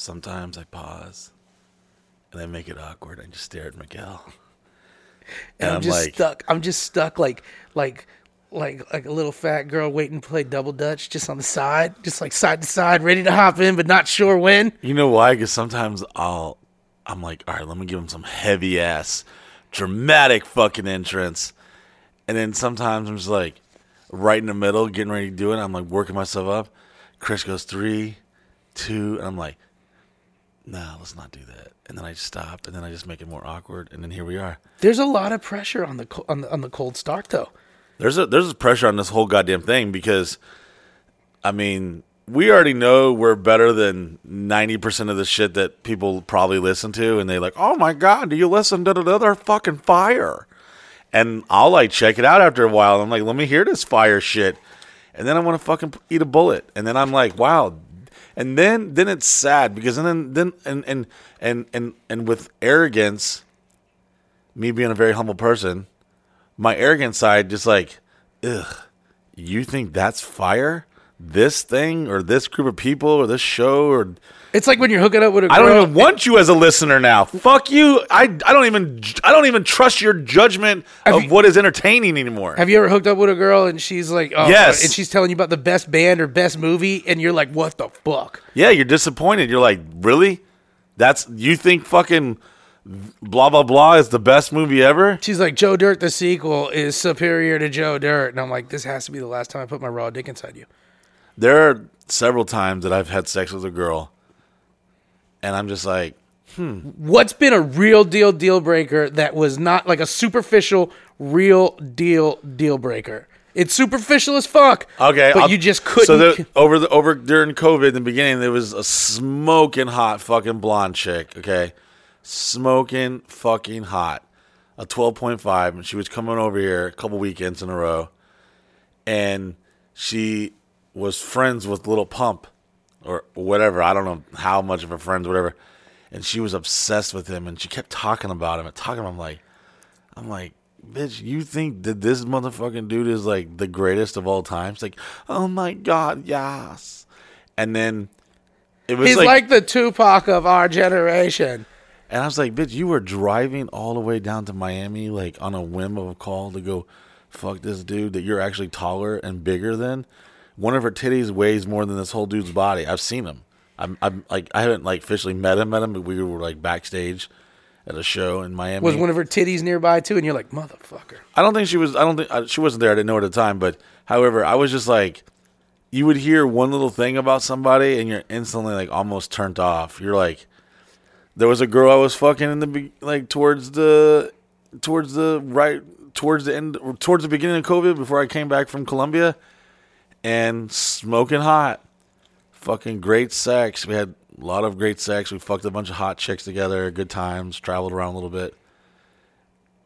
sometimes I pause and I make it awkward. I just stare at Miguel. And And I'm, I'm just like- stuck. I'm just stuck like like like like a little fat girl waiting to play double dutch just on the side, just like side to side, ready to hop in but not sure when. You know why? Because sometimes I'll, I'm like, all right, let me give him some heavy ass, dramatic fucking entrance, and then sometimes I'm just like, right in the middle, getting ready to do it. I'm like working myself up. Chris goes three, two, and I'm like, nah, let's not do that. And then I just stop, and then I just make it more awkward, and then here we are. There's a lot of pressure on the on the on the cold start though. There's a there's a pressure on this whole goddamn thing because, I mean, we already know we're better than ninety percent of the shit that people probably listen to, and they like, oh my god, do you listen to another fucking fire? And I'll like check it out after a while. I'm like, let me hear this fire shit, and then I want to fucking eat a bullet, and then I'm like, wow. And then, then it's sad because then, then, and and and and and with arrogance, me being a very humble person, my arrogant side just like, ugh, you think that's fire? This thing or this group of people or this show or It's like when you're hooking up with a girl. I don't even want you as a listener now. Fuck you. I, I don't even I don't even trust your judgment Have of you- what is entertaining anymore. Have you ever hooked up with a girl and she's like, oh, Yes. and she's telling you about the best band or best movie, and you're like, what the fuck? yeah, you're disappointed. You're like, really? That's you think fucking blah blah blah is the best movie ever? She's like, Joe Dirt, the sequel, is superior to Joe Dirt. And I'm like, this has to be the last time I put my raw dick inside you. There are several times that I've had sex with a girl, and I'm just like, hmm. What's been a real deal deal breaker that was not like a superficial, real deal deal breaker? It's superficial as fuck. Okay, But I'll- you just couldn't. So the, over the over during COVID in the beginning, there was a smoking hot fucking blonde chick. Okay, smoking fucking hot, a twelve point five, and she was coming over here a couple weekends in a row, and she was friends with Lil Pump, or whatever. I don't know how much of a friends, whatever. And she was obsessed with him, and she kept talking about him and talking. About him. I'm like, I'm like, bitch, you think that this motherfucking dude is like the greatest of all time? It's like, oh my god, yes. And then it was He's like, like, the Tupac of our generation. and I was like, bitch, you were driving all the way down to Miami, like on a whim of a call to go fuck this dude that you're actually taller and bigger than. One of her titties weighs more than this whole dude's body. I've seen him. I'm, I'm like, I haven't like officially met him, met him, but we were like backstage at a show in Miami. Was one of her titties nearby too? And you're like, motherfucker. I don't think she was. I don't think uh, she wasn't there. I didn't know at the time. But however, I was just like, you would hear one little thing about somebody, and you're instantly like almost turned off. You're like, there was a girl I was fucking in the like towards the towards the right towards the end towards the beginning of COVID before I came back from Colombia, and smoking hot, fucking great sex. We had a lot of great sex. We fucked a bunch of hot chicks together, good times, traveled around a little bit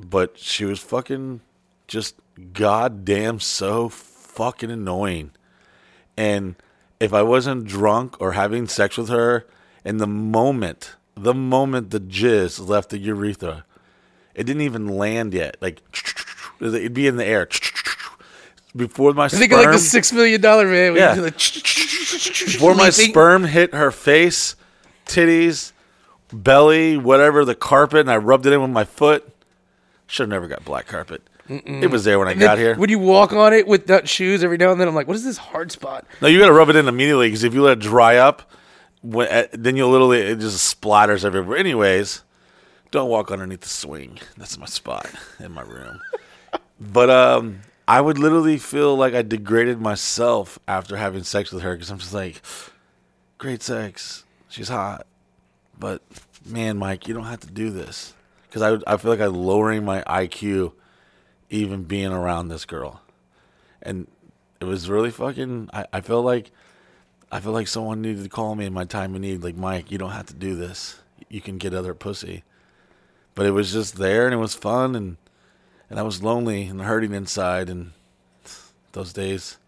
but she was fucking just goddamn so fucking annoying. And if I wasn't drunk or having sex with her, in the moment, the moment the jizz left the urethra, it didn't even land yet. Like it'd be in the air before my sperm. think of like the six million dollar man. Yeah. Like, before my sperm hit her face, titties, belly, whatever, the carpet, and I rubbed it in with my foot. Should have never got black carpet. It was there when I And got here. When you walk on it with that shoes every now and then, I'm like, what is this hard spot? No, you got to rub it in immediately because if you let it dry up, when, uh, then you'll literally it just splatters everywhere. Anyways, don't walk underneath the swing. That's my spot in my room. but um, I would literally feel like I degraded myself after having sex with her because I'm just like, great sex, she's hot, but man, Mike, you don't have to do this because I I feel like I'm lowering my IQ even being around this girl, and it was really fucking. I, I felt like I feel like someone needed to call me in my time of need. Like Mike, you don't have to do this. You can get other pussy. But it was just there, and it was fun, and and I was lonely and hurting inside, and those days,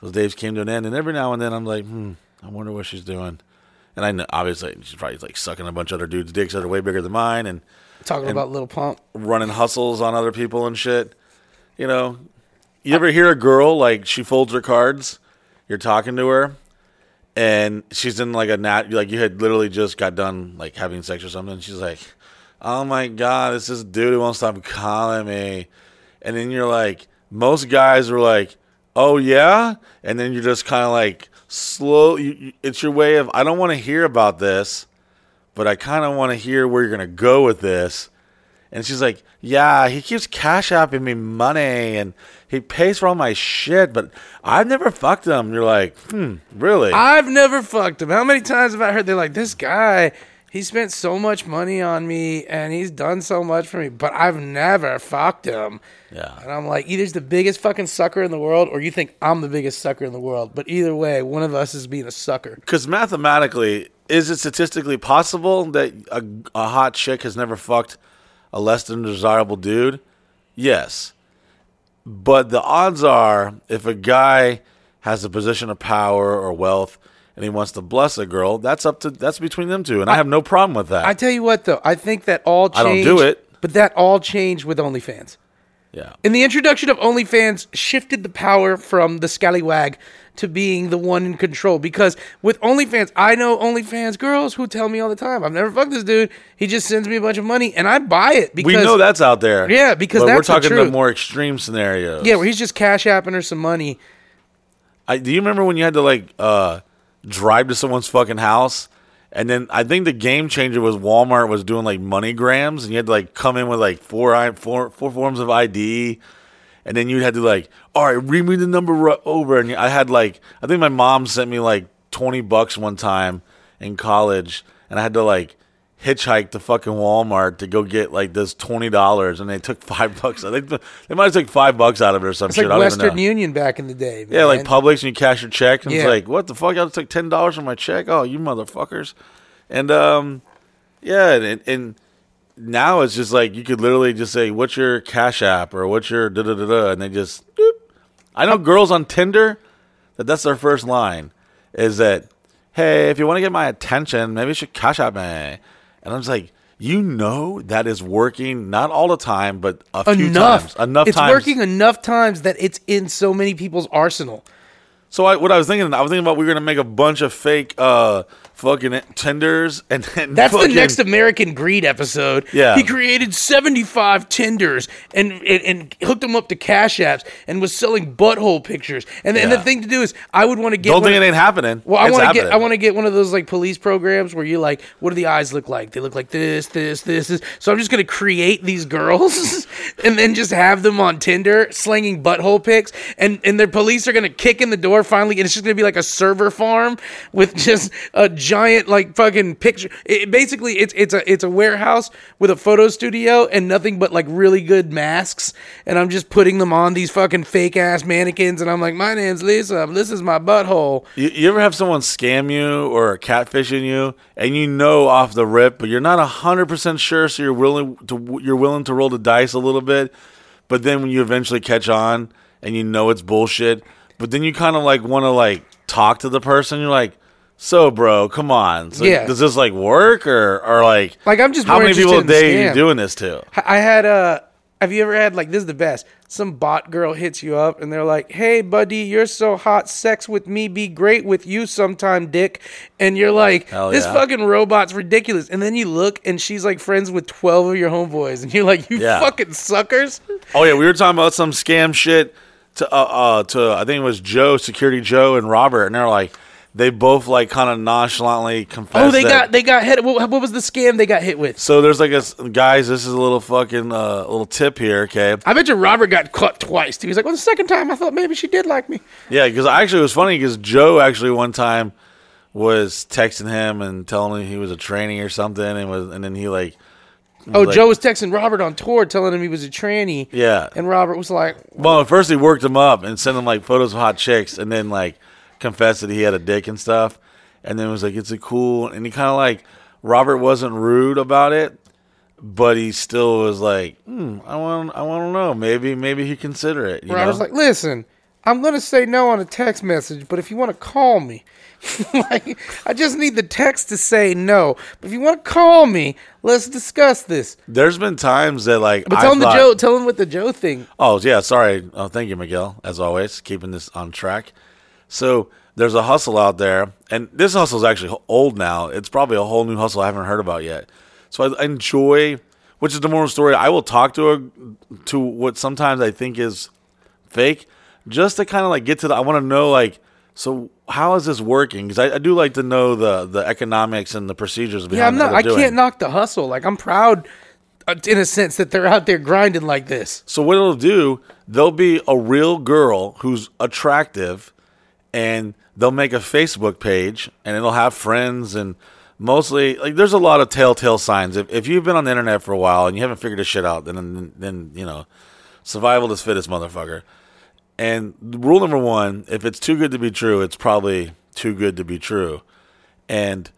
those days came to an end. And every now and then, I'm like, hmm, I wonder what she's doing. And I know, obviously, she's probably like sucking a bunch of other dudes' dicks that are way bigger than mine, and Talking about Lil Pump. running hustles on other people and shit. You know, you ever hear a girl like she folds her cards? You're talking to her, and she's in like a nat like you had literally just got done like having sex or something. She's like, "Oh my god, it's this dude who won't stop calling me," and then you're like, most guys are like, "Oh yeah," and then you're just kind of like slow. You, you, it's your way of I don't want to hear about this, but I kind of want to hear where you're gonna go with this. And she's like, "Yeah, he keeps cash apping me money, and he pays for all my shit, but I've never fucked him." You're like, "Hmm, really?" I've never fucked him. How many times have I heard they're like, this guy, he spent so much money on me and he's done so much for me, but I've never fucked him. yeah, And I'm like, either he's the biggest fucking sucker in the world or you think I'm the biggest sucker in the world. But either way, one of us is being a sucker. because mathematically, is it statistically possible that a, a hot chick has never fucked a less than desirable dude? Yes, but the odds are, if a guy has a position of power or wealth and he wants to bless a girl, that's up to that's between them two, and I, have no problem with that. I tell you what, though, I think that all I changed. don't do it. But that all changed with OnlyFans. yeah, And the introduction of OnlyFans shifted the power from the scallywag to being the one in control. Because with OnlyFans, I know OnlyFans girls who tell me all the time, I've never fucked this dude. He just sends me a bunch of money and I buy it because we know that's out there. Yeah, because we're talking the truth. more extreme scenarios. Yeah, where he's just cash apping her some money. I, do you remember when you had to like uh, drive to someone's fucking house? And then I think the game changer was Walmart was doing like money grams, and you had to like come in with like four four four forms of ID, and then you had to like, all right, read me the number over. And I had like, I think my mom sent me like twenty bucks one time in college, and I had to like hitchhike to fucking Walmart to go get like this twenty dollars, and they took five bucks. I think they might have took five bucks out of it or some It's shit. like I don't even know. Western Union back in the day. Man. Yeah, like. Publix, and you cash your check, and Yeah. it's like, what the fuck? I just took ten dollars from my check. Oh, you motherfuckers! And um, yeah, and, and now it's just like you could literally just say, "What's your Cash App?" or "What's your da da da da," and they just. Doop. I know girls on Tinder that that's their first line is that, "Hey, if you want to get my attention, maybe you should Cash App me." And I'm just like. You know that is working not all the time, but a few enough. times. Enough it's times. working enough times that it's in so many people's arsenal. So I, what I was thinking, I was thinking about we were gonna make a bunch of fake uh fucking Tinders, and then That's fucking, the next American Greed episode. Yeah. He created 75 Tinders and, and, and hooked them up to Cash Apps and was selling butthole pictures. And, and the thing to do is, I would want to get. Don't think of- it ain't happening. Well, I want to get. I want to get one of those like police programs where you like, what do the eyes look like? They look like this, this, this, this. So I'm just gonna create these girls and then just have them on Tinder slinging butthole pics, and and their police are gonna kick in the door finally, and it's just gonna be like a server farm with just a giant like fucking picture. It, basically, it's it's a it's a warehouse with a photo studio and nothing but like really good masks, and I'm just putting them on these fucking fake ass mannequins, and I'm like, my name's Lisa, this is my butthole. You, you ever have someone scam you or catfishing you, and you know off the rip, but you're not hundred percent sure, so you're willing to you're willing to roll the dice a little bit, but then when you eventually catch on and you know it's bullshit, but then you kind of like want to like talk to the person, you're like. So, bro, come on. So Yeah. Does this like work or or like? Like, I'm just how many people a day are you doing this to? I had uh have you ever had like this is the best. Some bot girl hits you up and they're like, "Hey buddy, you're so hot. Sex with me be great with you sometime, dick." And you're like, Hell "This yeah. fucking robot's ridiculous." And then you look and she's like friends with 12 of your homeboys and you're like, "You Yeah. fucking suckers." Oh yeah, we were talking about some scam shit to uh, uh to I think it was Joe, Security Joe, and Robert, and they're like they both like kind of nonchalantly confessed. Oh, they got they got hit. What, what was the scam they got hit with? So there's like a guys. This is a little fucking uh, little tip here, okay? I bet you Robert got caught twice. Too. He's like, "Well, the second time I thought maybe she did like me." Yeah, because actually it was funny because Joe actually one time was texting him and telling him he was a training or something, and was and then he like Oh, like- Joe was texting Robert on tour, telling him he was a tranny. yeah. And Robert was like, Well, at first he worked him up and sent him like photos of hot chicks, and then like confessed that he had a dick and stuff, and then was like, "It's a cool," and he kind of like Robert wasn't rude about it, but he still was like, hmm, "I want, I want to know, maybe, maybe he consider it." You Robert's know? like, listen, I'm gonna say no on a text message, but if you want to call me, like, I just need the text to say no. But if you want to call me, let's discuss this. There's been times that like, But I tell him the thought- Joe, tell him with the Joe thing. Oh yeah, sorry. Oh, thank you, Miguel. As always, keeping this on track. So there's a hustle out there, and this hustle is actually old now. It's probably a whole new hustle I haven't heard about yet. So I enjoy, which is the moral story. I will talk to a to what sometimes I think is fake, just to kind of like get to the. I want to know like, so how is this working? Because I, I do like to know the the economics and the procedures behind. Yeah, I'm not. I they're can't knock the hustle. Like I'm proud, uh, in a sense, that they're out there grinding like this. So what it'll do, there'll be a real girl who's attractive, and they'll make a Facebook page, and it'll have friends and mostly like there's a lot of telltale signs. If if you've been on the internet for a while and you haven't figured this shit out, then then, you know, survival is fittest, motherfucker. And rule number one: if it's too good to be true, it's probably too good to be true. And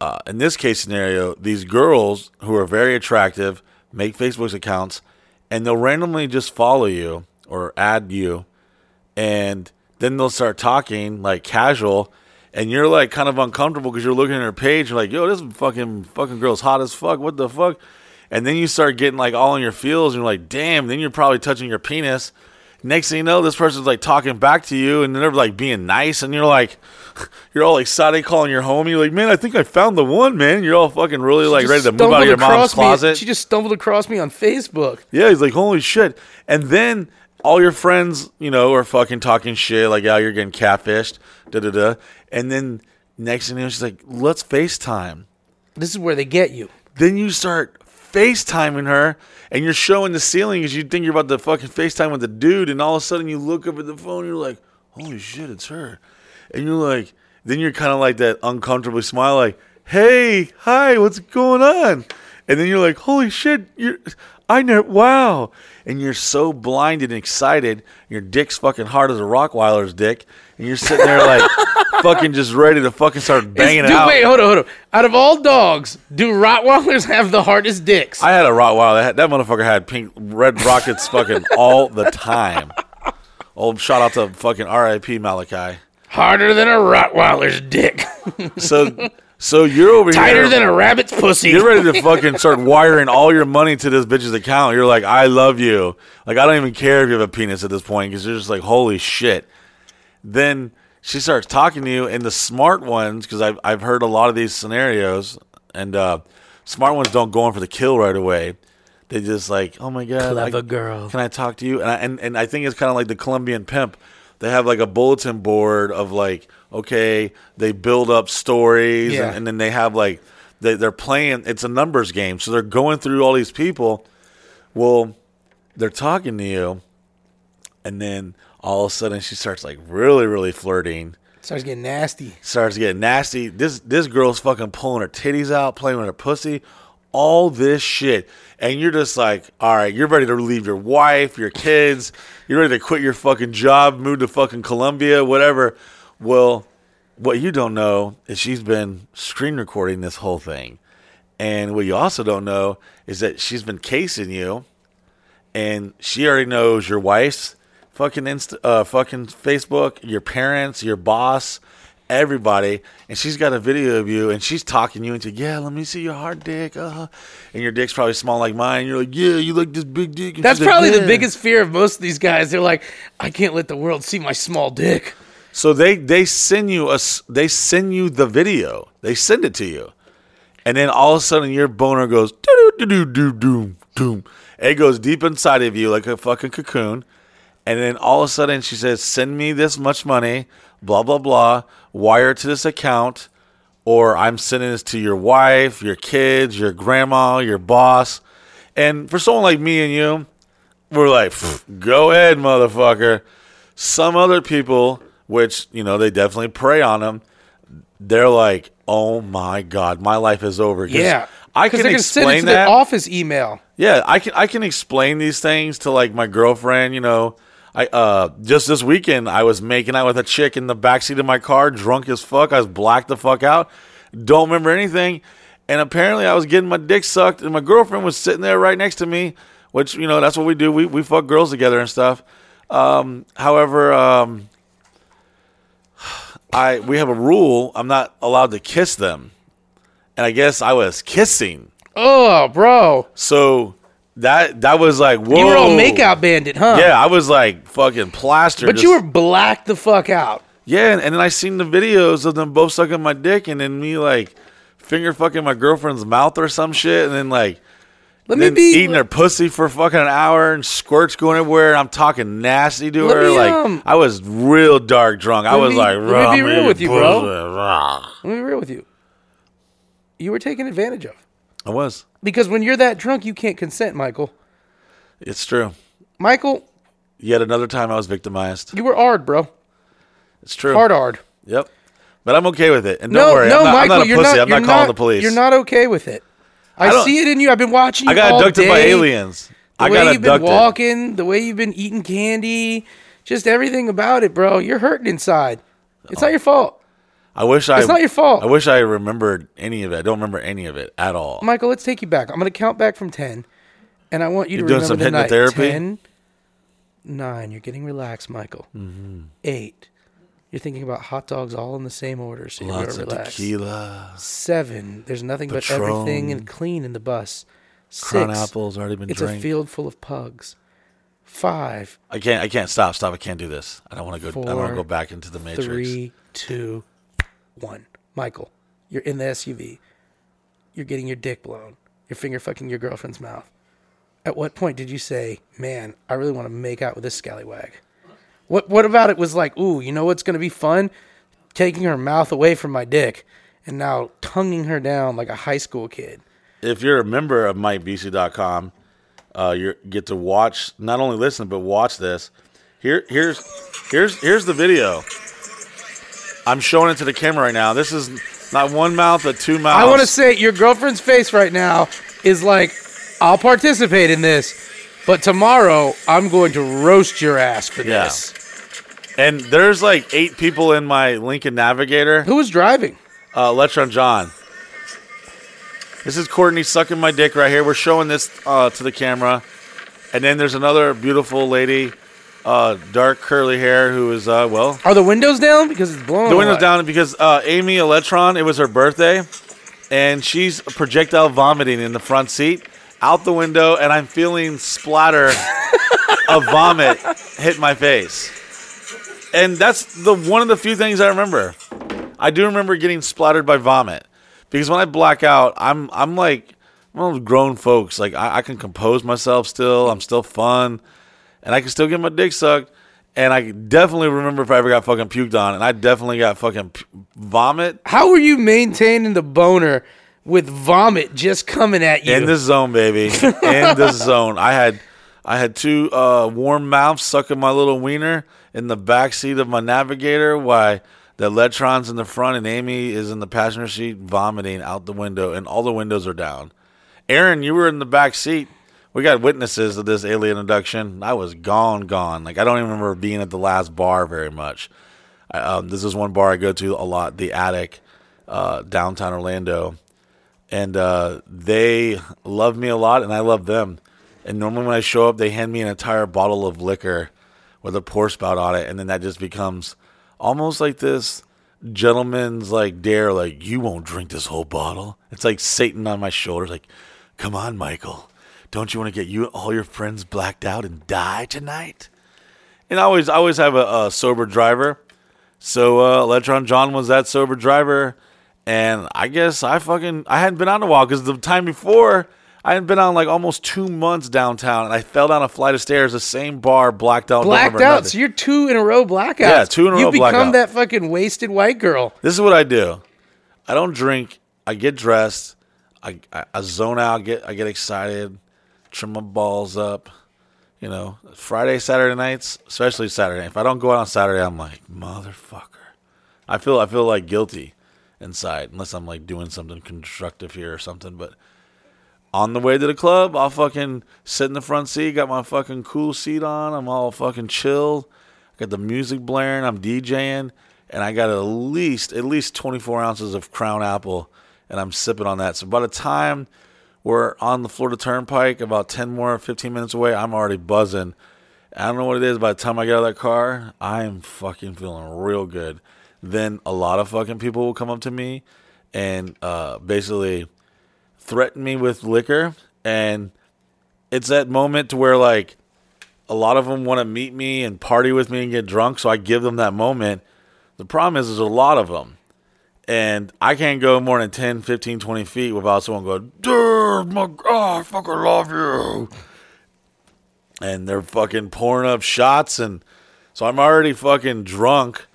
uh, in this case scenario, these girls who are very attractive make Facebook accounts and they'll randomly just follow you or add you and then they'll start talking like casual and you're like kind of uncomfortable because you're looking at her page you're like yo this fucking fucking girl's hot as fuck what the fuck? And then you start getting like all in your feels and you're like damn then you're probably touching your penis. Next thing you know this person's like talking back to you and they're like being nice and you're like you're all excited calling your homie you're like man i think i found the one man. You're all fucking really like ready to move out of your mom's me- closet. She just stumbled across me on Facebook. yeah, he's like, holy shit. And then all your friends, you know, are fucking talking shit, like, yeah, you're getting catfished, da da da. And then next thing you know, she's like, let's FaceTime. This is where they get you. Then you start FaceTiming her and you're showing the ceiling because you think you're about to fucking FaceTime with the dude. And all of a sudden you look up at the phone and you're like, holy shit, it's her. And you're like, then you're kind of like that uncomfortably smile, like, hey, hi, what's going on? And then you're like, holy shit, you're, I know, wow. And you're so blinded and excited. Your dick's fucking hard as a Rottweiler's dick. And you're sitting there like, fucking just ready to fucking start banging out. Wait, hold on, hold on. Out of all dogs, do Rottweilers have the hardest dicks? I had a Rottweiler. That, that motherfucker had pink, red rockets fucking all the time. Old shout out to fucking R.I.P. Malachi. Harder than a Rottweiler's dick. So, so you're over here Tighter here. than a rabbit's pussy. You're ready to fucking start wiring all your money to this bitch's account. You're like, I love you. Like, I don't even care if you have a penis at this point because you're just like, holy shit. Then she starts talking to you, and the smart ones, because I've, I've heard a lot of these scenarios, and uh, smart ones don't go in for the kill right away. They just like, oh my god, Clever I- girl. Can I talk to you? And I, and and I think it's kind of like the Colombian pimp. They have like a bulletin board of like, okay, they build up stories, Yeah. and, and then they have like they, they're playing. It's a numbers game, so they're going through all these people. Well, they're talking to you, and then all of a sudden she starts like really, really flirting Starts getting nasty. starts getting nasty. This this girl's fucking pulling her titties out, playing with her pussy, all this shit. And you're just like, all right, you're ready to leave your wife, your kids, you're ready to quit your fucking job, move to fucking Colombia, whatever. Well, what you don't know is she's been screen recording this whole thing. And what you also don't know is that she's been casing you and she already knows your wife's fucking Insta, uh, fucking Facebook, your parents, your boss, everybody, and she's got a video of you, and she's talking you into, yeah, let me see your hard dick, uh, and your dick's probably small like mine. You're like, yeah, you like this big dick. And That's she's like, probably the biggest fear of most of these guys. They're like, I can't let the world see my small dick. So they they send you a they send you the video. They send it to you, and then all of a sudden your boner goes doo doo doo doo doo doo. It goes deep inside of you like a fucking cocoon, and then all of a sudden she says, "Send me this much money." Blah blah blah. Wire to this account, or I'm sending this to your wife, your kids, your grandma, your boss. And for someone like me and you, we're like, go ahead, motherfucker. Some other people, which, you know, they definitely prey on them, they're like, oh my God, my life is over. Yeah. I can they're gonna send it explain that. the office email. Yeah, I can I can explain these things to like my girlfriend, you know. I uh just this weekend I was making out with a chick in the backseat of my car, drunk as fuck. I was blacked the fuck out. Don't remember anything. And apparently I was getting my dick sucked and my girlfriend was sitting there right next to me, which, you know, that's what we do. We we fuck girls together and stuff. Um however, um I we have a rule, I'm not allowed to kiss them. And I guess I was kissing. Oh, bro. So that that was like whoa. You were all makeout bandit, huh? Yeah, I was like fucking plastered. But just- you were blacked the fuck out. Yeah, and, and then I seen the videos of them both sucking my dick, and then me like finger fucking my girlfriend's mouth or some shit, and then like Let me be eating her pussy for fucking an hour and squirts going everywhere. And I'm talking nasty to Let her. me, like um, I was real dark drunk. I let was me- like, let me "Rah, be real with you, bro." pussy, rah." Let me be real with you. You were taken advantage of. I was. Because when you're that drunk, you can't consent, Michael. It's true. Michael, Yet another time I was victimized. you were hard, bro. It's true. Hard, hard. Yep. But I'm okay with it. And don't No, worry, no, I'm, not, I'm not a you're pussy. not. I'm you're not calling the police. You're not okay with it. I, I see it in you. I've been watching you. I got all abducted by aliens. The I way got you've been walking, the way you've been eating candy, just everything about it, bro. You're hurting inside. It's not your fault, I wish I. It's not your fault. I wish I remembered any of it. I don't remember any of it at all. Michael. Let's take you back. I'm gonna count back from ten, and I want you You're to doing remember some the night. hypnotherapy? Ten, nine. You're getting relaxed, Michael. Mm-hmm. Eight. You're thinking about hot dogs all in the same order, so you're Lots of relax. tequila. Seven. There's nothing but everything and clean in the bus. Six. Crown apples already been It's drank. a field full of pugs. Five, I can't. I can't stop. Stop. I can't do this. I don't want to go. I don't want to go back into the matrix. three, two, one. Michael, you're in the SUV. You're getting your dick blown. You're finger fucking your girlfriend's mouth. At what point did you say, "Man, I really want to make out with this scallywag"? What What about it was like, "Ooh, you know what's gonna be fun? Taking her mouth away from my dick, and now tonguing her down like a high school kid." If you're a member of MikeBC.com, uh, you get to watch not only listen but watch this. Here, here's, here's, here's the video. I'm showing it to the camera right now. This is not one mouth, but two mouths. I want to say your girlfriend's face right now is like, I'll participate in this, but tomorrow I'm going to roast your ass for Yeah. this. And there's like eight people in my Lincoln Navigator. Who was driving? Uh, Letron John. This is Courtney sucking my dick right here. We're showing this uh, to the camera. And then there's another beautiful lady, uh, dark curly hair, who is, uh, well, Are the windows down because it's blowing? the window's down because uh, Amy Electron, it was her birthday. And she's projectile vomiting in the front seat out the window. And I'm feeling splatter of vomit hit my face. And that's the one of the few things I remember. I do remember getting splattered by vomit because when I black out, I'm I'm like of grown folks. Like I, I can compose myself still. I'm still fun, and I can still get my dick sucked. And I definitely remember if I ever got fucking puked on, and I definitely got fucking pu- vomit How were you maintaining the boner with vomit just coming at you? in this zone, baby. in this zone, I had I had two uh, warm mouths sucking my little wiener in the back seat of my Navigator. Why the Electron's in the front and Amy is in the passenger seat vomiting out the window, and all the windows are down. Aaron, you were in the back seat. We got witnesses of this alien abduction. I was gone, gone. Like I don't even remember being at the last bar very much. I, um, this is one bar I go to a lot, the Attic, uh, downtown Orlando and uh, they love me a lot, and I love them. And normally when I show up, they hand me an entire bottle of liquor with a pour spout on it, and then that just becomes almost like this gentleman's like dare, like you won't drink this whole bottle. It's like Satan on my shoulders, like, come on, Michael, don't you want to get you all your friends blacked out and die tonight? And I always, I always have a, a sober driver. So uh, Electron John was that sober driver, and I guess I fucking I hadn't been in a while because the time before I hadn't been on like almost two months downtown, and I fell down a flight of stairs, the same bar, blacked out. blacked out. So you're two in a row blackouts. Yeah, two in a row become blackout. that fucking wasted white girl. This is what I do. I don't drink. I get dressed. I, I, I zone out. Get I get excited. Trim my balls up. You know, Friday, Saturday nights, especially Saturday. If I don't go out on Saturday, I'm like motherfucker. I feel I feel like guilty inside unless I'm like doing something constructive here or something. But on the way to the club, I'll fucking sit in the front seat. Got my fucking cool seat on. I'm all fucking chill. Got the music blaring. I'm DJing, and I got at least at least 24 ounces of Crown Apple, and I'm sipping on that. So by the time we're on the Florida Turnpike, about 10 more, 15 minutes away, I'm already buzzing. I don't know what it is. By the time I get out of that car, I am fucking feeling real good. Then a lot of fucking people will come up to me and uh, basically threaten me with liquor, and it's that moment to where like a lot of them want to meet me and party with me and get drunk, so I give them that moment The problem is, there's a lot of them. And I can't go more than 10, 15, 20 feet without someone going, dude, my God, I fucking love you. And they're fucking pouring up shots. And so I'm already fucking drunk.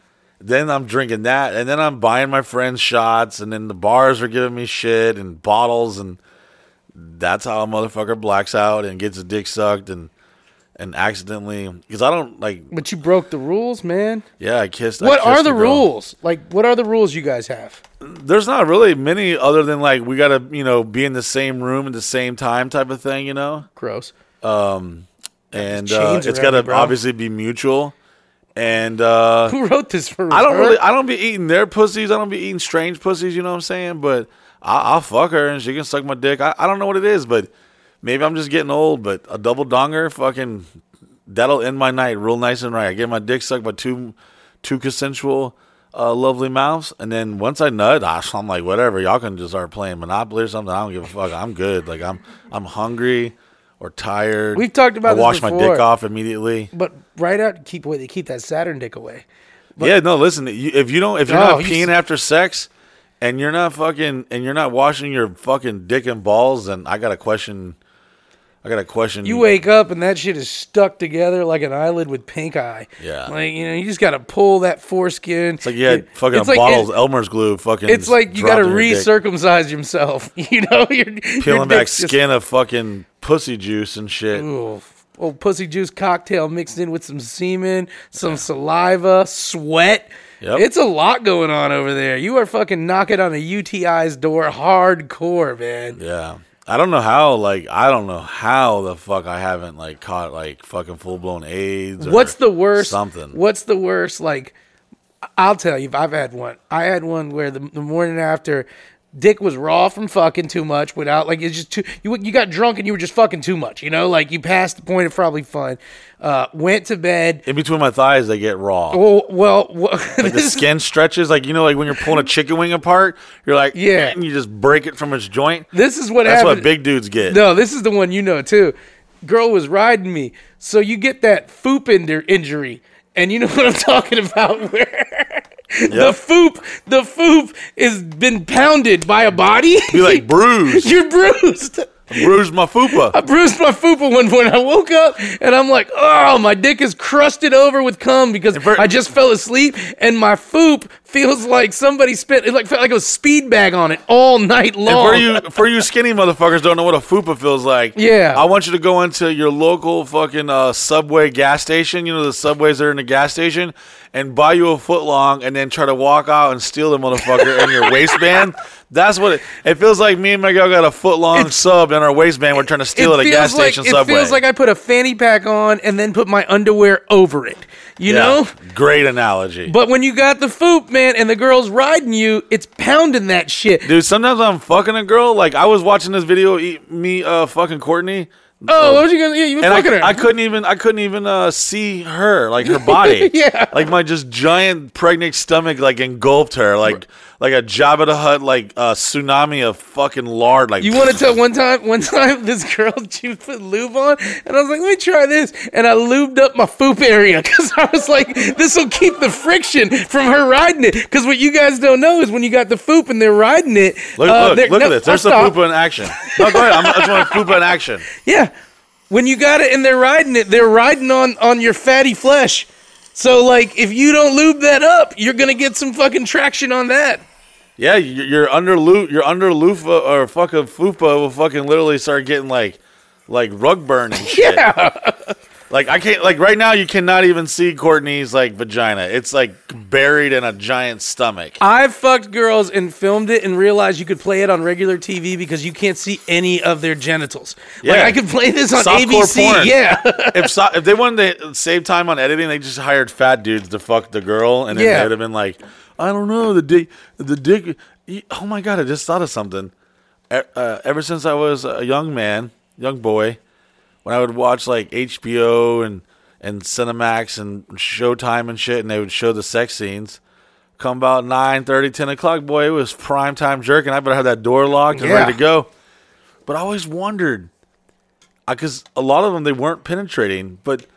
Then I'm drinking that. And then I'm buying my friends shots. And then the bars are giving me shit and bottles. And that's how a motherfucker blacks out and gets a dick sucked and and accidentally because I don't like But you broke the rules, man. yeah I kissed. I What kissed are the rules? Like, what are the rules you guys have? There's not really many other than like we gotta you know be in the same room at the same time type of thing you know Gross. Um, and uh, it's gotta bro. obviously be mutual and uh Who wrote this for? Me? I don't really I don't be eating their pussies. I don't be eating strange pussies you know what I'm saying? But I, I'll fuck her and she can suck my dick. I, I don't know what it is but maybe I'm just getting old but a double donger fucking that'll end my night real nice and right. I get my dick sucked by two two consensual uh, lovely mouths. And then once I nut I'm like whatever. Y'all can just start playing Monopoly or something. I don't give a fuck. I'm good. Like I'm I'm hungry or tired We've talked about I this wash my dick off immediately But right out, keep away. Keep that Saturn dick away. yeah, no. Listen, you, if you don't, if you're not peeing after sex, and you're not fucking, and you're not washing your fucking dick and balls, then I got a question. I got a question. You wake up and that shit is stuck together like an eyelid with pink eye. Yeah. Like you know, you just got to pull that foreskin. It's like you had It- fucking it's like- bottles, it- Elmer's glue, fucking. it's like you got to recircumcise yourself. You know, you're peeling back dick's just- skin of fucking pussy juice and shit. Ooh, old pussy juice cocktail mixed in with some semen, some saliva, sweat. Yep. It's a lot going on over there. You are fucking knocking on a UTI's door hardcore, man. Yeah. I don't know how, like, I don't know how the fuck I haven't, like, caught, like, fucking full blown AIDS. or What's the worst? Something. What's the worst? Like, I'll tell you, I've had one. I had one where the, the morning after, dick was raw from fucking too much without like it's just too. You you got drunk and you were just fucking too much. You know, like you passed the point of probably fun. Uh, went to bed. In between my thighs, they get raw. Well, well, well the this- skin stretches, like you know, like when you're pulling a chicken wing apart, you're like, Yeah. and you just break it from its joint. This is what That's happened. what big dudes get. No, this is the one you know too. Girl was riding me, so you get that foop injur- injury, and you know what I'm talking about. Where the foop, the foop is been pounded by a body. Be like bruised, You're bruised. bruised my fupa. I bruised my fupa when, point. I woke up and I'm like, oh, my dick is crusted over with cum because I just fell asleep, and my foop feels like somebody spit it like felt like a speed bag on it all night And long. for you, for you skinny motherfuckers, don't know what a fupa feels like. Yeah. I want you to go into your local fucking uh, Subway gas station. You know the Subways that are in the gas station, and buy you a foot long, and then try to walk out and steal the motherfucker in your waistband. That's what it, it feels like. Me and my girl got a foot long sub in our waistband. We're trying to steal it at a gas like, station it Subway. It feels like I put a fanny pack on and then put my underwear over it. You Yeah. know? great analogy. But when you got the foop, man, and the girl's riding you, it's pounding that shit. Dude, sometimes I'm fucking a girl. Like I was watching this video, eat me uh fucking Courtney, Oh, what was you gonna? Yeah, you were fucking I, her. I couldn't even I couldn't even uh see her like her body. Yeah. like my just giant pregnant stomach like engulfed her like like a Jabba the Hutt like uh, tsunami of fucking lard. Like You want to tell one time? One time, this girl she put lube on, and I was like, "Let me try this," and I lubed up my foop area because I was like, "This will keep the friction from her riding it." Because what you guys don't know is when you got the foop and they're riding it. look uh, look, look no, at this. There's the fupa in action. No, go ahead. I'm, I just want fupa in action. Yeah, when you got it and they're riding it, they're riding on on your fatty flesh. So like, if you don't lube that up, you're gonna get some fucking traction on that. Yeah, you- you're under loop. You're under loofah or fucking fupa will fucking literally start getting like like rug burn and shit. Yeah. Like I can't like right now you cannot even see Courtney's like vagina. It's like buried in a giant stomach. I've fucked girls and filmed it and realized you could play it on regular TV because you can't see any of their genitals. Yeah. Like I could play this on Softcore ABC. porn. Yeah. if so, if they wanted to save time on editing, they just hired fat dudes to fuck the girl, and then Yeah. they would have been like, I don't know, the dick, the dick. Oh my god, I just thought of something. Uh, ever since I was a young man, young boy, when I would watch like HBO and and Cinemax and Showtime and shit, and they would show the sex scenes. Come about 9, 30, 10 o'clock, boy, it was prime time jerking. I better have that door locked and Yeah. ready to go. But I always wondered, because a lot of them they weren't penetrating, but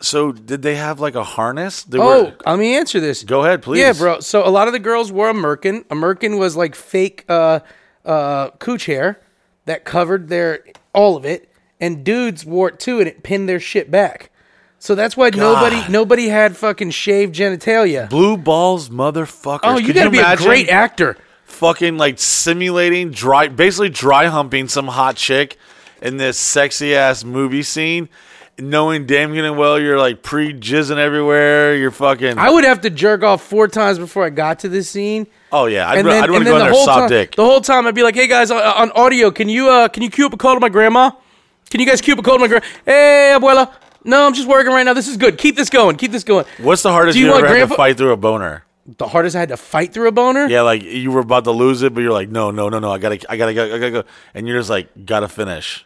So did they have like a harness? They Oh, were, let me answer this. go ahead, please. Yeah, bro. So a lot of the girls wore a merkin. A merkin was like fake uh, uh, cooch hair that covered their all of it, and dudes wore it too, and it pinned their shit back. So that's why nobody nobody had fucking shaved genitalia. Blue balls, motherfucker. Oh, you Could gotta be imagine a great actor. Fucking like simulating dry, basically dry humping some hot chick in this sexy ass movie scene, knowing damn good and well you're like pre jizzing everywhere. You're fucking. I would have to jerk off four times before I got to this scene. oh yeah, I'd, And then, I'd want to go in the there whole soft time, dick. the whole time I'd be like, "Hey guys, on, on audio, can you uh, can you cue up a call to my grandma? Can you guys cue up a call to my grandma? Hey, abuela. No, I'm just working right now. This is good. Keep this going. Keep this going. What's the hardest Do you you, ever had to fight through a boner? The hardest I had to fight through a boner. Yeah, like you were about to lose it, but you're like, no, no, no, no, I gotta, I gotta, go, I gotta go, and you're just like, gotta finish.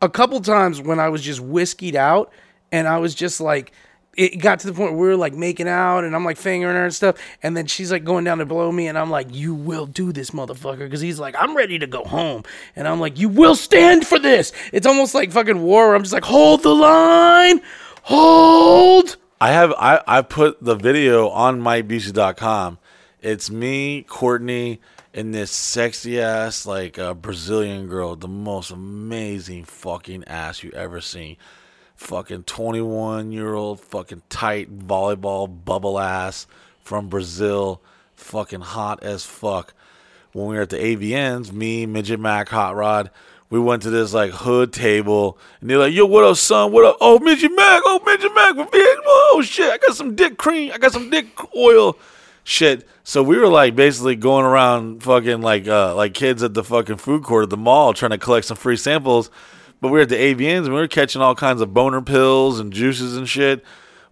A couple times when I was just whiskeyed out and I was just like it got to the point where we were like making out and I'm like fingering her and stuff and then she's like going down to blow me and I'm like you will do this motherfucker because he's like I'm ready to go home and I'm like you will stand for this. It's almost like fucking war I'm just like hold the line! Hold! I have I, I put the video on mybc.com. It's me, Courtney, and this sexy ass like uh, Brazilian girl, the most amazing fucking ass you ever seen. Fucking 21 year old fucking tight volleyball bubble ass from Brazil, fucking hot as fuck. When we were at the AVNs, me, Midget Mac, Hot Rod, we went to this like hood table and they're like, yo, what up, son? What up? Oh, Midget Mac, oh, Midget Mac, oh shit, I got some dick cream, I got some dick oil. Shit. So we were like basically going around fucking like uh like kids at the fucking food court at the mall trying to collect some free samples. But we were at the AVNs and we were catching all kinds of boner pills and juices and shit.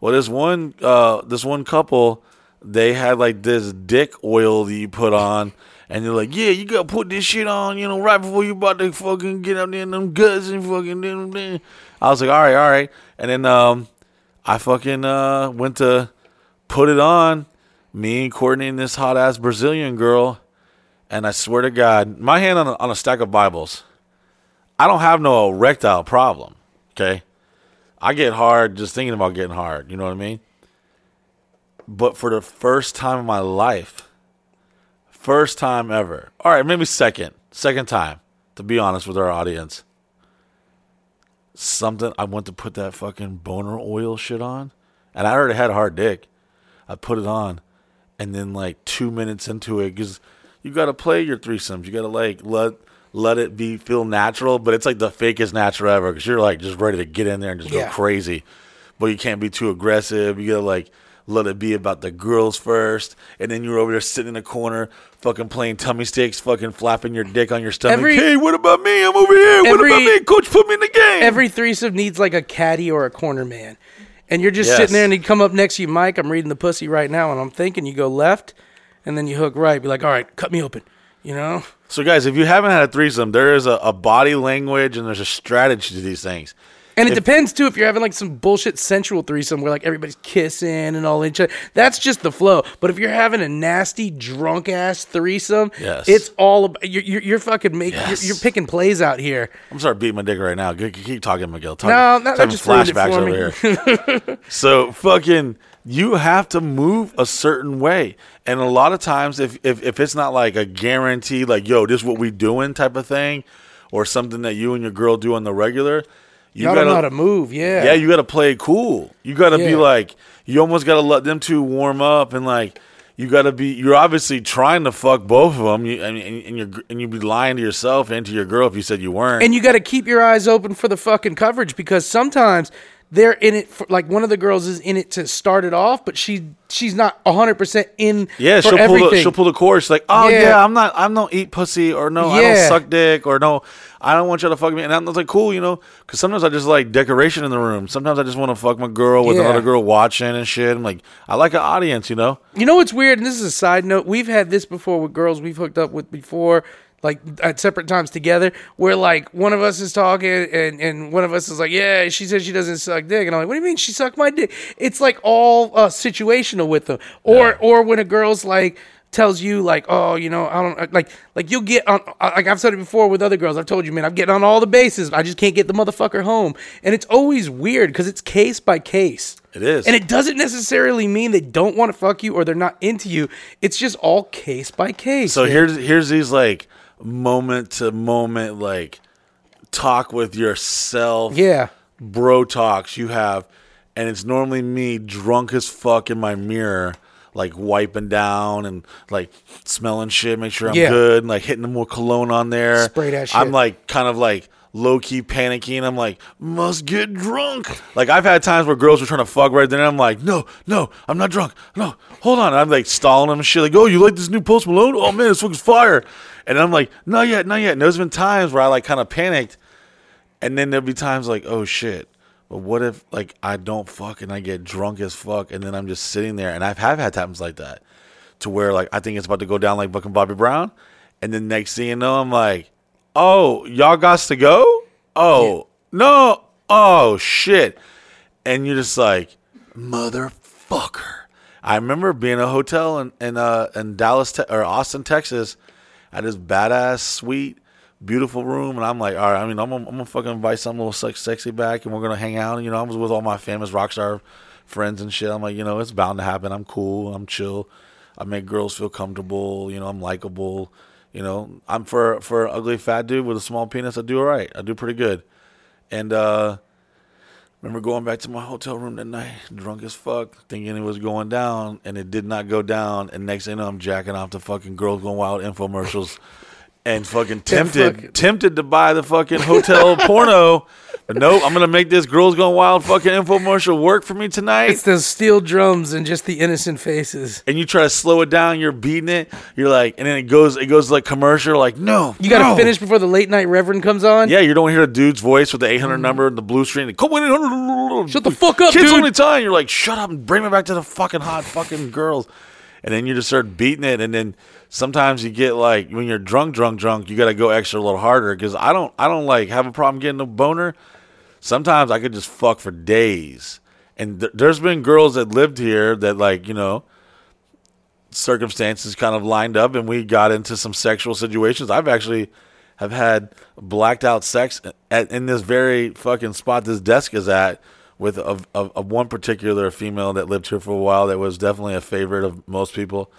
Well, this one uh this one couple, they had like this dick oil that you put on and they're like, Yeah, you gotta put this shit on, you know, right before you about to fucking get out there in them guts and fucking them. I was like, All right, all right. And then um I fucking uh went to put it on. Me and Courtney and this hot ass Brazilian girl, and I swear to God, my hand on a, on a stack of Bibles. I don't have no erectile problem. Okay, I get hard just thinking about getting hard. You know what I mean? But for the first time in my life, first time ever. All right, maybe second, second time. To be honest with our audience, something I went to put that fucking boner oil shit on, and I already had a hard dick. I put it on, and then like two minutes into it, because you got to play your threesomes. You got to like let let it be feel natural, but it's like the fakest natural ever, because you're like just ready to get in there and just Yeah. go crazy, but you can't be too aggressive. You gotta like let it be about the girls first, and then you're over there sitting in the corner, fucking playing tummy sticks, fucking flapping your dick on your stomach. Every- hey, what about me? I'm over here. what about me? Coach, put me in the game. every threesome needs like a caddy or a corner man. And you're just Yes. sitting there and he'd come up next to you, Mike. I'm reading the pussy right now, and I'm thinking you go left, and then you hook right. Be like, all right, cut me open. You know? So, guys, if you haven't had a threesome, there is a, a body language and there's a strategy to these things. And it depends too if you're having like some bullshit sensual threesome where like everybody's kissing and all each other. That's just the flow. But if you're having a nasty drunk ass threesome, Yes. it's all about you're, you're, you're fucking making Yes. you're, you're picking plays out here. I'm sorry, beating my dick right now. Keep, keep talking, Miguel. Talk, No, that having just flashbacks over here. so, fucking, you have to move a certain way. And a lot of times, if, if, if it's not like a guarantee, like, yo, this is what we doing type of thing, or something that you and your girl do on the regular, you Y'all gotta know how to move, yeah. yeah, you got to play it cool. You got to be like, you almost got to let them two warm up, and like, you got to be. You're obviously trying to fuck both of them, you, and, and, and you're and you'd be lying to yourself and to your girl if you said you weren't. and you got to keep your eyes open for the fucking coverage because sometimes they're in it for like one of the girls is in it to start it off but she she's not 100% in yeah, for she'll pull the she'll pull the cord. She's like, oh yeah. Yeah. I'm not I'm don't eat pussy or no, I don't suck dick or no, I don't want you to fuck me. And I'm like, cool, you know, because sometimes I just like decoration in the room. Sometimes I just want to fuck my girl with Yeah. another girl watching and shit. I'm like, I like an audience, you know. You know what's weird, and this is a side note. We've had this before with girls we've hooked up with before, like at separate times together, where like one of us is talking and, and one of us is like, Yeah, she said she doesn't suck dick. And I'm like, What do you mean she sucked my dick? It's like all uh, situational with them. Or or when a girl's like tells you like, oh, you know, I don't like like you'll get on like I've said it before with other girls. I've told you, man, I'm getting on all the bases. I just can't get the motherfucker home, and it's always weird because it's case by case. It is. and it doesn't necessarily mean they don't want to fuck you or they're not into you. It's just all case by case. So man. here's here's these like moment to moment like talk with yourself. yeah, bro talks you have, and it's normally me drunk as fuck in my mirror, like wiping down and like smelling shit, make sure I'm Yeah. good, and like hitting them with cologne on there. Spray that I'm like kind of like low key panicking. I'm like, must get drunk. Like I've had times where girls were trying to fuck right then. I'm like, no, no, I'm not drunk. No, hold on. I'm like stalling them and shit. Like, oh, you like this new Post Malone? Oh man, this fucking fire. And I'm like, not yet, not yet. And there's been times where I like kind of panicked. And then there'll be times like, oh shit. But what if like I don't fuck and I get drunk as fuck and then I'm just sitting there and I've have had times like that to where like I think it's about to go down like fucking Bobby Brown, and then next thing you know I'm like, oh y'all got to go? Oh no, oh shit, and you're just like motherfucker. I remember being in a hotel in in, uh, in Dallas te- or Austin, Texas, at this badass suite, beautiful room, and I'm like, all right, I mean, I'm gonna, I'm gonna fucking invite some little sex, sexy back, and we're gonna hang out. You know, I was with all my famous rock star friends and shit. I'm like, you know, it's bound to happen. I'm cool. I'm chill. I make girls feel comfortable. You know, I'm likable. You know, I'm for for an ugly fat dude with a small penis. I do all right. I do pretty good. And uh remember going back to my hotel room that night, drunk as fuck, thinking it was going down, and it did not go down. And next thing you know, I'm jacking off the fucking girls going wild infomercials, and fucking tempted, fucking- tempted to buy the fucking hotel porno. Nope, I'm gonna make this girls going wild fucking infomercial work for me tonight. it's those steel drums and just the innocent faces. and you try to slow it down, you're beating it. You're like, and then it goes, it goes like commercial, like no, You got to no. finish before the late night reverend comes on. Yeah, you don't hear a dude's voice with the 800 mm. number and the blue screen. Come in, Shut the fuck up, Kids dude. only time. You're like, shut up and bring me back to the fucking hot fucking girls. And then you just start beating it. And then sometimes you get like, when you're drunk, drunk, drunk, you got to go extra a little harder. Cause I don't, I don't like have a problem getting a boner. Sometimes I could just fuck for days. And th- there's been girls that lived here that like, you know, circumstances kind of lined up and we got into some sexual situations. I've actually have had blacked out sex at, in this very fucking spot this desk is at with a, a, a one particular female that lived here for a while that was definitely a favorite of most people.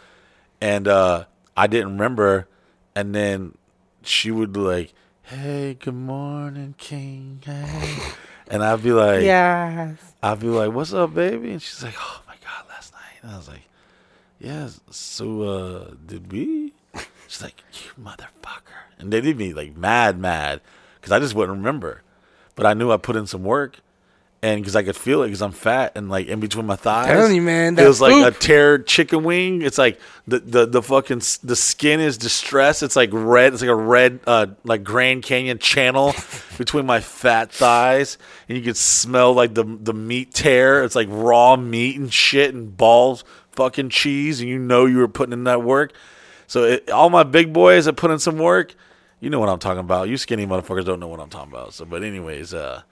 And uh, I didn't remember. And then she would like, hey, good morning, King. Hey. And I'd be like, Yeah. I'd be like, "What's up, baby?" And she's like, "Oh my god, last night." And I was like, "Yeah, so uh, did we?" She's like, "You motherfucker!" And they did me like mad, mad, because I just wouldn't remember, but I knew I put in some work, and because I could feel it because I'm fat and like in between my thighs. You, man, it was like a tear chicken wing. It's like the the the fucking the skin is distressed. It's like red. It's like a red uh like Grand Canyon channel between my fat thighs, and you could smell like the the meat tear. It's like raw meat and shit and balls, fucking cheese, and you know you were putting in that work. So it, all my big boys that put in some work, you know what I'm talking about. You skinny motherfuckers don't know what I'm talking about. So, but anyways, uh,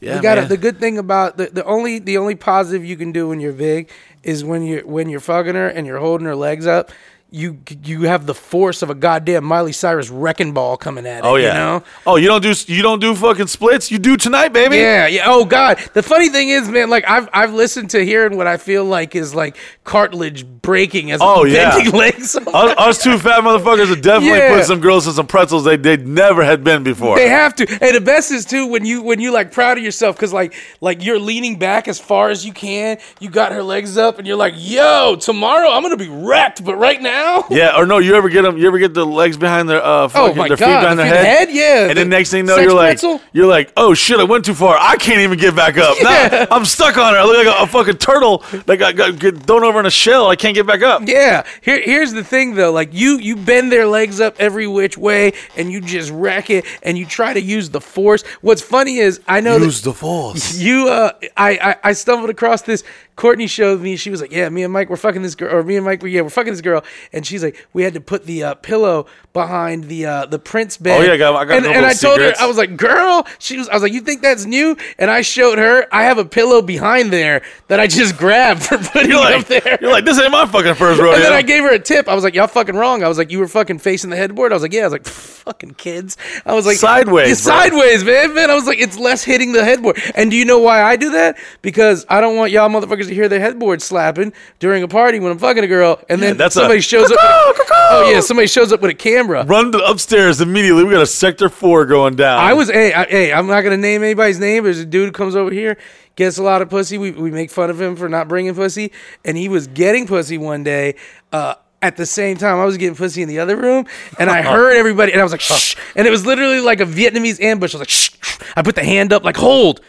yeah, you got man. the good thing about the, the only the only positive you can do when you're big is when you're when you're fucking her and you're holding her legs up. You you have the force of a goddamn Miley Cyrus wrecking ball coming at it. Oh yeah. You know? Oh, you don't do you don't do fucking splits. You do tonight, baby. Yeah, yeah. Oh God. The funny thing is, man, like I've I've listened to hearing what I feel like is like cartilage breaking as Oh, I'm yeah. bending legs. Us, us two fat motherfuckers have definitely Yeah. put some girls in some pretzels they they never had been before. They have to. And the best is too when you when you like proud of yourself because like like you're leaning back as far as you can. You got her legs up and you're like, yo, tomorrow I'm gonna be wrecked, but right now. Yeah, or no, you ever get them? You ever get the legs behind their uh, fucking, Oh my their feet behind the their head? head? Yeah, And the then next thing you know, you're like, pretzel? you're like, oh shit, I went too far. I can't even get back up. Now I'm stuck on her. I look like a, a fucking turtle that got, got get thrown over in a shell. I can't get back up. Yeah. Here, here's the thing though. Like you, you bend their legs up every which way, and you just wreck it, and you try to use the force. What's funny is I know that Use the force. you. Uh, I, I, I stumbled across this. Courtney showed me. She was like, "Yeah, me and Mike, we're fucking this girl, or me and Mike, were yeah, we're fucking this girl." And she's like, we had to put the uh, pillow behind the uh, the prince bed. Oh, yeah, I got- I got and, and I told her, I was like, girl, she was, I was like, you think that's new? And I showed her, I have a pillow behind there that I just grabbed for putting You're like, up there. you're like, this ain't my fucking first rodeo. And then I gave her a tip. I was like, y'all fucking wrong. I was like, you were fucking facing the headboard. I was like, yeah. I was like, fucking kids. I was like, Sideways, Yeah, sideways, man. Man, I was like, it's less hitting the headboard. And do you know why I do that? Because I don't want y'all motherfuckers to hear their headboard slapping during a party when I'm fucking a girl, and then that's somebody a- shows up. With a, oh yeah, somebody shows up with a camera. Run to upstairs immediately. We got a sector four going down. I was, hey, I, hey, I'm not gonna name anybody's name. There's a dude who comes over here, gets a lot of pussy. We we make fun of him for not bringing pussy, and he was getting pussy one day. Uh, at the same time, I was getting pussy in the other room, and I heard everybody, and I was like, shh, and it was literally like a Vietnamese ambush. I was like, shh. shh. I put the hand up, like hold,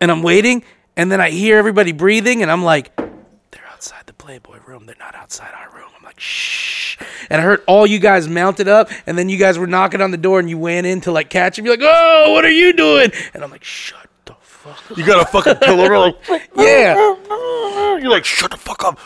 and I'm waiting, and then I hear everybody breathing, and I'm like, they're outside the Playboy room. They're not outside our room. Like, shh. And I heard all you guys mounted up, and then you guys were knocking on the door, and you went in to like catch him. You're like, oh, what are you doing? And I'm like, shut the fuck up. You got a fucking pillow. Like, Yeah. You're like, shut the fuck up.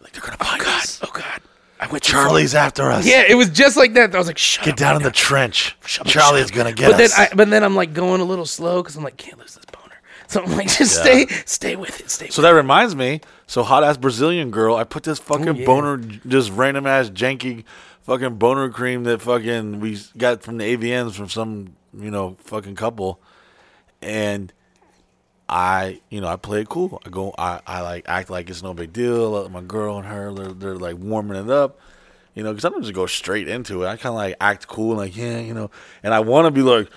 Like they're gonna oh, find us. Oh God. I went. Charlie's after us. Yeah, it was just like that. I was like, shut Get down in the trench. Shut Charlie's gonna get but us. Then I, but then I'm like going a little slow because I'm like, can't lose this boner. So I'm like, just stay, stay with it. Stay. so that reminds me. So hot ass Brazilian girl. I put this fucking Ooh, yeah. boner, just random ass janky, fucking boner cream that fucking we got from the AVNs from some you know fucking couple, and I, you know, I play it cool. I go, I, I like act like it's no big deal. My girl and her, they're, they're like warming it up, you know, because I don't just go straight into it. I kind of like act cool, and like yeah, you know, and I want to be like,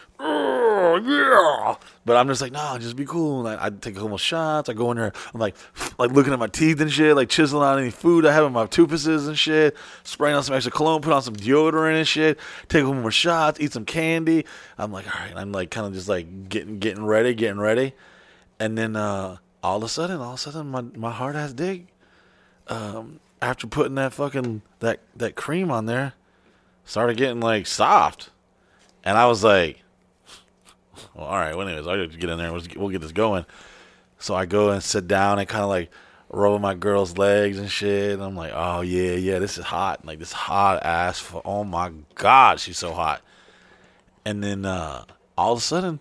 yeah, but I'm just like, no, just be cool. And I, I take a couple shots. I go in there, I'm like, like looking at my teeth and shit, like chiseling out any food I have in my toothpasses and shit, spraying on some extra cologne, put on some deodorant and shit, take a couple more shots, eat some candy. I'm like, all right, I'm like kind of just like getting getting ready, getting ready and then uh, all of a sudden, all of a sudden, my my hard ass dig, um, after putting that fucking that that cream on there, started getting like soft, and I was like, well, all right. Well, anyways, I'll just get in there and we'll get- we'll get this going. So I go and sit down and kind of like rub my girl's legs and shit. And I'm like, oh yeah, yeah, this is hot. Like this hot ass. fu- Oh my god, she's so hot. And then uh, all of a sudden,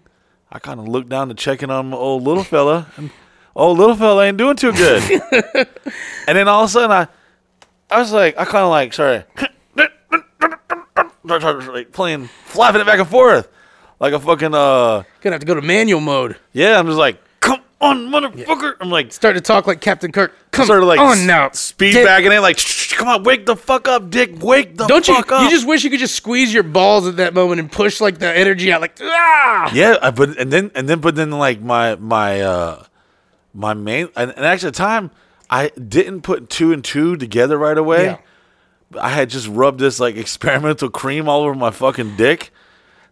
I kind of look down to checking on my old little fella, and old little fella ain't doing too good. and then all of a sudden, I, I was like, I kind of like, sorry, like playing, flapping it back and forth, like a fucking uh, Gonna have to go to manual mode. yeah. I'm just like, come on, motherfucker. I'm like, Start to talk like Captain Kirk. Come sort of like on now. speed and then like, "Shh, come on, wake the fuck up, Dick, wake the Don't you? fuck up. You just wish you could just squeeze your balls at that moment and push like the energy out, like ah. Yeah, I, but and then and then but then like my my uh my main and, and actually at the time I didn't put two and two together right away. Yeah. I had just rubbed this like experimental cream all over my fucking dick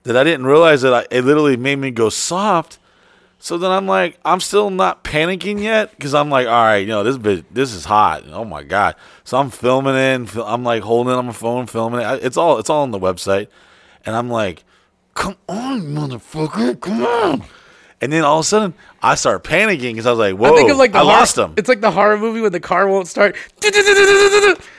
that I didn't realize that I, it literally made me go soft. So then I'm like, I'm still not panicking yet because I'm like, all right, you know, this bit, this is hot. Oh my god! So I'm filming it. And I'm like holding it on my phone, filming it. It's all, it's all on the website, and I'm like, come on, motherfucker, come on. And then all of a sudden, I start panicking because I was like, whoa, I think of like the I horror- lost him. It's like the horror movie when the car won't start.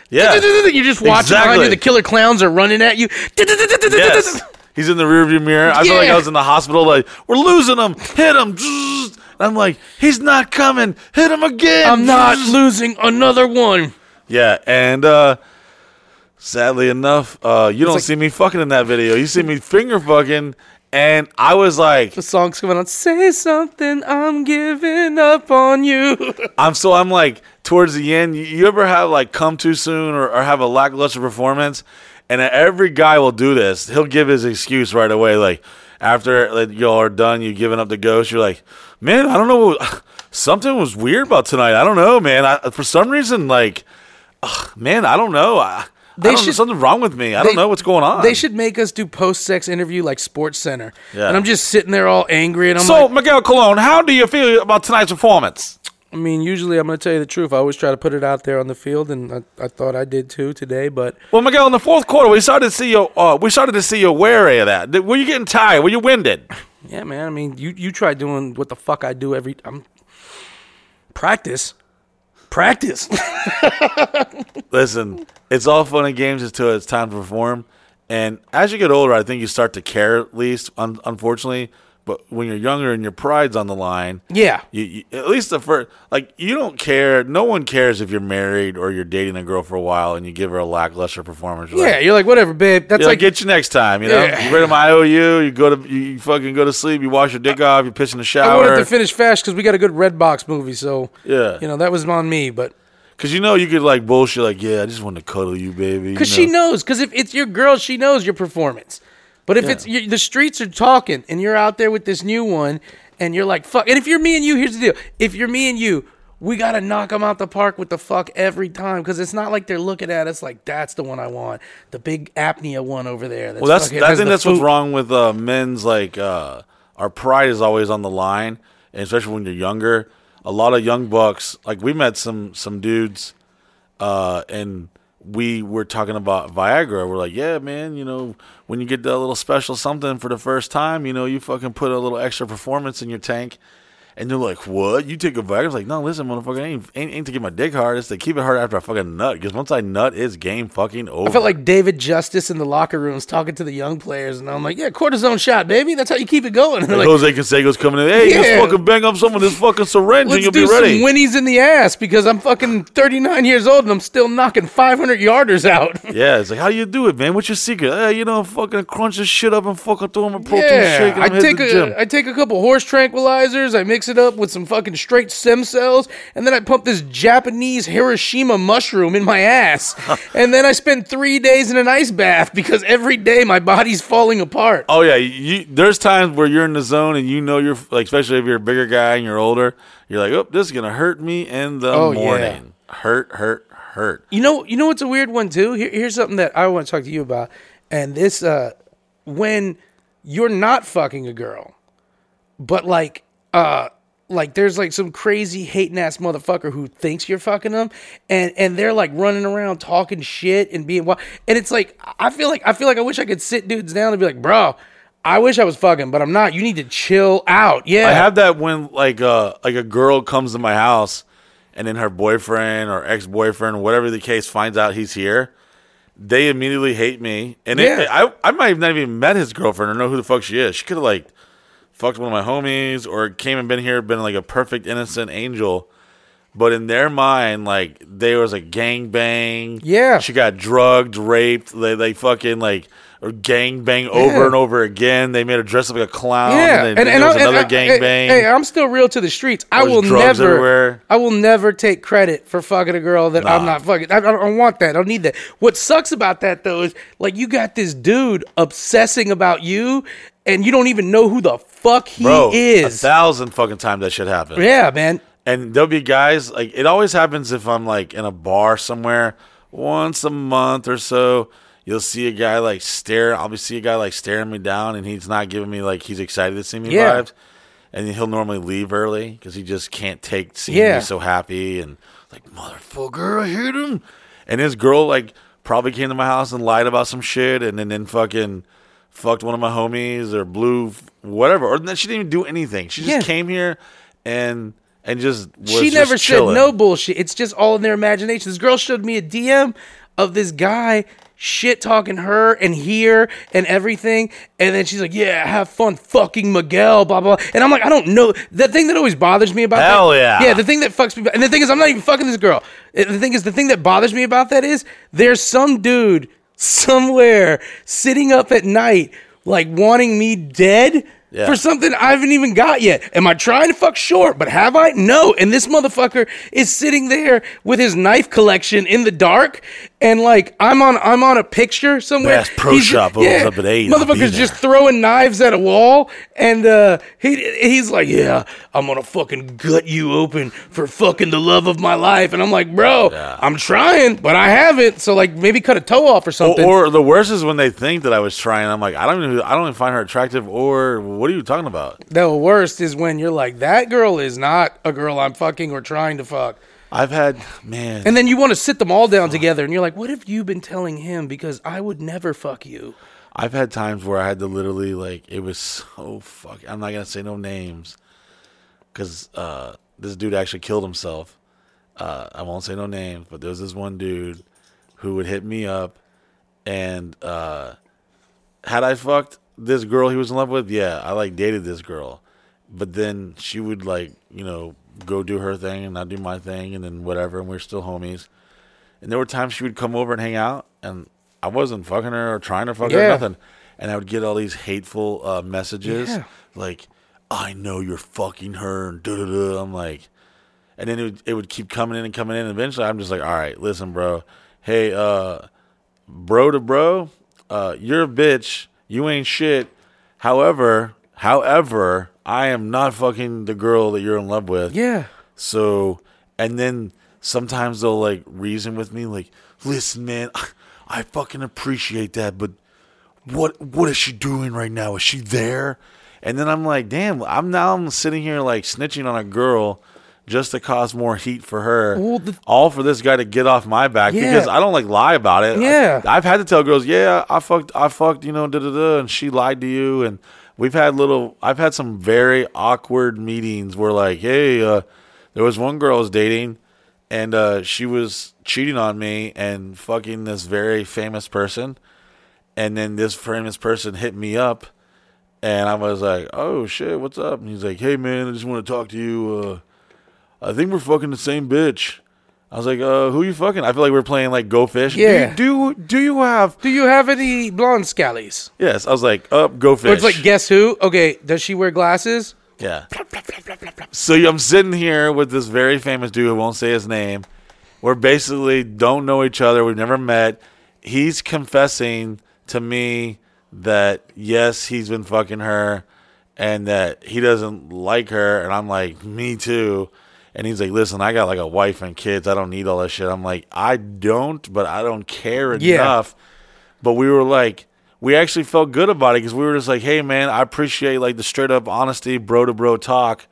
Yeah. You're just watching behind Exactly. you. The killer clowns are running at you. Yes. He's in the rearview mirror. I feel like I was in the hospital. Like we're losing him. Hit him. And I'm like, he's not coming. Hit him again. I'm not losing another one. Yeah, and uh sadly enough, uh you don't like- see me fucking in that video. You see me finger fucking, and I was like, The song's coming on. Say something. I'm giving up on you. I'm so I'm like towards the end. You, you ever have like come too soon or, or have a lackluster performance? And every guy will do this. He'll give his excuse right away. Like after like, y'all are done, you giving up the ghost. You're like, man, I don't know. What, something was weird about tonight. I don't know, man. I, for some reason, like, ugh, man, I don't know. I, They should- something wrong with me. I they- don't know what's going on. They should make us do post sex interview like Sports Center. Yeah. And I'm just sitting there all angry and I'm So, like, Miguel Colon, how do you feel about tonight's performance? I mean, usually I'm going to tell you the truth. I always try to put it out there on the field, and I, I thought I did too today. But Well, Miguel, in the fourth quarter, we started to see you. Uh, we started to see you wary of that. Were you getting tired? Were you winded? yeah, man. I mean, you you try doing what the fuck I do every. I'm practice, practice. Listen, it's all fun and games until it's time to perform. And as you get older, I think you start to care at least, un- unfortunately. But when you're younger and your pride's on the line, yeah. you, you at least the first, like you don't care. No one cares if you're married or you're dating a girl for a while and you give her a lackluster performance. You're Yeah, like, you're like, whatever, babe. That's like, like, get you next time, you know. Yeah. You read my IOU. You go to you, fucking go to sleep. You wash your dick off. You piss in the shower. I wanted to finish fast because we got a good Red Box movie, so yeah, you know that was on me. But because you know you could like bullshit. Like, yeah, I just want to cuddle you, baby. because you she knows, because if it's your girl, she knows your performance. But if Yeah. it's you the streets are talking and you're out there with this new one, and you're like, fuck. And if you're me and you, here's the deal: if you're me and you. We gotta knock them out the park with the fuck every time because it's not like they're looking at us like that's the one I want, the big apnea one over there. That's Well, that's fucking I think that's what's wrong with uh, men's like uh, our pride is always on the line, and especially when you're younger. A lot of young bucks, like we met some some dudes, uh, and we were talking about Viagra. We're like, yeah, man, you know, when you get that little special something for the first time, you know, you fucking put a little extra performance in your tank. And they're like, "What? You take a Viagra?" I was like, "No, listen, motherfucker, ain't, ain't ain't to get my dick hard. It's to keep it hard after I fucking nut. Because once I nut, it's game fucking over." I felt like David Justice in the locker rooms talking to the young players, and I'm like, "Yeah, cortisone shot, baby. That's how you keep it going." And like, Jose Canseco's coming in. Hey, Yeah. just fucking bang up some of this fucking syringe and "Let's you'll be ready. Let's do some winnies in the ass because I'm fucking 39 years old and I'm still knocking 500 yarders out." yeah, it's like, how do you do it, man? What's your secret? You know, fucking crunch this shit up and fucking throw him a protein yeah, shake and I take the gym. a I take a couple horse tranquilizers, I mix it up with some fucking straight stem cells, and then I pump this Japanese Hiroshima mushroom in my ass, and then I spend three days in an ice bath because every day my body's falling apart. oh yeah, you, there's times where you're in the zone and you know you're like, especially if you're a bigger guy and you're older, you're like, oh, this is gonna hurt me in the Oh, yeah. morning. Hurt, hurt, hurt. You know, you know what's a weird one too. Here, here's something that I want to talk to you about, and this, uh, when you're not fucking a girl, but like, uh, like there's like some crazy hating ass motherfucker who thinks you're fucking them, and and they're like running around talking shit and being wild, and it's like I feel like I feel like I wish I could sit dudes down and be like, bro. I wish I was fucking, but I'm not. You need to chill out. Yeah. I have that when like uh like a girl comes to my house and then her boyfriend or ex boyfriend or whatever the case finds out he's here, they immediately hate me. And it- I I might have not even met his girlfriend or know who the fuck she is. She could have like fucked one of my homies or came and been here, been like a perfect innocent angel. But in their mind, like there was a gang bang. Yeah. She got drugged, raped. They they fucking like or gang bang over Yeah. and over again. They made her dress up like a clown. Yeah, and, then there I- was another I- gang bang. Hey, I'm still real to the streets. I will never, everywhere. I will never take credit for fucking a girl that I'm not fucking. I, I don't want that. I don't need that. What sucks about that though is like you got this dude obsessing about you, and you don't even know who the fuck he Bro, a is. thousand fucking times that shit happen. yeah, man. And there'll be guys like it always happens if I'm like in a bar somewhere once a month or so. You'll see a guy like stare. I'll be see a guy like staring me down, and he's not giving me like he's excited to see me Yeah. vibes. And he'll normally leave early because he just can't take seeing Yeah. me so happy and like motherfucker, I hate him. And his girl like probably came to my house and lied about some shit, and then then fucking fucked one of my homies or blew whatever, or then she didn't even do anything. She just Yeah. came here and and just was she just never chilling. said no bullshit. It's just all in their imagination. This girl showed me a DM of this guy shit talking her and here and everything, and then she's like, "Yeah, have fun fucking Miguel." Blah blah. And I'm like, I don't know. The thing that always bothers me about Hell that, yeah. yeah. The thing that fucks me, and the thing is, I'm not even fucking this girl. Uh, The thing is, the thing that bothers me about that is there's some dude somewhere sitting up at night like wanting me dead. Yeah. For something I haven't even got yet. Am I trying to fuck short? But have I? No. And this motherfucker is sitting there with his knife collection in the dark, and like I'm on I'm on a picture somewhere. Bass Pro He's- Shop opens up at eight. Motherfucker's just throwing knives at a wall, and uh, he he's like, "Yeah, I'm gonna fucking gut you open for fucking the love of my life." And I'm like, "Bro, I'm trying, but I haven't." So like, maybe cut a toe off or something. Or, or the worst is when they think that I was trying. I'm like, I don't even I don't even find her attractive. Or what are you talking about? the worst is when you're like, "That girl is not a girl I'm fucking or trying to fuck." I've had man. And then you want to sit them all down together, and you're like, "What have you been telling him? Because I would never fuck you." I've had times where I had to literally like it was so fuck. I'm not gonna say no names because uh, this dude actually killed himself. uh, I won't say no names, but there was this one dude who would hit me up, and uh, had I fucked this girl he was in love with, yeah, I like dated this girl, but then she would like you know go do her thing and I do my thing, and then whatever, and we are still homies. And there were times she would come over and hang out, and I wasn't fucking her or trying to fuck her, Yeah. nothing. And I would get all these hateful uh, messages Yeah. like, "I know you're fucking her," and da da da. I'm like, and then it would, it would keep coming in and coming in. And eventually, I'm just like, all right, listen, bro. Hey, uh, bro to bro, uh, you're a bitch. You ain't shit. However, however, I am not fucking the girl that you're in love with. Yeah. So, and then sometimes they'll like reason with me, like, listen, man, I fucking appreciate that, but what what is she doing right now? Is she there? And then I'm like, damn, I'm now I'm sitting here like snitching on a girl just to cause more heat for her. Well, the- all for this guy to get off my back Yeah. because I don't like lie about it. Yeah. I, have had to tell girls, yeah, I fucked, I fucked, you know, da da da, and she lied to you, and we've had little, I've had some very awkward meetings where like, hey, uh, there was one girl I was dating, and uh, she was cheating on me and fucking this very famous person, and then this famous person hit me up, and I was like, oh shit, what's up? And he's like, hey man, I just want to talk to you. Uh, I think we're fucking the same bitch. I was like, uh, who you fucking? I feel like we're playing like Go Fish. Do you- Yeah. Do do you have? Do you have any blonde scallies? Yes. I was like, up, Go Fish. Or it's like, guess who? Okay, does she wear glasses? Yeah. So I'm sitting here with this very famous dude who won't say his name. We're basically don't know each other. We've never met. He's confessing to me that yes, he's been fucking her and that he doesn't like her. And I'm like, me too. And he's like, listen, I got like a wife and kids. I don't need all that shit. I'm like, I don't, but I don't care Yeah. enough. But we were like, we actually felt good about it because we were just like, hey, man, I appreciate like the straight up honesty, bro to bro talk.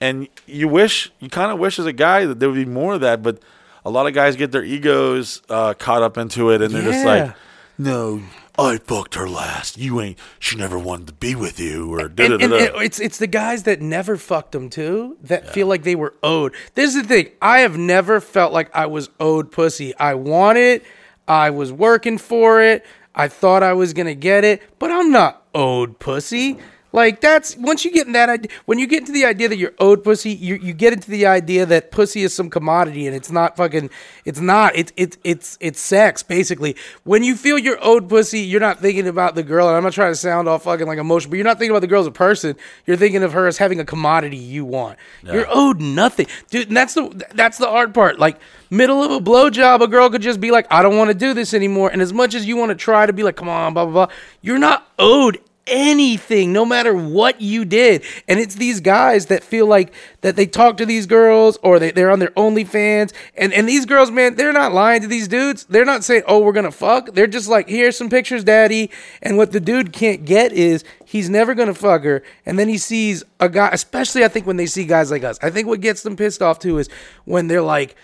And you wish, you kind of wish as a guy that there would be more of that. But a lot of guys get their egos uh, caught up into it and they're just like, no, I fucked her last. You ain't, she never wanted to be with you or da da And, and, da. and it's it's the guys that never fucked them too that feel like they were owed. This is the thing. I have never felt like I was owed pussy. I want it. I was working for it. I thought I was gonna get it, but I'm not owed pussy. Like that's once you get in that idea, when you get into the idea that you're owed pussy, you you get into the idea that pussy is some commodity and it's not fucking, it's not, it's it's it's it's sex basically. When you feel you're owed pussy, you're not thinking about the girl, and I'm not trying to sound all fucking like emotional, but you're not thinking about the girl as a person. You're thinking of her as having a commodity you want. You're owed nothing, dude. And that's the that's the hard part. Like middle of a blowjob, a girl could just be like, I don't want to do this anymore. And as much as you want to try to be like, come on, blah blah blah, you're not owed anything no matter what you did. And it's these guys that feel like that they talk to these girls or they, they're on their OnlyFans. And and these girls man they're not lying to these dudes. They're not saying oh we're gonna fuck. They're just like here's some pictures daddy. And what the dude can't get is he's never gonna fuck her. And then he sees a guy especially I think when they see guys like us. I think what gets them pissed off too is when they're like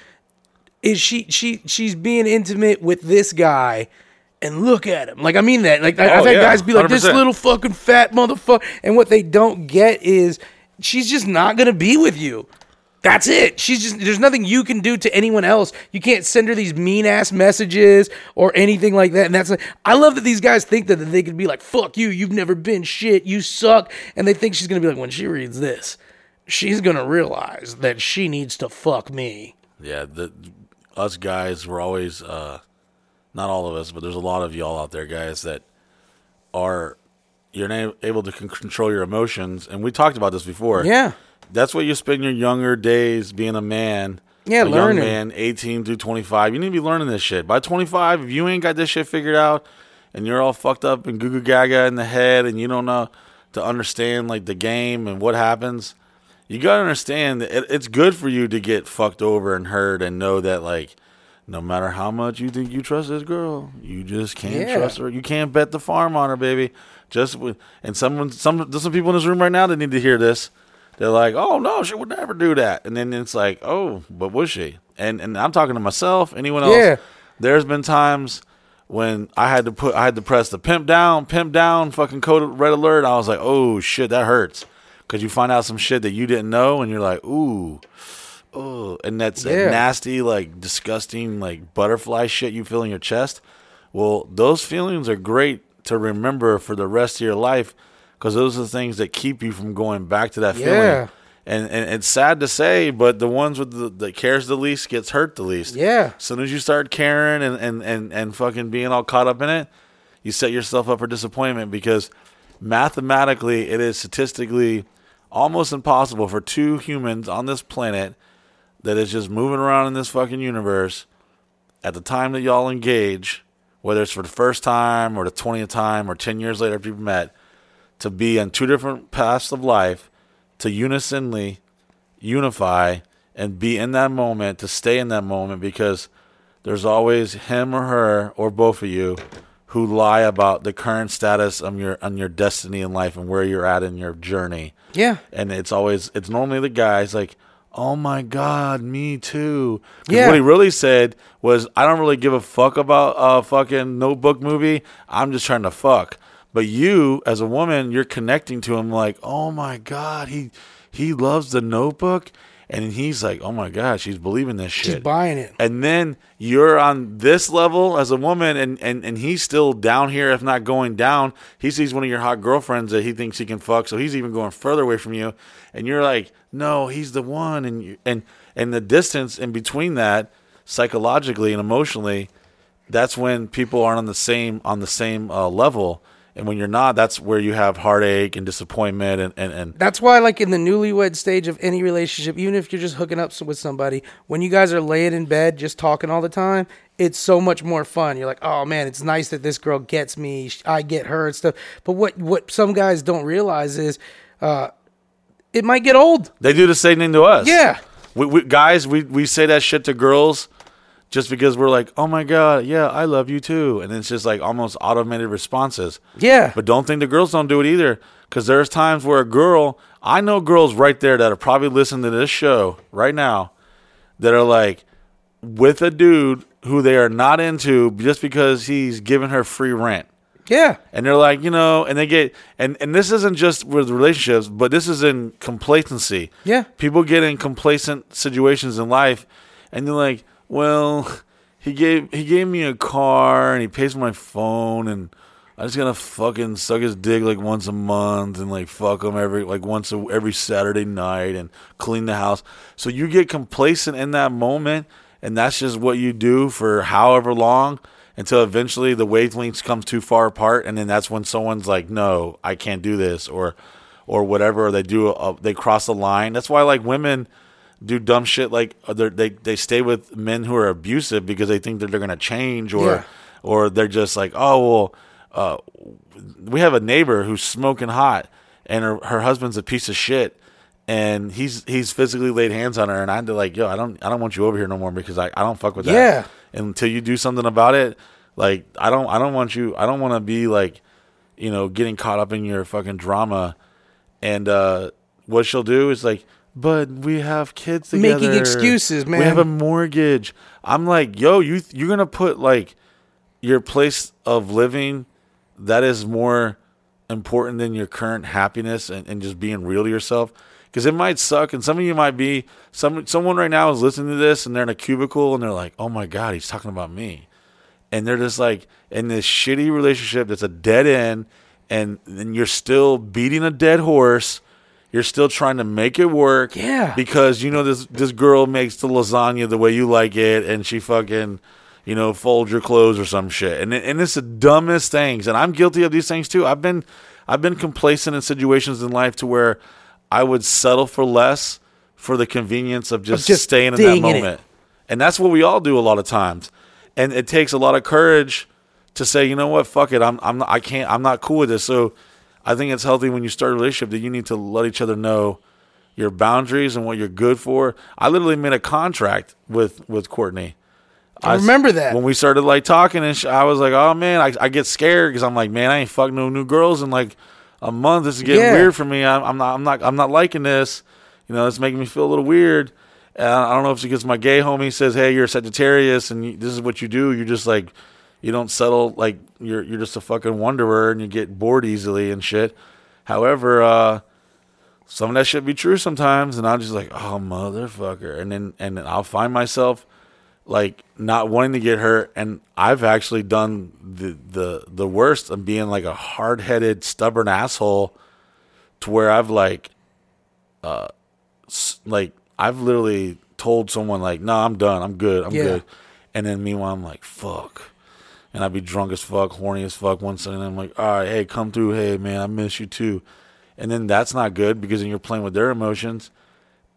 is she she she's being intimate with this guy and look at him. Like i mean that. Like I- Oh, i've had yeah, guys be like this 100%. little fucking fat motherfucker and what they don't get is she's just not gonna be with you. That's it. She's just there's nothing you can do to anyone else. You can't send her these mean ass messages or anything like that and that's like i love that these guys think that, that they could be like fuck you you've never been shit you suck and they think she's gonna be like when she reads this she's gonna realize that she needs to fuck me. Yeah, the, us guys were always, uh, not all of us, but there's a lot of y'all out there, guys, that are you're not able to con- control your emotions, and we talked about this before. yeah that's what you spend your younger days being a man. Yeah, a learning. young man, eighteen through twenty five. You need to be learning this shit. By twenty five, if you ain't got this shit figured out, and you're all fucked up and goo goo gaga in the head, and you don't know to understand like the game and what happens, you gotta understand that it, it's good for you to get fucked over and hurt and know that like. No matter how much you think you trust this girl, you just can't Yeah. trust her. You can't bet the farm on her, baby. Just with, and someone, some, there's some people in this room right now that need to hear this. They're like, "Oh no, she would never do that," and then it's like, "Oh, but was she?" And and I'm talking to myself. Anyone else? Yeah. There's been times when I had to put, I had to press the pimp down, pimp down, fucking code red alert. I was like, "Oh shit, that hurts," because you find out some shit that you didn't know, and you're like, "Ooh, oh, and that's that nasty, like disgusting, like butterfly shit you feel in your chest. Well, those feelings are great to remember for the rest of your life because those are the things that keep you from going back to that Yeah. feeling. And, and it's sad to say, but the ones with the that cares the least gets hurt the least. Yeah. As soon as you start caring and, and, and, and fucking being all caught up in it, you set yourself up for disappointment because mathematically it is statistically almost impossible for two humans on this planet that is just moving around in this fucking universe at the time that y'all engage, whether it's for the first time or the 20th time or 10 years later after you've met, to be on two different paths of life, to unisonly unify and be in that moment, to stay in that moment because there's always him or her or both of you who lie about the current status of your on your destiny in life and where you're at in your journey Yeah. and it's always it's normally the guys like oh my god me too. Yeah. what he really said was i don't really give a fuck about a fucking notebook movie i'm just trying to fuck but you as a woman you're connecting to him like oh my god he he loves the notebook and he's like oh my god she's believing this shit. She's buying it. and then you're on this level as a woman and, and, and he's still down here if not going down. He sees one of your hot girlfriends that he thinks he can fuck so he's even going further away from you. And you're like no he's the one. And you, and and the distance in between that psychologically and emotionally that's when people aren't on the same on the same uh, level and when you're not that's where you have heartache and disappointment and and, and That's why, like in the newlywed stage of any relationship, even if you're just hooking up with somebody, when you guys are laying in bed just talking all the time, it's so much more fun. You're like, oh man, it's nice that this girl gets me, I get her and stuff. But what what some guys don't realize is, uh, it might get old. they do the same thing to us Yeah. We, we guys, we, we say that shit to girls just because we're like, oh my god, yeah, I love you too, and it's just like almost automated responses. Yeah. But don't think the girls don't do it either, because there's times where a girl, I know girls right there that are probably listening to this show right now, that are like with a dude who they are not into just because he's giving her free rent yeah. and they're like, you know, and they get and and this isn't just with relationships, but this is in complacency. Yeah. people get in complacent situations in life, and they're like, well, he gave he gave me a car and he pays for my phone and. I just gotta fucking suck his dick like once a month and like fuck him every like once a, every Saturday night and clean the house. So you get complacent in that moment, and that's just what you do for however long until eventually the wavelengths come too far apart, and then that's when someone's like, "No, I can't do this," or or whatever. Or they do a, they cross the line. That's why like women do dumb shit like uh, they they stay with men who are abusive because they think that they're gonna change, or Yeah. or they're just like, "Oh well." Uh, we have a neighbor who's smoking hot, and her, her husband's a piece of shit, and he's he's physically laid hands on her, and I had to like, yo, I don't I don't want you over here no more because I, I don't fuck with that. Yeah. And until you do something about it, like I don't I don't want you I don't want to be like, you know, getting caught up in your fucking drama, and uh, what she'll do is like. But we have kids together. Making excuses, man. We have a mortgage. I'm like, yo, you you're gonna put like your place of living that is more important than your current happiness and, and just being real to yourself because it might suck and some of you might be some someone right now is listening to this and they're in a cubicle and they're like oh my god he's talking about me and they're just like in this shitty relationship that's a dead end and then you're still beating a dead horse you're still trying to make it work Yeah. because you know this this girl makes the lasagna the way you like it and she fucking you know folds your clothes or some shit. And and it's the dumbest things. And I'm guilty of these things too. I've been I've been complacent in situations in life to where I would settle for less for the convenience of just, just staying in that staying in it. moment. And that's what we all do a lot of times. And it takes a lot of courage to say you know what? Fuck it. I'm I'm not, I can't I'm not cool with this. So I think it's healthy when you start a relationship that you need to let each other know your boundaries and what you're good for. I literally made a contract with with Courtney. I remember that. when we started like talking, and sh- I was like, "Oh man, I, I get scared because I'm like, man, I ain't fucked no new girls in like a month. This is getting Yeah. weird for me. I'm, I'm not, I'm not, I'm not liking this. You know, it's making me feel a little weird. And I don't know if it's because my gay homie says, "Hey, you're a Sagittarius, and you, this is what you do. You're just like, you don't settle. Like you're you're just a fucking wanderer, and you get bored easily and shit." However, uh, some of that should be true sometimes, and I'm just like, oh motherfucker, and then and then I'll find myself like not wanting to get hurt, and I've actually done the the the worst of being like a hard headed, stubborn asshole, to where I've like, uh, like I've literally told someone like, no, I'm done, I'm good, I'm Yeah. good, and then meanwhile I'm like, fuck. And I'd be drunk as fuck, horny as fuck one second. And I'm like, all right, hey, come through. Hey, man, I miss you too. And then that's not good because then you're playing with their emotions.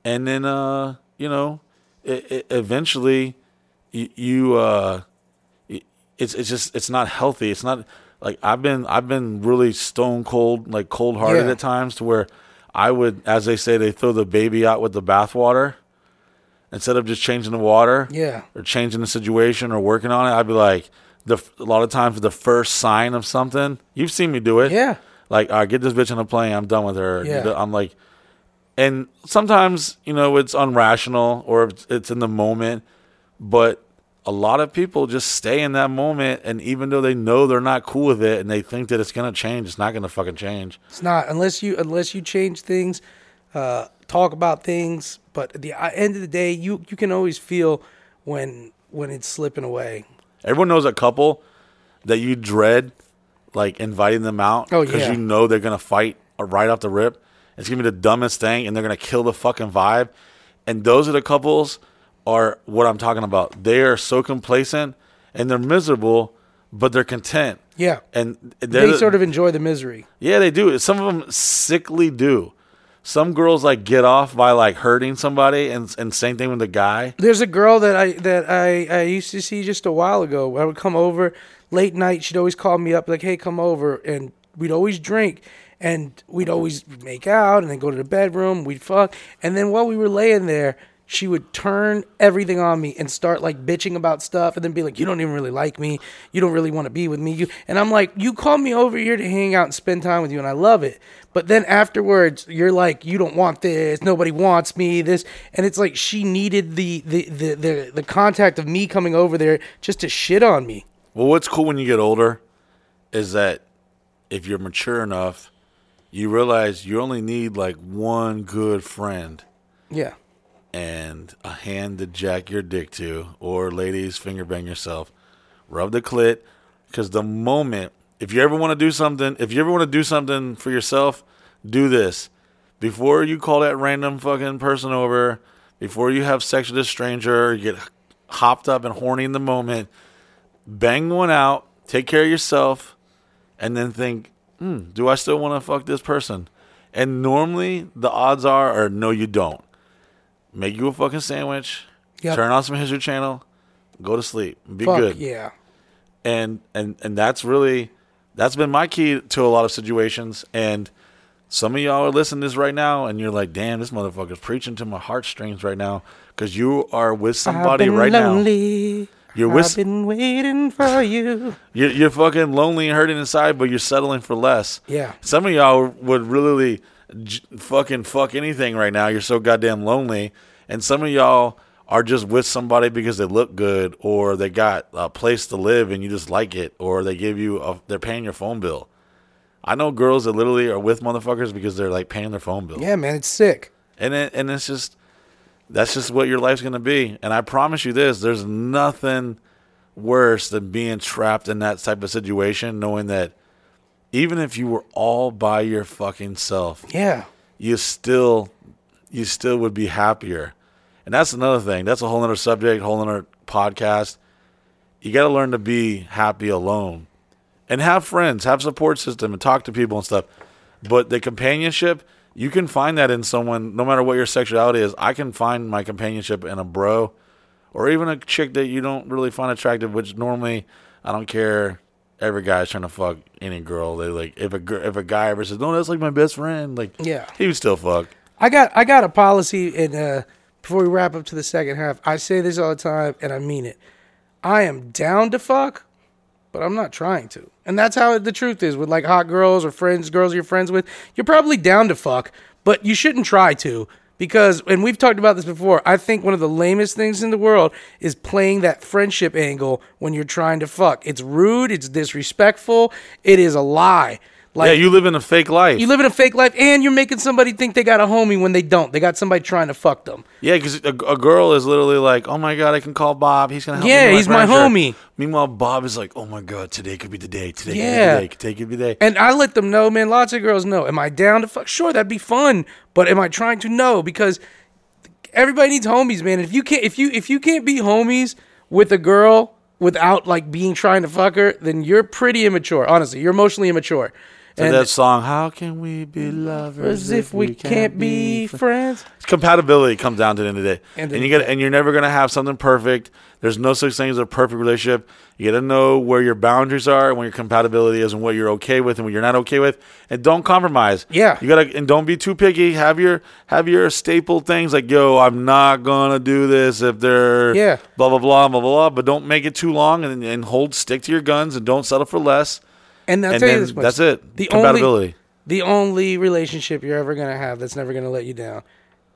And then, uh, you know, it, it, eventually you, you uh, it- it's it's just it's not healthy. It's not like I've been I've been really stone cold, like cold hearted Yeah. at times to where I would, as they say, they throw the baby out with the bathwater instead of just changing the water Yeah. or changing the situation or working on it, I'd be like, the a lot of times the first sign of something, you've seen me do it. Yeah. Like, all right, get this bitch on a plane. I'm done with her. Yeah. I'm like, and sometimes you know it's unrational or it's, in the moment, but a lot of people just stay in that moment, and even though they know they're not cool with it and they think that it's gonna change, it's not gonna fucking change. It's not unless you unless you change things, uh, talk about things. But at the end of the day, you you can always feel when when it's slipping away. Everyone knows a couple that you dread, like inviting them out Oh, because yeah. you know they're gonna fight right off the rip. It's gonna be the dumbest thing, and they're gonna kill the fucking vibe. And those are the couples are what I'm talking about. They are so complacent and they're miserable, but they're content. Yeah, And they the- sort of enjoy the misery. yeah, they do. Some of them sickly do. Some girls like get off by like hurting somebody, and and same thing with the guy. There's a girl that I that I, I used to see just a while ago. I would come over late night. She'd always call me up like, "Hey, come over," and we'd always drink, and we'd always make out, and then go to the bedroom. We'd fuck, and then while we were laying there, she would turn everything on me and start like bitching about stuff, and then be like, "You don't even really like me. You don't really want to be with me." You and I'm like, "You called me over here to hang out and spend time with you, and I love it." But then afterwards, you're like, "You don't want this. Nobody wants me." This, and it's like she needed the the the the, the contact of me coming over there just to shit on me. Well, what's cool when you get older is that if you're mature enough, you realize you only need like one good friend Yeah, and a hand to jack your dick to, or ladies, finger bang yourself, rub the clit. Because the moment, if you ever want to do something, if you ever want to do something for yourself, do this. Before you call that random fucking person over, before you have sex with a stranger, you get hopped up and horny in the moment, bang one out, take care of yourself, and then think, hmm, do I still want to fuck this person? And normally the odds are, or no, you don't. Make you a fucking sandwich, Yep. turn on some History Channel, go to sleep, be fuck good. yeah. And and and that's really that's been my key to a lot of situations. And some of y'all are listening to this right now, and you're like, damn, this motherfucker's preaching to my heartstrings right now because you are with somebody right now. You're I've been waiting for you. You're, you're fucking lonely and hurting inside, but you're settling for less. Yeah. Some of y'all would really j- fucking fuck anything right now. You're so goddamn lonely. And some of y'all are just with somebody because they look good or they got a place to live and you just like it or they give you a, they're paying your phone bill. I know girls that literally are with motherfuckers because they're like paying their phone bill. Yeah, man, it's sick. And it, and it's just that's just what your life's gonna be. And I promise you this: there's nothing worse than being trapped in that type of situation, knowing that even if you were all by your fucking self, Yeah. you still you still would be happier. And that's another thing. That's a whole other subject, whole other podcast. You got to learn to be happy alone, and have friends, have support system, and talk to people and stuff. But the companionship, you can find that in someone, no matter what your sexuality is. I can find my companionship in a bro, or even a chick that you don't really find attractive. Which normally, I don't care. Every guy's trying to fuck any girl. They like if a if a guy ever says, "No, that's like my best friend," like Yeah. he would still fuck. I got I got a policy and uh before we wrap up to the second half, I say this all the time and I mean it. I am down to fuck, but I'm not trying to. And that's how the truth is with like hot girls or friends, girls you're friends with. You're probably down to fuck, but you shouldn't try to because and we've talked about this before. I think one of the lamest things in the world is playing that friendship angle when you're trying to fuck. It's rude, it's disrespectful, it is a lie. Like yeah, you live in a fake life. you live in a fake life, and you're making somebody think they got a homie when they don't. They got somebody trying to fuck them. yeah, because a, a girl is literally like, "Oh my god, I can call Bob. He's gonna help me." Yeah, he's my furniture." homie. Meanwhile, Bob is like, "Oh my god, today could be the day. Today Yeah. could be the day. Today could be the day." And I let them know, man. Lots of girls know. Am I down to fuck? Sure, that'd be fun. But am I trying to know? Because everybody needs homies, man. If you can't, if you if you can't be homies with a girl without like being trying to fuck her, then you're pretty immature. Honestly, you're emotionally immature. And that song, "How can we be lovers as if we can't be friends. compatibility comes down to the end of the day, And and, you get and you're never gonna have something perfect. There's no such thing as a perfect relationship. You gotta know where your boundaries are, and where your compatibility is, and what you're okay with and what you're not okay with, and don't compromise. Yeah. you gotta and don't be too picky. Have your have your staple things like yo, I'm not gonna do this if they're Yeah. blah blah blah blah blah. But don't make it too long, and and hold stick to your guns, and don't settle for less. And I'll And tell you this much. that's it. The Compatibility. Only, the only relationship you're ever gonna have that's never gonna let you down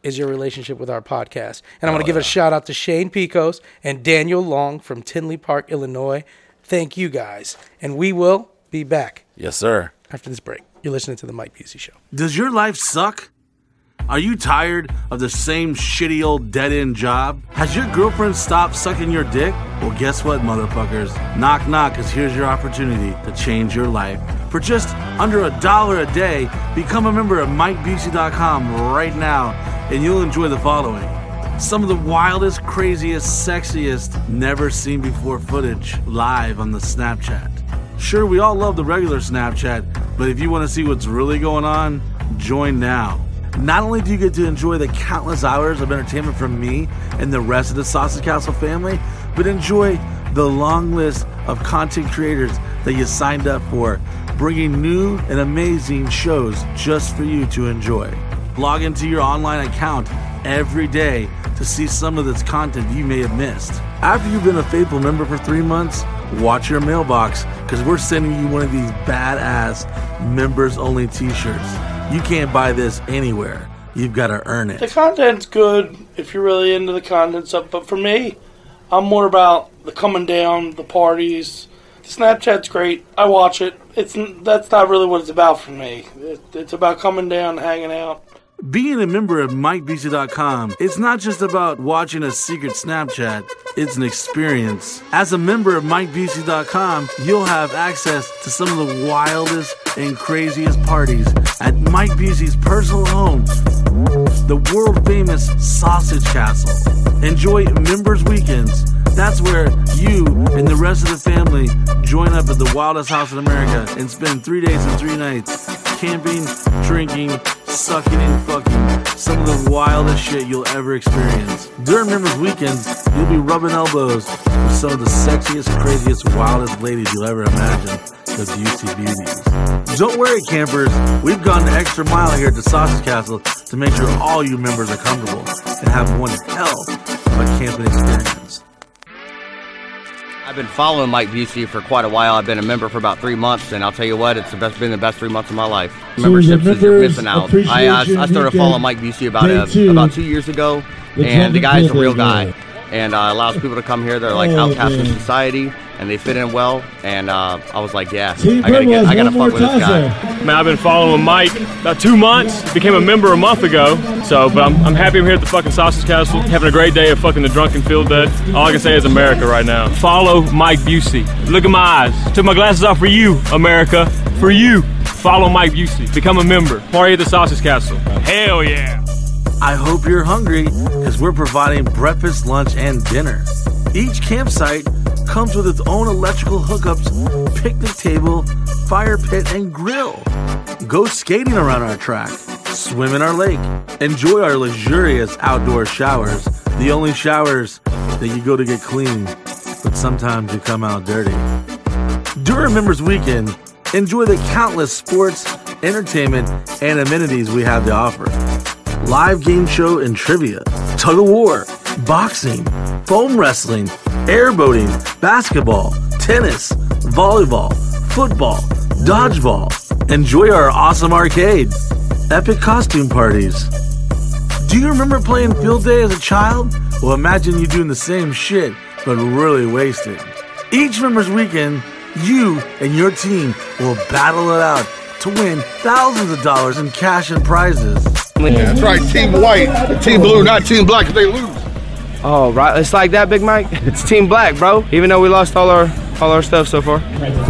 is your relationship with our podcast. And I want gonna give a shout out to Shane Picos and Daniel Long from Tinley Park, Illinois. Thank you guys, and we will be back Yes, sir. after this break. You're listening to the Mike Busey Show. Does your life suck? Are you tired of the same shitty old dead end job? Has your girlfriend stopped sucking your dick? Well, guess what, motherfuckers? Knock, knock, because here's your opportunity to change your life. For just under a dollar a day, become a member of MikeBusey.com right now, and you'll enjoy the following some of the wildest, craziest, sexiest, never seen before footage live on the Snapchat. Sure, we all love the regular Snapchat, but if you want to see what's really going on, join now. Not only do you get to enjoy the countless hours of entertainment from me and the rest of the Sausage Castle family, but enjoy the long list of content creators that you signed up for, bringing new and amazing shows just for you to enjoy. Log into your online account every day to see some of this content you may have missed. After you've been a faithful member for three months, watch your mailbox because we're sending you one of these badass members only t shirts. You can't buy this anywhere. You've got to earn it. The content's good if you're really into the content stuff, but for me, I'm more about the coming down, the parties. Snapchat's great. I watch it. It's that's not really what it's about for me. It, it's about coming down, hanging out. Being a member of MikeBusey.com, it's not just about watching a secret Snapchat, it's an experience. As a member of MikeBusey.com, you'll have access to some of the wildest and craziest parties at Mike Busey's personal home, the world famous Sausage Castle. Enjoy Members Weekends. That's where you and the rest of the family join up at the wildest house in America and spend three days and three nights camping, drinking, sucking, and fucking some of the wildest shit you'll ever experience. During Members Weekends, you'll be rubbing elbows with some of the sexiest, craziest, wildest ladies you'll ever imagine. The Busey Beauties. Don't worry, campers. We've gone the extra mile here at the Sausage Castle to make sure all you members are comfortable and have one hell of a camping experience. I've been following Mike Busey for quite a while. I've been a member for about three months, and I'll tell you what, it's the best, been the best three months of my life. So Memberships is you're missing out. I, uh, I started following Mike Busey about day uh, two. about two years ago, The and the guy's a real guy, guy. And uh, allows people to come here. They're like Oh, outcasts in society, and they fit in well. And uh, I was like, yeah, Team I gotta get, I gotta one fuck with this guy. Man, I've been following Mike about two months. Became a member a month ago. So, but I'm, I'm happy I'm here at the fucking Sausage Castle, having a great day of fucking the drunken field dead. All I can say is America right now. Follow Mike Busey. Look at my eyes. Took my glasses off for you, America. For you. Follow Mike Busey. Become a member. Party at the Sausage Castle. Hell yeah. I hope you're hungry because we're providing breakfast, lunch, and dinner. Each campsite comes with its own electrical hookups, picnic table, fire pit, and grill. Go skating around our track, swim in our lake, enjoy our luxurious outdoor showers, the only showers that you go to get clean, but sometimes you come out dirty. During Members Weekend, enjoy the countless sports, entertainment, and amenities we have to offer live game show and trivia, tug of war, boxing, foam wrestling, airboating, basketball, tennis, volleyball, football, dodgeball. Enjoy our awesome arcade, epic costume parties. Do you remember playing field day as a child? Well, imagine you doing the same shit, but really wasted. Each member's weekend, you and your team will battle it out to win thousands of dollars in cash and prizes. That's right, Team White, Team Blue, not Team Black if they lose. Oh, right. It's like that, Big Mike. It's Team Black, bro. Even though we lost all our all our stuff so far.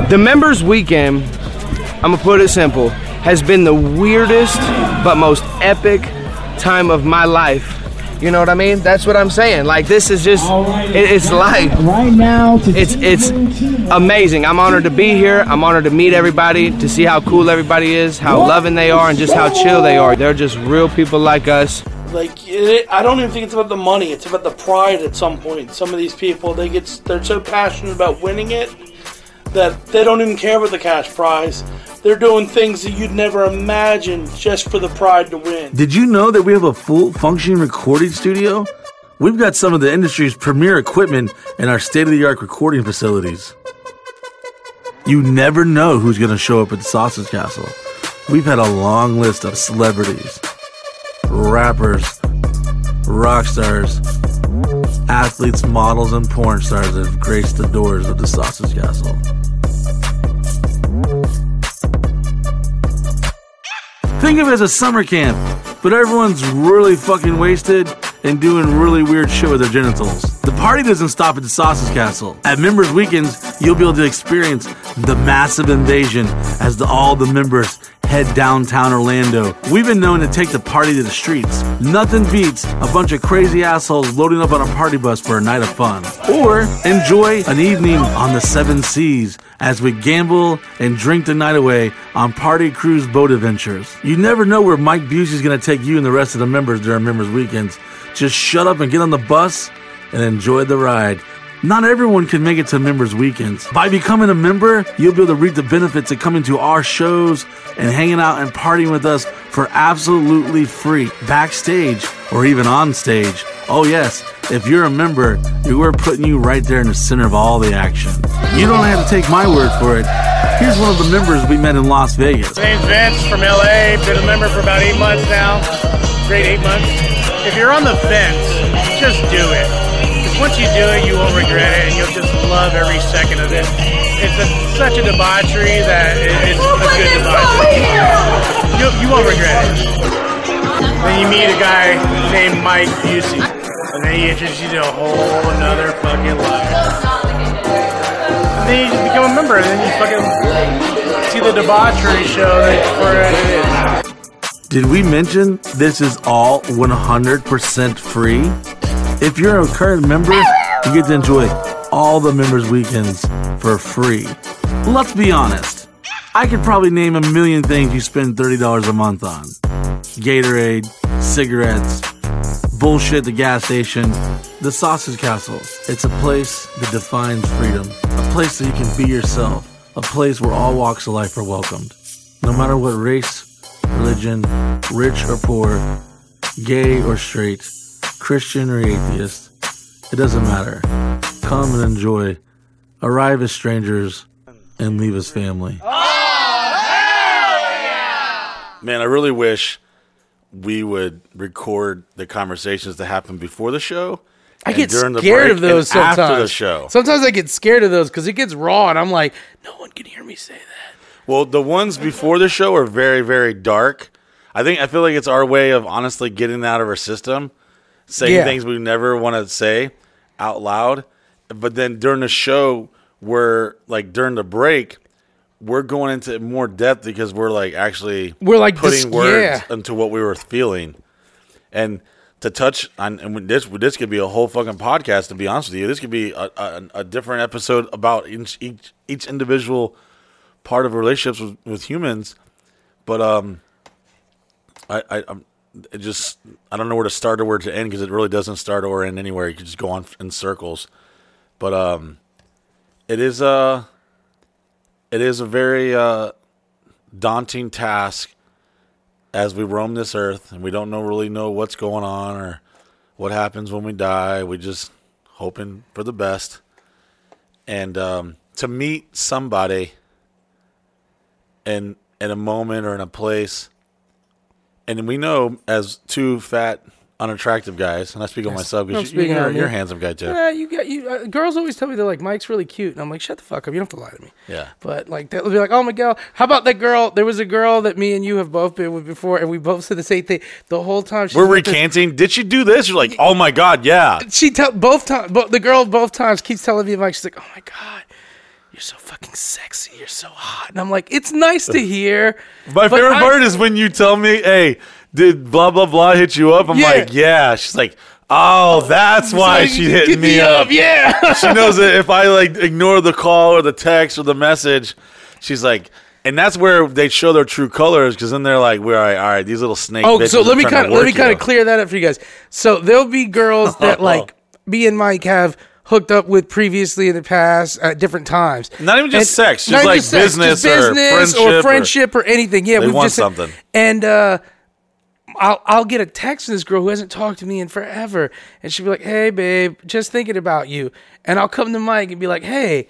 The members weekend, I'm gonna put it simple, has been the weirdest but most epic time of my life. You know what I mean? That's what I'm saying. Like this is just it, it's life. Right now, to It's it's amazing. I'm honored to be here. I'm honored to meet everybody, to see how cool everybody is, how loving they are, and just how chill they are. They're just real people like us. Like it, I don't even think it's about the money. It's about the pride. At some point, some of these people they get they're so passionate about winning it that they don't even care about the cash prize. They're doing things that you'd never imagine just for the pride to win. Did you know that we have a full functioning recording studio? We've got some of the industry's premier equipment in our state of the art recording facilities. You never know who's going to show up at the Sausage Castle. We've had a long list of celebrities, rappers, rock stars, athletes, models, and porn stars have graced the doors of the Sausage Castle. Think of it as a summer camp, but everyone's really fucking wasted and doing really weird shit with their genitals. The party doesn't stop at the Sausage Castle. At Members Weekends, you'll be able to experience the massive invasion as the, all the members head downtown Orlando. We've been known to take the party to the streets. Nothing beats a bunch of crazy assholes loading up on a party bus for a night of fun. Or enjoy an evening on the seven seas as we gamble and drink the night away on party cruise boat adventures. You never know where Mike Busey's gonna take you and the rest of the members during members weekends. Just shut up and get on the bus and enjoy the ride. Not everyone can make it to members weekends. By becoming a member, you'll be able to reap the benefits of coming to our shows and hanging out and partying with us for absolutely free, backstage or even on stage. Oh yes, if you're a member, we're putting you right there in the center of all the action. You don't have to take my word for it. Here's one of the members we met in Las Vegas. My name's Vince from LA. Been a member for about eight months now. Great eight months. If you're on the fence, just do it. Because once you do it, you won't regret it, and you'll just love every second of it. It's a, such a debauchery that it, it's a good debauchery. You, you won't regret it. Then you meet a guy named Mike Busey, and then he introduces you to a whole another fucking life. And then you just become a member, and then you fucking see the debauchery show that for it is. Did we mention this is all 100% free? If you're a current member, you get to enjoy all the members' weekends for free. Let's be honest. I could probably name a million things you spend $30 a month on Gatorade, cigarettes, bullshit the gas station, the Sausage Castle. It's a place that defines freedom, a place that you can be yourself, a place where all walks of life are welcomed. No matter what race, religion, rich or poor, gay or straight, Christian or atheist, it doesn't matter. Come and enjoy. Arrive as strangers and leave as family. Oh, Man, I really wish we would record the conversations that happen before the show. I and get during the scared break of those and sometimes. After the show. Sometimes I get scared of those because it gets raw, and I'm like, no one can hear me say that. Well, the ones before the show are very, very dark. I think I feel like it's our way of honestly getting that out of our system, saying Yeah. things we never want to say out loud. But then during the show, we're like during the break, we're going into more depth because we're like actually We're, like, putting dis- words yeah. into what we were feeling, and to touch on and this this could be a whole fucking podcast. To be honest with you, this could be a, a, a different episode about each each each individual part of relationships with, with humans. But um, I I I'm, it just I don't know where to start or where to end because it really doesn't start or end anywhere. You could just go on in circles. But um, it is a it is a very uh daunting task as we roam this earth and we don't know really know what's going on or what happens when we die. We just hoping for the best. And um, to meet somebody in in a moment or in a place, and we know as two fat unattractive guys, and I speak on myself I'm because speaking you're, on you're a handsome guy too. Yeah, you got you. Uh, girls always tell me they're like Mike's really cute, and I'm like, shut the fuck up. You don't have to lie to me. Yeah. But like they'll be like, oh Miguel, how about that girl? There was a girl that me and you have both been with before, and we both said the same thing the whole time. she's We're this- recanting. Did she do this? You're like, oh my god, yeah. She tell both times. Bo- the girl both times keeps telling me, Mike. She's like, oh my god. You're so fucking sexy. You're so hot. And I'm like, it's nice to hear. My favorite I- part is when you tell me, "Hey, did blah blah blah hit you up?" I'm Yeah. like, "Yeah." She's like, "Oh, that's why So she hit get me up." Yeah. she knows that if I like ignore the call or the text or the message, she's like, and that's where they show their true colors because then they're like, "We're all right, all right." These little snake. Oh, so let me kind of let me kind of clear that up for you guys. So there'll be girls that like me and Mike have hooked up with previously in the past at different times. Not even just And- sex, just not even like business or business friendship or- friendship or anything. Yeah, we've want just something. And uh, I'll I'll get a text from this girl who hasn't talked to me in forever, and she'll be like, "Hey, babe, just thinking about you." And I'll come to Mike and be like, "Hey."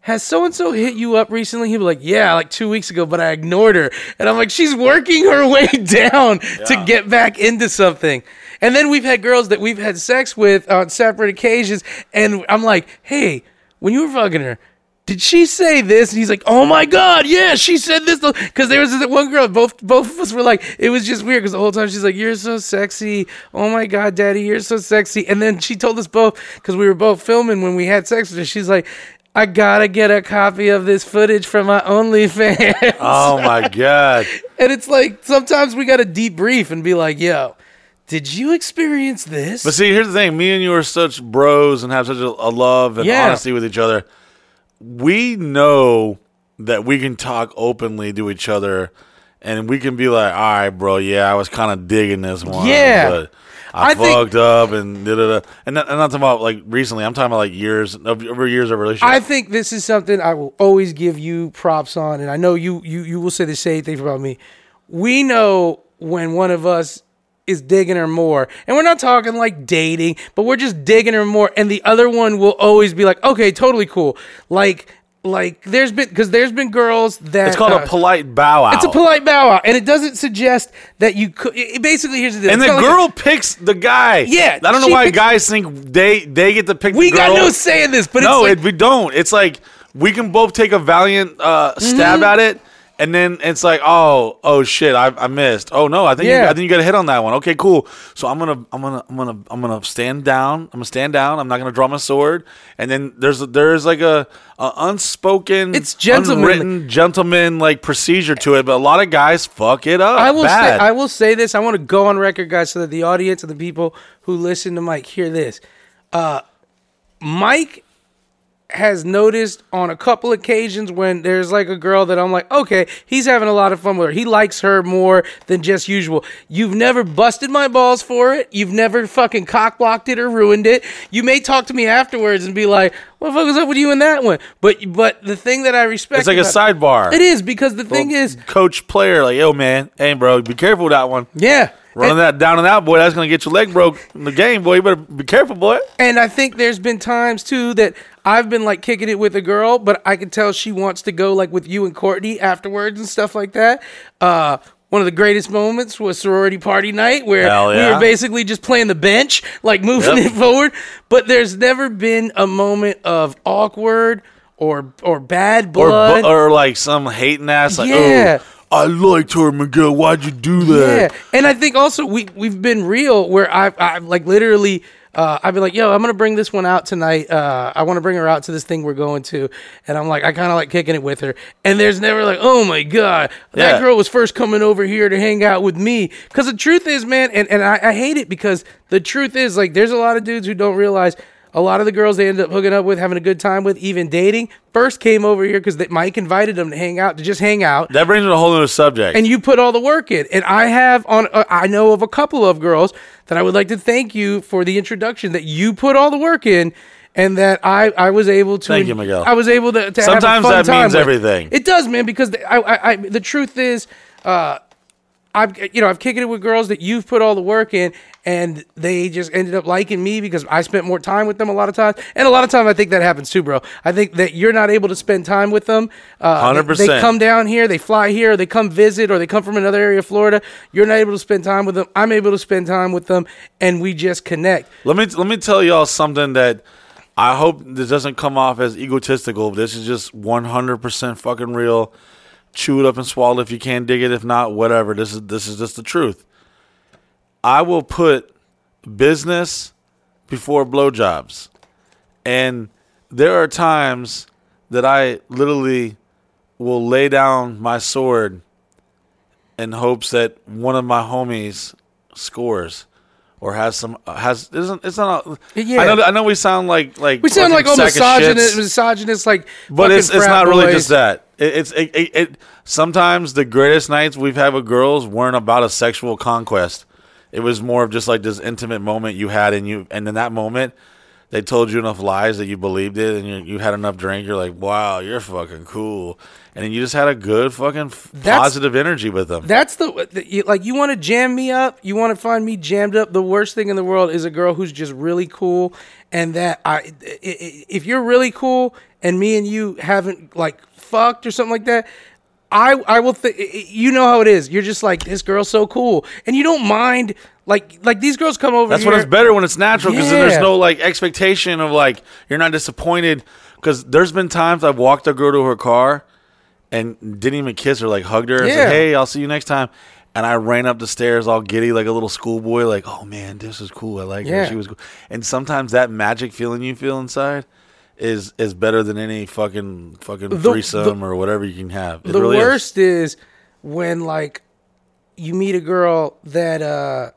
Has so and so hit you up recently? He'll be like, Yeah, like two weeks ago, but I ignored her. And I'm like, She's working her way down to get back into something. And then we've had girls that we've had sex with on separate occasions. And I'm like, Hey, when you were fucking her, did she say this? And he's like, Oh my God, yeah, she said this. Because there was this one girl, both both of us were like, It was just weird because the whole time she's like, You're so sexy. Oh my God, daddy, you're so sexy. And then she told us both, because we were both filming when we had sex with her, she's like, I gotta get a copy of this footage from my OnlyFans. Oh my god! and it's like sometimes we gotta debrief and be like, yo, did you experience this? But see, here's the thing: me and you are such bros and have such a, a love and Yeah. honesty with each other. We know that we can talk openly to each other, and we can be like, "All right, bro, yeah, I was kind of digging this one, Yeah. but I, I think- fucked up and da da da." And not, I'm not talking about like recently. I'm talking about like years over years of relationship. I think this is something I will always give you props on, and I know you you you will say the same thing about me. We know when one of us is digging her more, and we're not talking like dating, but we're just digging her more, and the other one will always be like, "Okay, totally cool." Like like there's been because there's been girls that it's called uh, a polite bow out. It's a polite bow out, and it doesn't suggest that you could. It, it basically, here's the deal. And the kinda like girl picks the guy. Yeah, I don't know why picks- guys think they they get to pick. We got no say in this, but no, it's like, it, we don't. It's like we can both take a valiant uh, stab Mm-hmm. at it, and then it's like, oh, oh shit, I, I missed. Oh no, I think you, I think you got a hit on that one. Okay, cool. So I'm gonna I'm gonna I'm gonna I'm gonna stand down. I'm gonna stand down. I'm not gonna draw my sword. And then there's there's like a, a unspoken, It's unwritten gentleman like procedure to it. But a lot of guys fuck it up. I will say. I will say this. I want to go on record, guys, so that the audience and the people who listen to Mike hear this. Uh, Mike has noticed on a couple occasions when there's like a girl that I'm like, okay, he's having a lot of fun with her. He likes her more than just usual. You've never busted my balls for it. You've never fucking cock blocked it or ruined it. You may talk to me afterwards and be like, what the fuck was up with you in that one? But but the thing that I respect it's like a sidebar. It is because the thing is, coach player like, yo man, hey bro, be careful with that one. yeah. Running that down and out, boy, that's gonna get your leg broke in the game, boy. You better be careful, boy. And I think there's been times too that I've been like kicking it with a girl, but I can tell she wants to go like with you and Courtney afterwards and stuff like that. Uh, one of the greatest moments was sorority party night where Hell we were basically just playing the bench, like moving Yep. it forward. But there's never been a moment of awkward or or bad Or blood. bu- or like some hating ass like, Yeah. oh, I liked her, Miguel. Why'd you do that? Yeah, and I think also we we've been real where I've, I've like literally. Uh, I've been like, yo, I'm gonna bring this one out tonight. Uh, I want to bring her out to this thing we're going to, and I'm like, I kind of like kicking it with her. And there's never like, oh my god, that Yeah. girl was first coming over here to hang out with me. Because the truth is, man, and and I, I hate it because the truth is, like, there's a lot of dudes who don't realize a lot of the girls they end up hooking up with, having a good time with, even dating, first came over here because Mike invited them to hang out, to just hang out That brings me a whole other subject. and you put all the work in. And I have on, uh, I know of a couple of girls that I would like to thank you for the introduction that you put all the work in. And that I, I was able to. Thank you, Miguel. I was able to. to Sometimes have a fun that means with. everything. It does, man. Because the, I, I, I, the truth is, uh, I've you know I've kicked it with girls that you've put all the work in, and they just ended up liking me because I spent more time with them a lot of times. And a lot of times I think that happens too, bro. I think that you're not able to spend time with them. Uh, they- 100%. They come down here, they fly here, they come visit, or they come from another area of Florida. You're not able to spend time with them. I'm able to spend time with them, and we just connect. Let me let me tell y'all something that I hope this doesn't come off as egotistical. But This is just 100% fucking real. Chew it up and swallow it if you can dig it. If not, whatever. This is this is just the truth. I will put business before blowjobs, and there are times that I literally will lay down my sword in hopes that one of my homies scores or has some has isn't it's not a, Yeah. I know I know we sound like like We sound like all misogynist, shits, misogynist, like. but it's it's not really just that it, it's it, it, it sometimes the greatest nights we've had with girls weren't about a sexual conquest it was more of just like this intimate moment you had and you and in that moment they told you enough lies that you believed it and you, you had enough drink you're like wow you're fucking cool and then you just had a good fucking f- That's- positive energy with them That's the, the you, like you want to jam me up. You want to find me jammed up. The worst thing in the world is a girl who's just really cool, and that I, i- i- if you're really cool and me and you haven't like fucked or something like that. I, I will think you know how it is. You're just like this girl's so cool, and you don't mind like like these girls come over. That's here. when it's better when it's natural because then Yeah. there's no like expectation of like you're not disappointed. Because there's been times I've walked a girl to her car and didn't even kiss her, like hugged her and Yeah. said, "Hey, I'll see you next time." And I ran up the stairs all giddy like a little schoolboy, like, "Oh man, this is cool. I like Yeah. her. She was cool." And sometimes that magic feeling you feel inside is is better than any fucking fucking The- threesome or whatever you can have. It the really worst is. when like you meet a girl that uh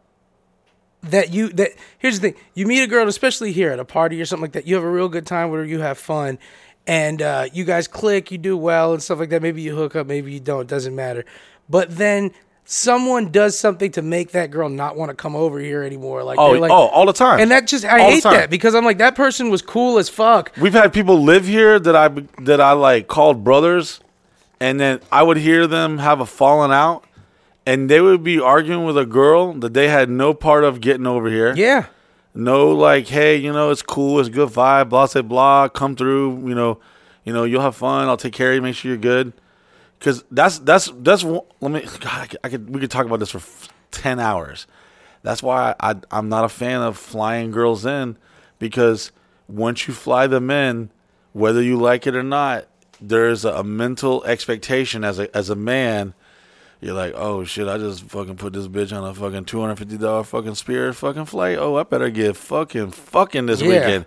that you that here's the thing you meet a girl especially here at a party or something like that you have a real good time with her you have fun and uh, you guys click you do well and stuff like that maybe you hook up maybe you don't doesn't matter but then someone does something to make that girl not want to come over here anymore like Oh, like oh, all the time. and that just i All hate that because i'm like that person was cool as fuck We've had people live here that I that I like called brothers, and then I would hear them have a falling out, and they would be arguing with a girl that they had no part of getting over here. yeah No, like, hey, you know, it's cool, it's good vibe, blah, blah, blah. Come through, you know, you know, you'll have fun. I'll take care of you, make sure you're good. Because that's that's that's let me. God, I could, I could we could talk about this for f- ten hours. That's why I, I'm not a fan of flying girls in because once you fly them in, whether you like it or not, there's a, a mental expectation as a as a man. You're like, oh shit, I just fucking put this bitch on a fucking two hundred fifty dollar fucking Spirit fucking flight. Oh, I better get fucking fucking this Yeah. weekend.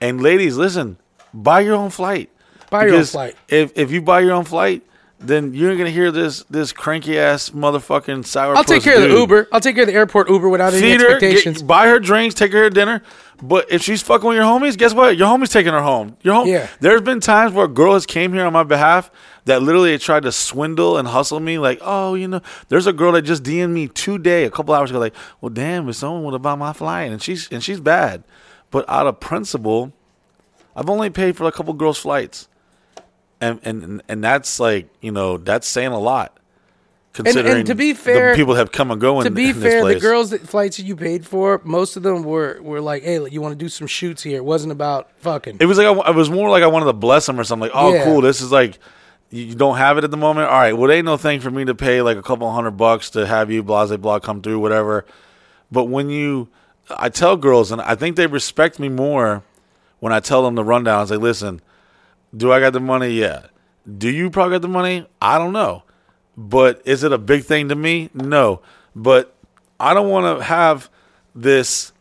And ladies, listen, buy your own flight. Buy your own flight. If if you buy your own flight, then you're gonna hear this this cranky ass motherfucking sour. i'll take care of the uber i'll take care of the airport uber without any Feed her, expectations get, buy her drinks, take her to dinner. But if she's fucking with your homies, guess what? Your homie's taking her home. Your home. Yeah. There's been times where a girl has came here on my behalf that literally tried to swindle and hustle me. Like, oh, you know, there's a girl that just DM'd me today, a couple hours ago. Like, well, damn, if someone would have bought my flight, and she's and she's bad. But out of principle, I've only paid for a couple girls' flights, and and and that's like you know that's saying a lot. Considering to be the fair- people have come and go in, to be fair, the girls that flights that you paid for, most of them were were like, "Hey, you want to do some shoots here?" It wasn't about fucking. It was like I, it was more like I wanted to bless them or something. Like, oh, Yeah. cool. This is like you you don't have it at the moment. All right. Well, it ain't no thing for me to pay like a couple hundred bucks to have you blase blah come through whatever. But when you, I tell girls, and I think they respect me more when I tell them the rundown. I say, listen, do I got the money? Yeah. Do you probably got the money? I don't know. But is it a big thing to me? No. But I don't want to have this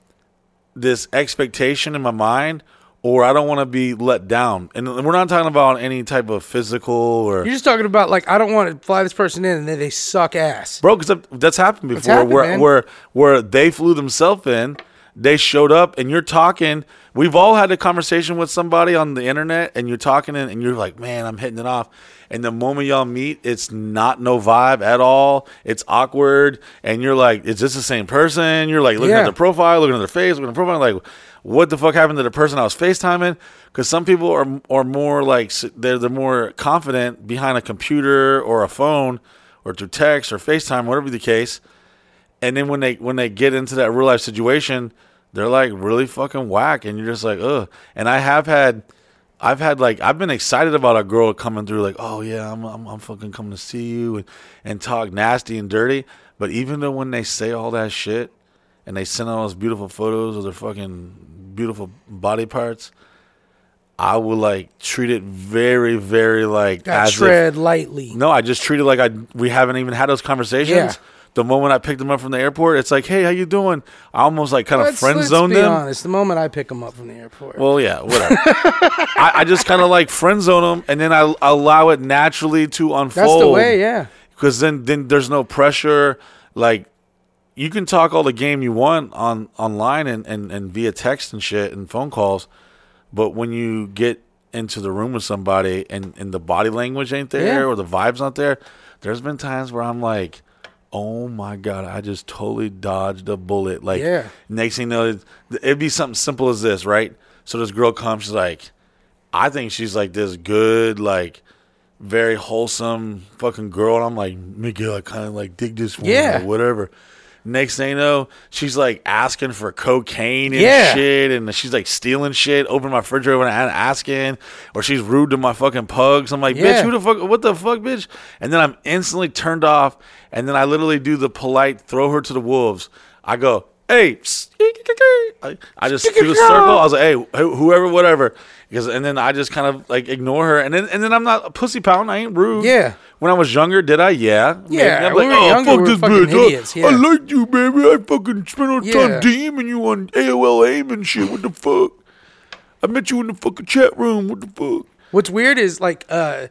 this expectation in my mind or I don't want to be let down. And we're not talking about any type of physical or You're just talking about like, I don't want to fly this person in, and then they suck ass. bro because that's happened before happened, where man. where where they flew themselves in they showed up and you're talking we've all had a conversation with somebody on the internet and you're talking and, and you're like man i'm hitting it off. And the moment y'all meet it's not no vibe at all. It's awkward. And you're like is this the same person? You're like looking Yeah. at their profile looking at their face looking at their profile like what the fuck happened to the person i was facetiming? Because some people are are more like s- they're, they're more confident behind a computer or a phone or through text or FaceTime, whatever the case. And then when they when they get into that real life situation, they're like really fucking whack, and you're just like, ugh. And I have had, I've had like I've been excited about a girl coming through, like, oh yeah, I'm I'm, I'm fucking coming to see you and and talk nasty and dirty. But even though when they say all that shit, and they send all those beautiful photos of their fucking beautiful body parts, I would like treat it very, very like Got as if- tread lightly. no, I just treat it like I we haven't even had those conversations. Yeah. The moment I picked them up from the airport, it's like, hey, how you doing? I almost like kind of friend be them. honest. The moment I pick them up from the airport, Well, yeah, whatever. I, I just kind of like friend zone them, and then I allow it naturally to unfold. that's the way. Yeah. Because then, then there's no pressure. Like you can talk all the game you want on online and, and, and via text and shit and phone calls, but when you get into the room with somebody and, and the body language ain't there Yeah. or the vibes not there, there's been times where I'm like, oh my god, I just totally dodged a bullet. Like Yeah. next thing you know, it- it'd be something simple as this, right? So this girl comes, she's like, I think she's like this good, like very wholesome fucking girl. And I'm like, Miguel, I kind of like dig this woman Yeah. or whatever. Next thing you know, she's like asking for cocaine and Yeah. shit, and she's like stealing shit, open my refrigerator and asking, or she's rude to my fucking pugs. I'm like, bitch, who the fuck, what the fuck, bitch? And then I'm instantly turned off, and then I literally do the polite throw her to the wolves. I go, hey, I, I just do the circle. I was like, hey, whoever, whatever, because and then I just kind of like ignore her, and then and then I'm not a pussy pound. I ain't rude. Yeah. When I was younger, did I? Yeah. Yeah, I'm we were younger, we were fucking idiots, yeah. I like you, baby. I fucking spent all the Yeah. time DMing you on AOL AIM and shit. What the fuck? I met you in the fucking chat room. What the fuck? What's weird is like uh,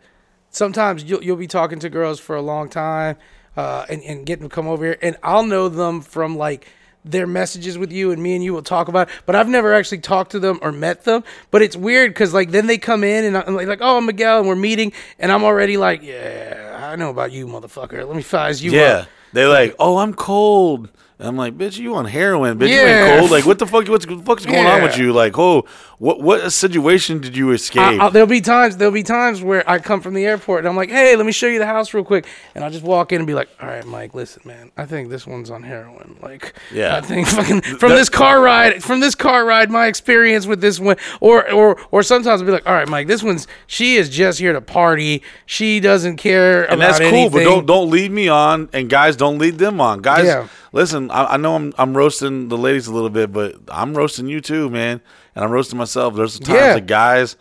sometimes you'll you'll be talking to girls for a long time uh, and and get them to come over here, and I'll know them from like their messages with you, and me and you will talk about. It, but I've never actually talked to them or met them. But it's weird because like then they come in and I'm like, like oh I'm Miguel, and we're meeting, and I'm already like yeah I know about you, motherfucker. Let me size you up. Yeah. up. They're like, oh, I'm cold. I'm like, bitch, you on heroin, bitch. You Yeah. ain't cold. Like, what the fuck? What's the fuck's going on with you? Like, oh, what what situation did you escape? I, I, there'll be times there'll be times where I come from the airport and I'm like, hey, let me show you the house real quick, and I'll just walk in and be like, all right, Mike, listen, man, I think this one's on heroin. Like, Yeah. I think fucking from this car ride, from this car ride, my experience with this one, or or or sometimes I'll be like, all right, Mike, this one's she is just here to party. She doesn't care and that's cool, but don't don't lead me on, and guys, don't lead them on. Guys, Yeah. listen, I, I know I'm I'm roasting the ladies a little bit, but I'm roasting you too, man, and I'm roasting myself. There's times Yeah. that guys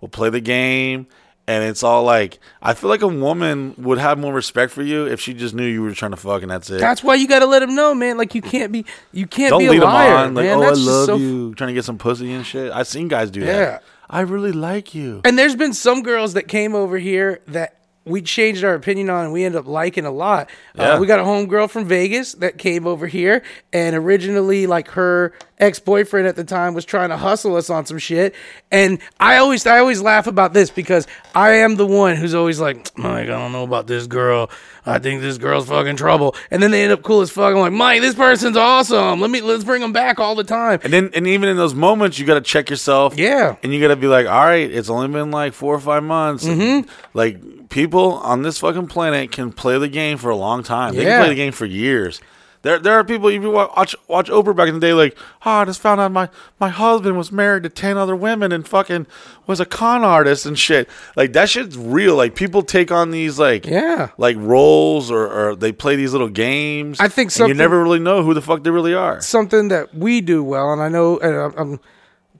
will play the game. And it's all like I feel like a woman would have more respect for you if she just knew you were trying to fuck and that's it. That's why you got to let them know, man. Like you can't be, you can't Don't be lead a them liar, on like, man. oh, I That's love so you, trying to get some pussy and shit. I've seen guys do Yeah. that. I really like you. And there's been some girls that came over here that we changed our opinion on and we ended up liking a lot. Yeah. Uh, we got a homegirl from Vegas that came over here and originally like her ex-boyfriend at the time was trying to hustle us on some shit. And I always I always laugh about this because I am the one who's always like, Mike, I don't know about this girl. I think this girl's fucking trouble. And then they end up cool as fuck. I'm like, Mike, this person's awesome. Let me let's bring them back all the time. And then, and even in those moments, you got to check yourself. Yeah. And you got to be like, all right, it's only been like four or five months. Mm-hmm. Like people on this fucking planet can play the game for a long time. They can play the game for years. There, there are people. If you watch watch Oprah back in the day, like, oh, I just found out my my husband was married to ten other women and fucking was a con artist and shit. Like that shit's real. Like people take on these like Yeah. like roles or, or they play these little games. I think and you never really know who the fuck they really are. something that we do well, and I know, and I'm, I'm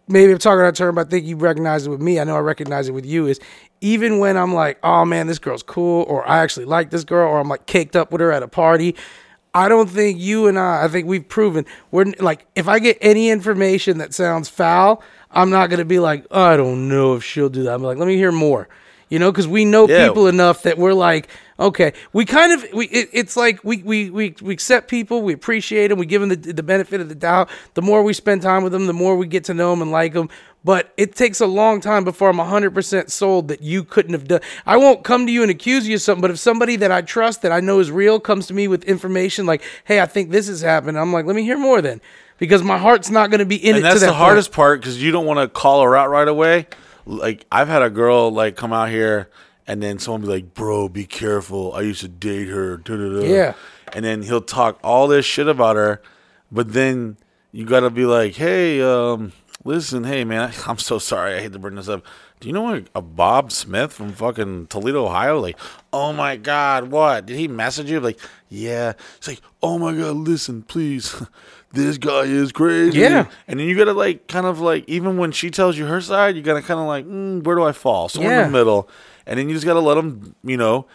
maybe I'm talking out of term, but I think you recognize it with me. I know I recognize it with you. Is even when I'm like, oh man, this girl's cool, or I actually like this girl, or I'm like caked up with her at a party. I don't think you and I. I think we've proven we're like, if I get any information that sounds foul, I'm not gonna be like, oh, I don't know if she'll do that. I'm like, let me hear more. You know, because we know Yeah. people enough that we're like, okay, we kind of we it, it's like we, we we we accept people, we appreciate them, we give them the, the benefit of the doubt. The more we spend time with them, the more we get to know them and like them. But it takes a long time before I'm 100% sold that you couldn't have done. I won't come to you and accuse you of something, but if somebody that I trust that I know is real comes to me with information like, "Hey, I think this has happened," I'm like, "Let me hear more then," because my heart's not going to be in and it. that's to that the point. hardest part because you don't want to call her out right away. Like I've had a girl like come out here and then someone be like, "Bro, be careful. I used to date her." da-da-da." Yeah. and then he'll talk all this shit about her, but then you gotta be like, "Hey, um, listen, hey man, I'm so sorry. I hate to bring this up. Do you know a, a Bob Smith from fucking Toledo, Ohio? Like, oh my god, what? Did he message you? Like, yeah. It's like, oh my god, listen, please." This guy is crazy. Yeah. And then you gotta like kind of like even when she tells you her side, you gotta kind of like, mm, where do I fall? So in the middle, and then you just gotta let them. You know,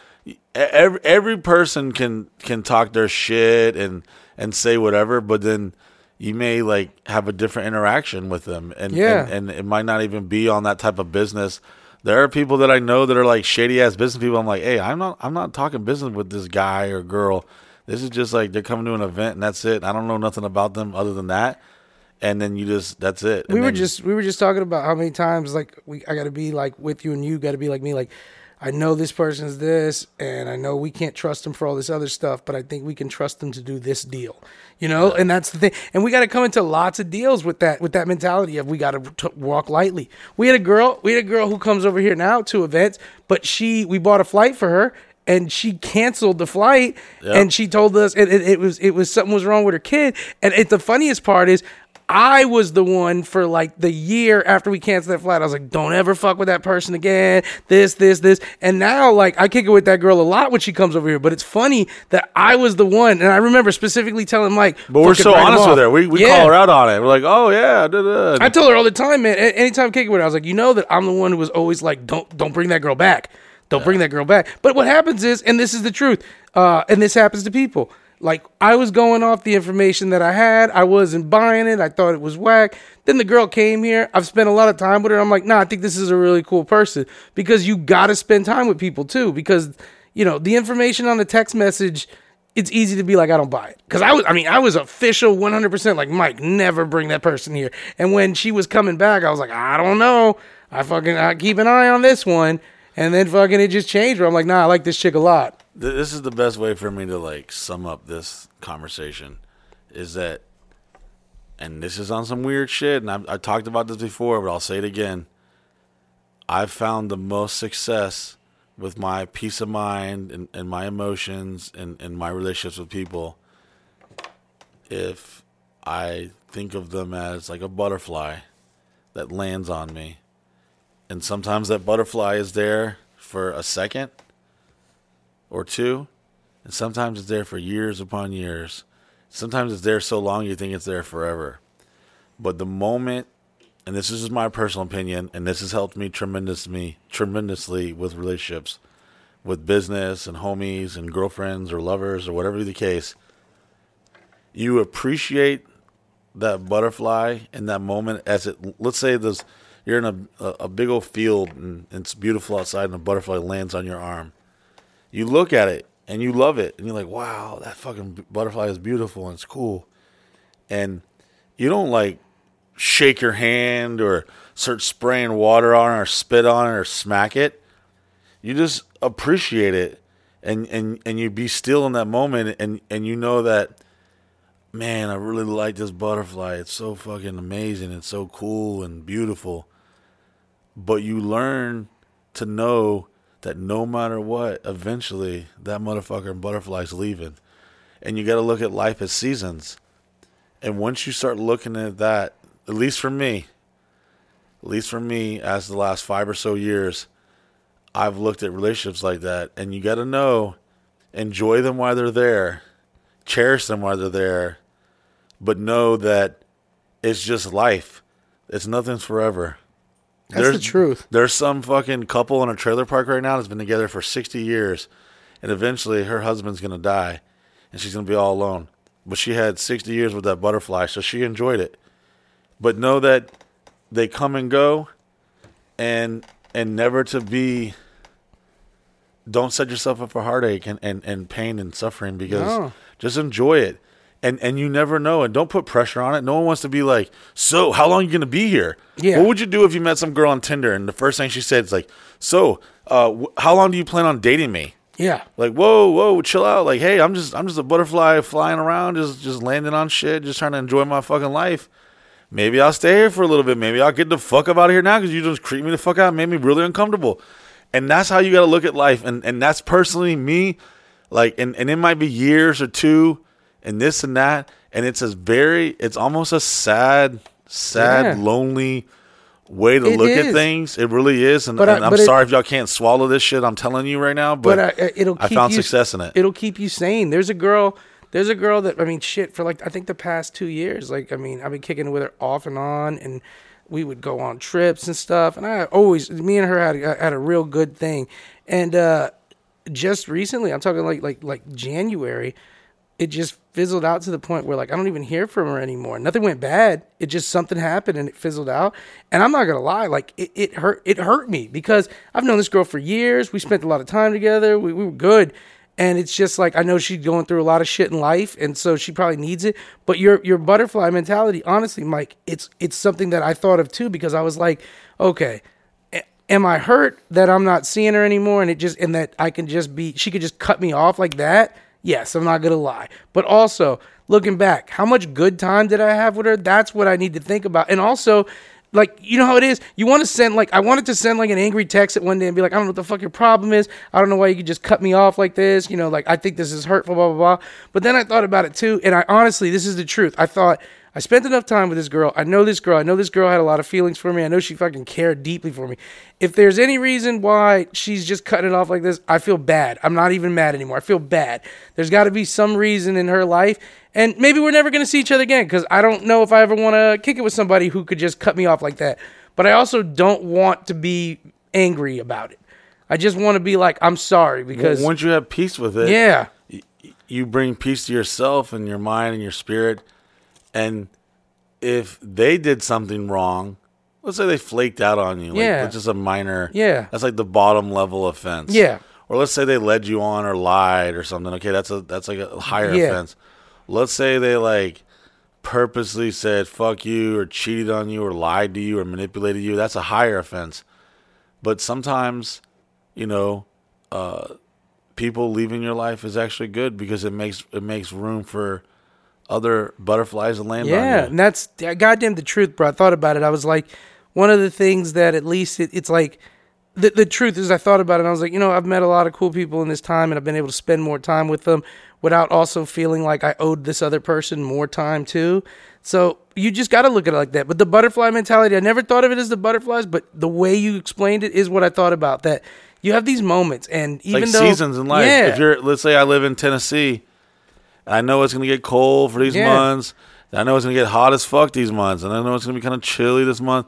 every every person can can talk their shit and and say whatever, but then you may like have a different interaction with them, and Yeah. and, and it might not even be on that type of business. There are people that I know that are like shady ass business people. I'm like, hey, I'm not I'm not talking business with this guy or girl. This is just like they're coming to an event and that's it. I don't know nothing about them other than that. And then you just that's it. we And were just we were just talking about how many times like we I got to be like with you and you got to be like me like I know this person's this and I know we can't trust them for all this other stuff but I think we can trust them to do this deal you know and that's the thing. And we got to come into lots of deals with that with that mentality of we got to walk lightly. We had a girl we had a girl who comes over here now to events but she we bought a flight for her and she canceled the flight and she told us it, it, it was it was something was wrong with her kid. And it, the funniest part is I was the one for like the year after we canceled that flight. I was like, don't ever fuck with that person again. This, this, this. And now, like, I kick it with that girl a lot when she comes over here. But it's funny that I was the one. And I remember specifically telling Mike, But we're so honest with her. We, we Yeah. call her out on it. We're like, oh yeah, da, da. I told her all the time, man. Anytime kicking with her, I was like, you know that I'm the one who was always like, don't don't bring that girl back. Don't bring that girl back. But what happens is, and this is the truth, uh, and this happens to people. Like I was going off the information that I had. I wasn't buying it. I thought it was whack. Then the girl came here. I've spent a lot of time with her. I'm like, nah, I think this is a really cool person because you got to spend time with people too. Because you know the information on the text message it's easy to be like, I don't buy it. Because I was, I mean, I was official 100% like, Mike, never bring that person here. And when she was coming back, I was like, I don't know. I fucking I keep an eye on this one. And then fucking it just changed where I'm like, nah, I like this chick a lot. Th- this is the best way for me to like sum up this conversation is that and this is on some weird shit and I've, i talked about this before but i'll say it again. I've found the most success with my peace of mind and, and my emotions and, and my relationships with people if i think of them as like a butterfly that lands on me. And sometimes that butterfly is there for a second or two, and sometimes it's there for years upon years. Sometimes it's there so long you think it's there forever. But the moment, and this is just my personal opinion, and this has helped me tremendously, tremendously with relationships, with business and homies and girlfriends or lovers or whatever the case. You appreciate that butterfly in that moment as it. Let's say there's you're in a a, big old field and it's beautiful outside, and a butterfly lands on your arm you look at it and you love it and you're like wow that fucking butterfly is beautiful and it's cool. And you don't like shake your hand or start spraying water on it or spit on it or smack it. You just appreciate it and and and you be still in that moment and and you know that man i really like this butterfly. It's so fucking amazing it's so cool and beautiful. But you learn to know that no matter what, eventually that motherfucker and butterfly's leaving. And you got to look at life as seasons. And once you start looking at that, at least for me, at least for me, as the last five or so years, I've looked at relationships like that. And you got to know, enjoy them while they're there, cherish them while they're there, but know that it's just life. It's nothing's forever. That's the truth. There's some fucking couple in a trailer park right now that's been together for 60 years, and eventually her husband's gonna die, and she's gonna be all alone. But she had 60 years with that butterfly, so she enjoyed it. But know that they come and go, and and never to be. Don't set yourself up for heartache and, and, and pain and suffering because No. just enjoy it. And and you never know. And don't put pressure on it. No one wants to be like, so how long are you gonna be here? Yeah. What would you do if you met some girl on Tinder and the first thing she said is like, so uh, wh- how long do you plan on dating me? Yeah. Like, whoa, whoa, chill out. Like, hey, I'm just I'm just a butterfly flying around, just just landing on shit, just trying to enjoy my fucking life. Maybe I'll stay here for a little bit. Maybe I'll get the fuck up out of here now because you just creep me the fuck out, and made me really uncomfortable. and that's how you got to look at life. And and that's personally me. Like, and and it might be years or two, and this and that, and it's a very, it's almost a sad, sad, Yeah. lonely way to It look at things. It really is. And, But I- and I'm but it- sorry if y'all can't swallow this shit. I'm telling you right now, but, but uh, it'll I found you, success in it. It'll keep you sane. There's a girl. There's a girl that I mean, shit. For like I think the past two years, like I mean, I've been kicking with her off and on, and we would go on trips and stuff. And I always, me and her had had a real good thing. And uh just recently, I'm talking like like like January. It just fizzled out to the point where like I don't even hear from her anymore. Nothing went bad. It just something happened and it fizzled out. And I'm not gonna lie, like it, it hurt. It hurt me because I've known this girl for years. We spent a lot of time together. We, we were good. And it's just like I know she's going through a lot of shit in life, and so she probably needs it. But your your butterfly mentality, honestly, Mike, it's it's something that I thought of too because I was like, okay, am I hurt that I'm not seeing her anymore and it just and that I can just be she could just cut me off like that? Yes, I'm not gonna lie. But also, looking back, how much good time did I have with her? That's what I need to think about. And also, like, you know how it is? You want to send like I wanted to send like an angry text at one day and be like, I don't know what the fuck your problem is. I don't know why you could just cut me off like this. You know, like I think this is hurtful, blah blah blah. But then I thought about it too, and I honestly, this is the truth. I thought I spent enough time with this girl. I know this girl. I know this girl had a lot of feelings for me. I know she fucking cared deeply for me. If there's any reason why she's just cutting it off like this, I feel bad. I'm not even mad anymore. I feel bad. There's got to be some reason in her life. And maybe we're never going to see each other again because I don't know if I ever want to kick it with somebody who could just cut me off like that. But I also don't want to be angry about it. I just want to be like, I'm sorry because, once you have peace with it, yeah, you bring peace to yourself and your mind and your spirit. And if they did something wrong, let's say they flaked out on you, like Yeah. it's just a minor, Yeah. that's like the bottom level offense, Yeah. Or let's say they led you on or lied or something. Okay, that's a that's like a higher Yeah. offense. Let's say they like purposely said fuck you or cheated on you or lied to you or manipulated you. That's a higher offense. But sometimes, you know, uh, people leaving your life is actually good because it makes it makes room for other butterflies to land on Yeah, and that's goddamn the truth, bro. I thought about it. I was like, one of the things that at least it, it's like, the, the truth is, I thought about it. and I was like, you know, I've met a lot of cool people in this time, and I've been able to spend more time with them without also feeling like I owed this other person more time too. So you just got to look at it like that. But the butterfly mentality, I never thought of it as the butterflies, but the way you explained it is what I thought about. That you have these moments, and even like though seasons in life. yeah, If you're, let's say, I live in Tennessee, and I know it's going to get cold for these Yeah. months. I know it's going to get hot as fuck these months, and I know it's going to be kind of chilly this month.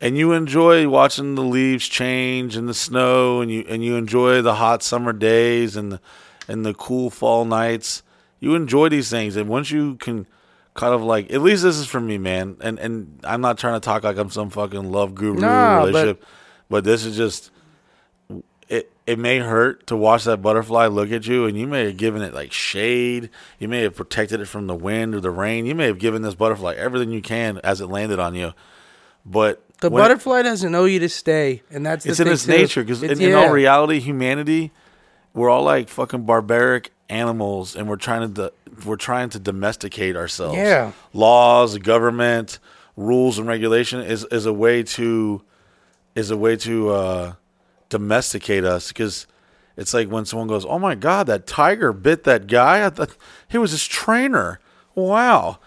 And you enjoy watching the leaves change and the snow, and you and you enjoy the hot summer days and the and the cool fall nights. You enjoy these things, and once you can kind of like, at least this is for me, man. And and I'm not trying to talk like I'm some fucking love guru but- relationship, but this is just it it may hurt to watch that butterfly look at you and you may have given it like shade. You may have protected it from the wind or the rain. You may have given this butterfly everything you can as it landed on you. But the when it- butterfly doesn't know you to stay, and that's the it's in its too. nature because in, It's- in all reality humanity we're all like fucking barbaric animals and we're trying to we're trying to domesticate ourselves. Yeah. laws government rules and regulation is is a way to is a way to uh domesticate us because it's like when someone goes oh my god that tiger bit that guy i thought he was his trainer wow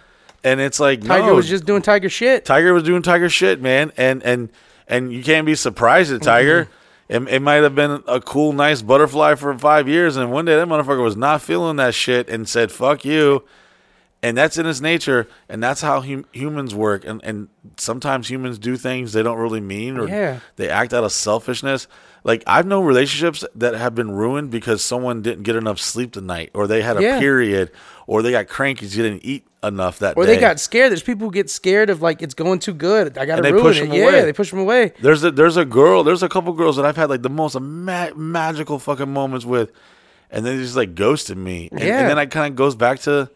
and it's like Tiger no, was just doing tiger shit. Tiger was doing Tiger shit, man, and and and you can't be surprised at Tiger. Mm-hmm. It, it might have been a cool, nice butterfly for five years, and one day that motherfucker was not feeling that shit and said "fuck you," and that's in his nature, and that's how hum- humans work. And and sometimes humans do things they don't really mean, or Yeah. they act out of selfishness. Like I've known relationships that have been ruined because someone didn't get enough sleep the night, or they had a Yeah. period, or they got cranky because you didn't eat enough that Or day. they got scared. There's people who get scared of like it's going too good. I got to ruin push it. them yeah, away. they push them away. There's a there's a girl, there's a couple girls that I've had like the most ma- magical fucking moments with, and then they just like ghosted me, and, Yeah. and then I kind of goes back to,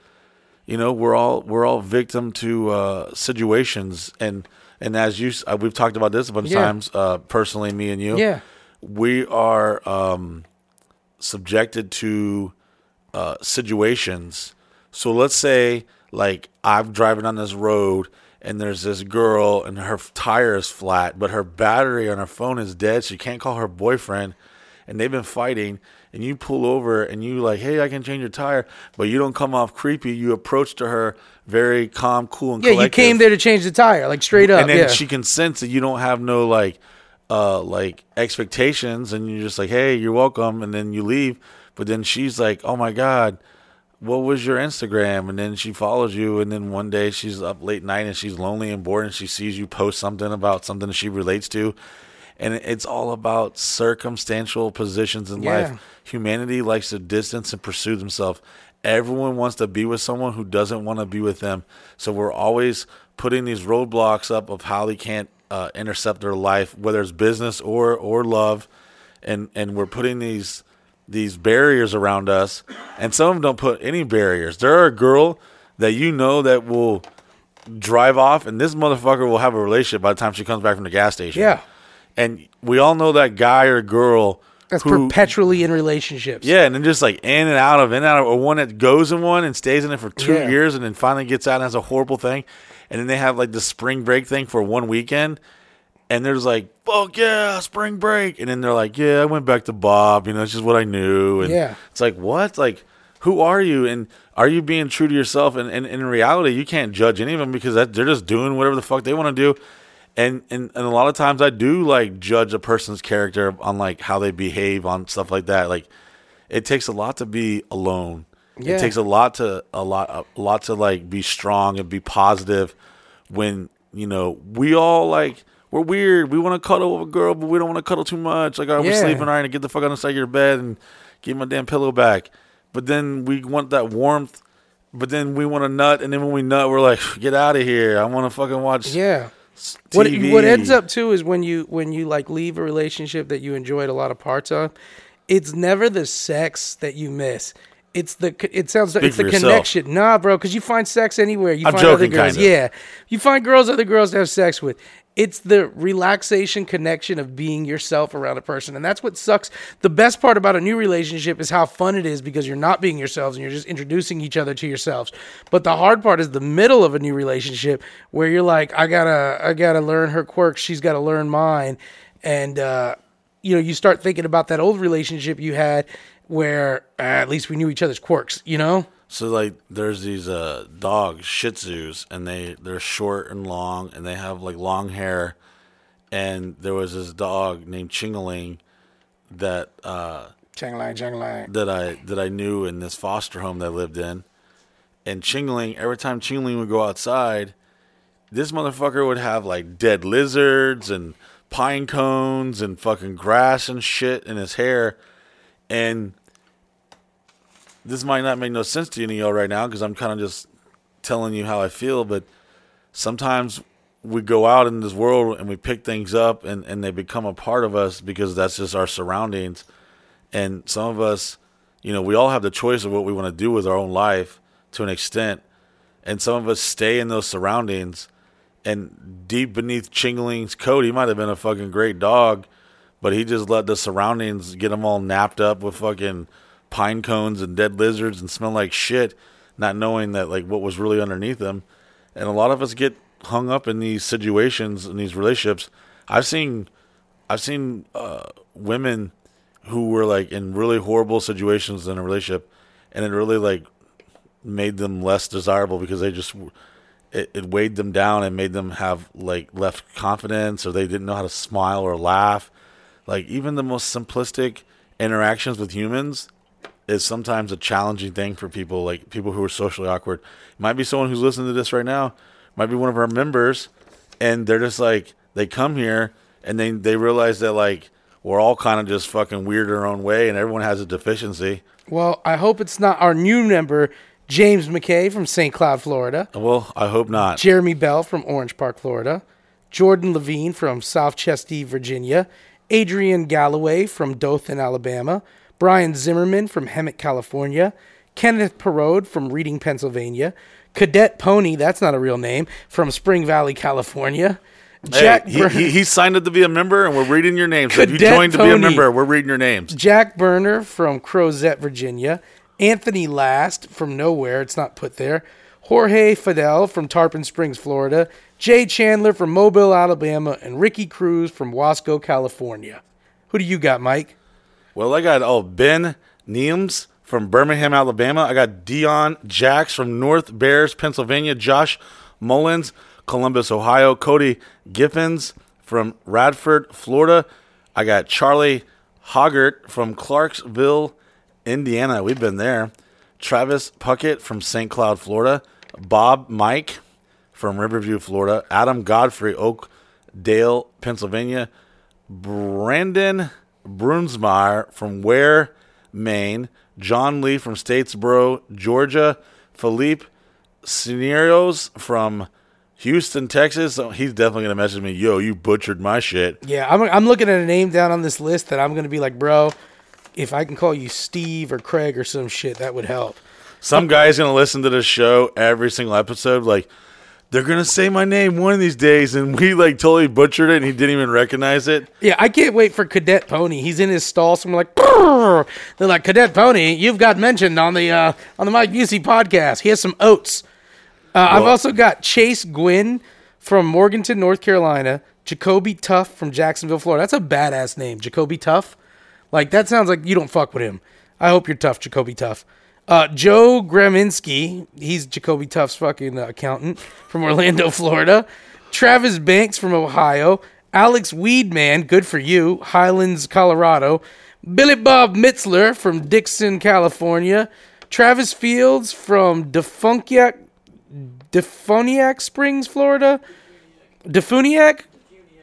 you know, we're all we're all victim to uh, situations, and and as you uh, we've talked about this a bunch Yeah. of times, uh, personally, me and you, Yeah. We are um, subjected to uh, situations. So let's say like I'm driving on this road and there's this girl and her tire is flat, but her battery on her phone is dead. She can't call her boyfriend, and they've been fighting. And you pull over and you like, hey, I can change your tire, but you don't come off creepy. You approach to her very calm, cool, and Yeah, you came there to change the tire, like straight up. and then yeah. she can sense that you don't have no like uh like expectations and you're just like hey you're welcome and then you leave. But then she's like oh my god what was your instagram? And then she follows you and then one day she's up late night and she's lonely and bored and she sees you post something about something she relates to. And it's all about circumstantial positions in Yeah. life humanity likes to distance and pursue themselves. Everyone wants to be with someone who doesn't want to be with them. So we're always putting these roadblocks up of how they can't uh, intercept their life whether it's business or or love and and we're putting these these barriers around us and some of them don't put any barriers there are a girl that you know that will drive off and this motherfucker will have a relationship by the time she comes back from the gas station yeah, and we all know that guy or girl that's who- perpetually in relationships. yeah, and then just like in and out of, in and out of, or one that goes in one and stays in it for two Yeah. years and then finally gets out and has a horrible thing. And then they have like the spring break thing for one weekend. And there's like, fuck yeah, spring break. And then they're like, yeah, I went back to Bob. You know, it's just what I knew. And Yeah. it's like, what? Like, who are you? And are you being true to yourself? And, and, in reality, you can't judge any of them because that, they're just doing whatever the fuck they want to do. And, and and a lot of times I do like judge a person's character on like how they behave on stuff like that. Like it takes a lot to be alone. Yeah. It takes a lot to a lot a lot to like be strong and be positive when you know we all like we're weird. We want to cuddle with a girl, but we don't want to cuddle too much. Like, all right, we're Yeah. sleeping all right, and get the fuck on the side of your bed and give my damn pillow back. But then we want that warmth. But then we want to nut, and then when we nut, we're like, get out of here. I want to fucking watch yeah. s- What what ends up too is when you when you like leave a relationship that you enjoyed a lot of parts of, it's never the sex that you miss. It's the it sounds like Speak it's the yourself. connection. Nah, bro, because you find sex anywhere. You I'm find other girls. kinda. Yeah, you find girls, other girls to have sex with. It's the relaxation connection of being yourself around a person, and that's what sucks. The best part about a new relationship is how fun it is because you're not being yourselves and you're just introducing each other to yourselves. But the hard part is the middle of a new relationship where you're like, I gotta, I gotta learn her quirks, she's gotta learn mine, and uh, you know, you start thinking about that old relationship you had where uh, at least we knew each other's quirks, you know? So like, there's these uh, dogs, Shih Tzus, and they they're short and long, and they have like long hair. And there was this dog named Chingaling that uh, Chang-lang, chang-lang. that I that I knew in this foster home that I lived in. And Chingling, every time Chingling would go outside, this motherfucker would have like dead lizards and pine cones and fucking grass and shit in his hair. And this might not make no sense to any of y'all right now because I'm kind of just telling you how I feel, but sometimes we go out in this world and we pick things up and, and they become a part of us because that's just our surroundings. And some of us, you know, we all have the choice of what we want to do with our own life to an extent. And some of us stay in those surroundings. And deep beneath Chingling's coat, he might have been a fucking great dog, but he just let the surroundings get him all napped up with fucking pine cones and dead lizards and smell like shit, not knowing that like what was really underneath him. And a lot of us get hung up in these situations and these relationships. I've seen, I've seen uh, women who were like in really horrible situations in a relationship, and it really like made them less desirable because they just it, it weighed them down and made them have like left confidence or they didn't know how to smile or laugh. Like even the most simplistic interactions with humans is sometimes a challenging thing for people like people who are socially awkward. It might be someone who's listening to this right now, might be one of our members, and they're just like they come here and they they realize that like we're all kind of just fucking weird in our own way and everyone has a deficiency. Well, I hope it's not our new member, James McKay from St. Cloud, Florida. Well, I hope not. Jeremy Bell from Orange Park, Florida. Jordan Levine from South Chesty, Virginia. Adrian Galloway from Dothan, Alabama. Brian Zimmerman from Hemet, California. Kenneth Perode from Reading, Pennsylvania. Cadet Pony, that's not a real name, from Spring Valley, California. Jack, hey, he, Bur- he, he signed up to be a member, and we're reading your names. So if you Cadet joined to be a member, we're reading your names. Jack Burner from Crozet, Virginia. Anthony Last from nowhere, it's not put there. Jorge Fidel from Tarpon Springs, Florida. Jay Chandler from Mobile, Alabama, and Ricky Cruz from Wasco, California. Who do you got, Mike? Well, I got oh Ben Neems from Birmingham, Alabama. I got Dion Jacks from North Bears, Pennsylvania. Josh Mullins, Columbus, Ohio. Cody Giffens from Radford, Florida. I got Charlie Hoggart from Clarksville, Indiana. We've been there. Travis Puckett from St. Cloud, Florida. Bob Mike from Riverview, Florida. Adam Godfrey, Oakdale, Pennsylvania. Brandon Brunsmeyer from Ware, Maine. John Lee from Statesboro, Georgia. Philippe Scenarios from Houston, Texas. So he's definitely going to message me, yo, you butchered my shit. Yeah, I'm, I'm looking at a name down on this list that I'm going to be like, bro, if I can call you Steve or Craig or some shit, that would help. Some guy's going to listen to the show every single episode, like, they're going to say my name one of these days. And we, like, totally butchered it and he didn't even recognize it. Yeah, I can't wait for Cadet Pony. He's in his stall, so I'm like, they're like, Cadet Pony, you've got mentioned on the uh, on the Mike Busey podcast. He has some oats. Uh, I've also got Chase Gwynn from Morganton, North Carolina. Jacoby Tuff from Jacksonville, Florida. That's a badass name, Jacoby Tuff. Like that sounds like you don't fuck with him. I hope you're tough, Jacoby Tuff. Uh, Joe Graminski, he's Jacoby Tuff's fucking uh, accountant from Orlando, Florida. Travis Banks from Ohio. Alex Weedman, good for you, Highlands, Colorado. Billy Bob Mitzler from Dixon, California. Travis Fields from Defunkiac, DeFuniak Springs, Florida. DeFuniak?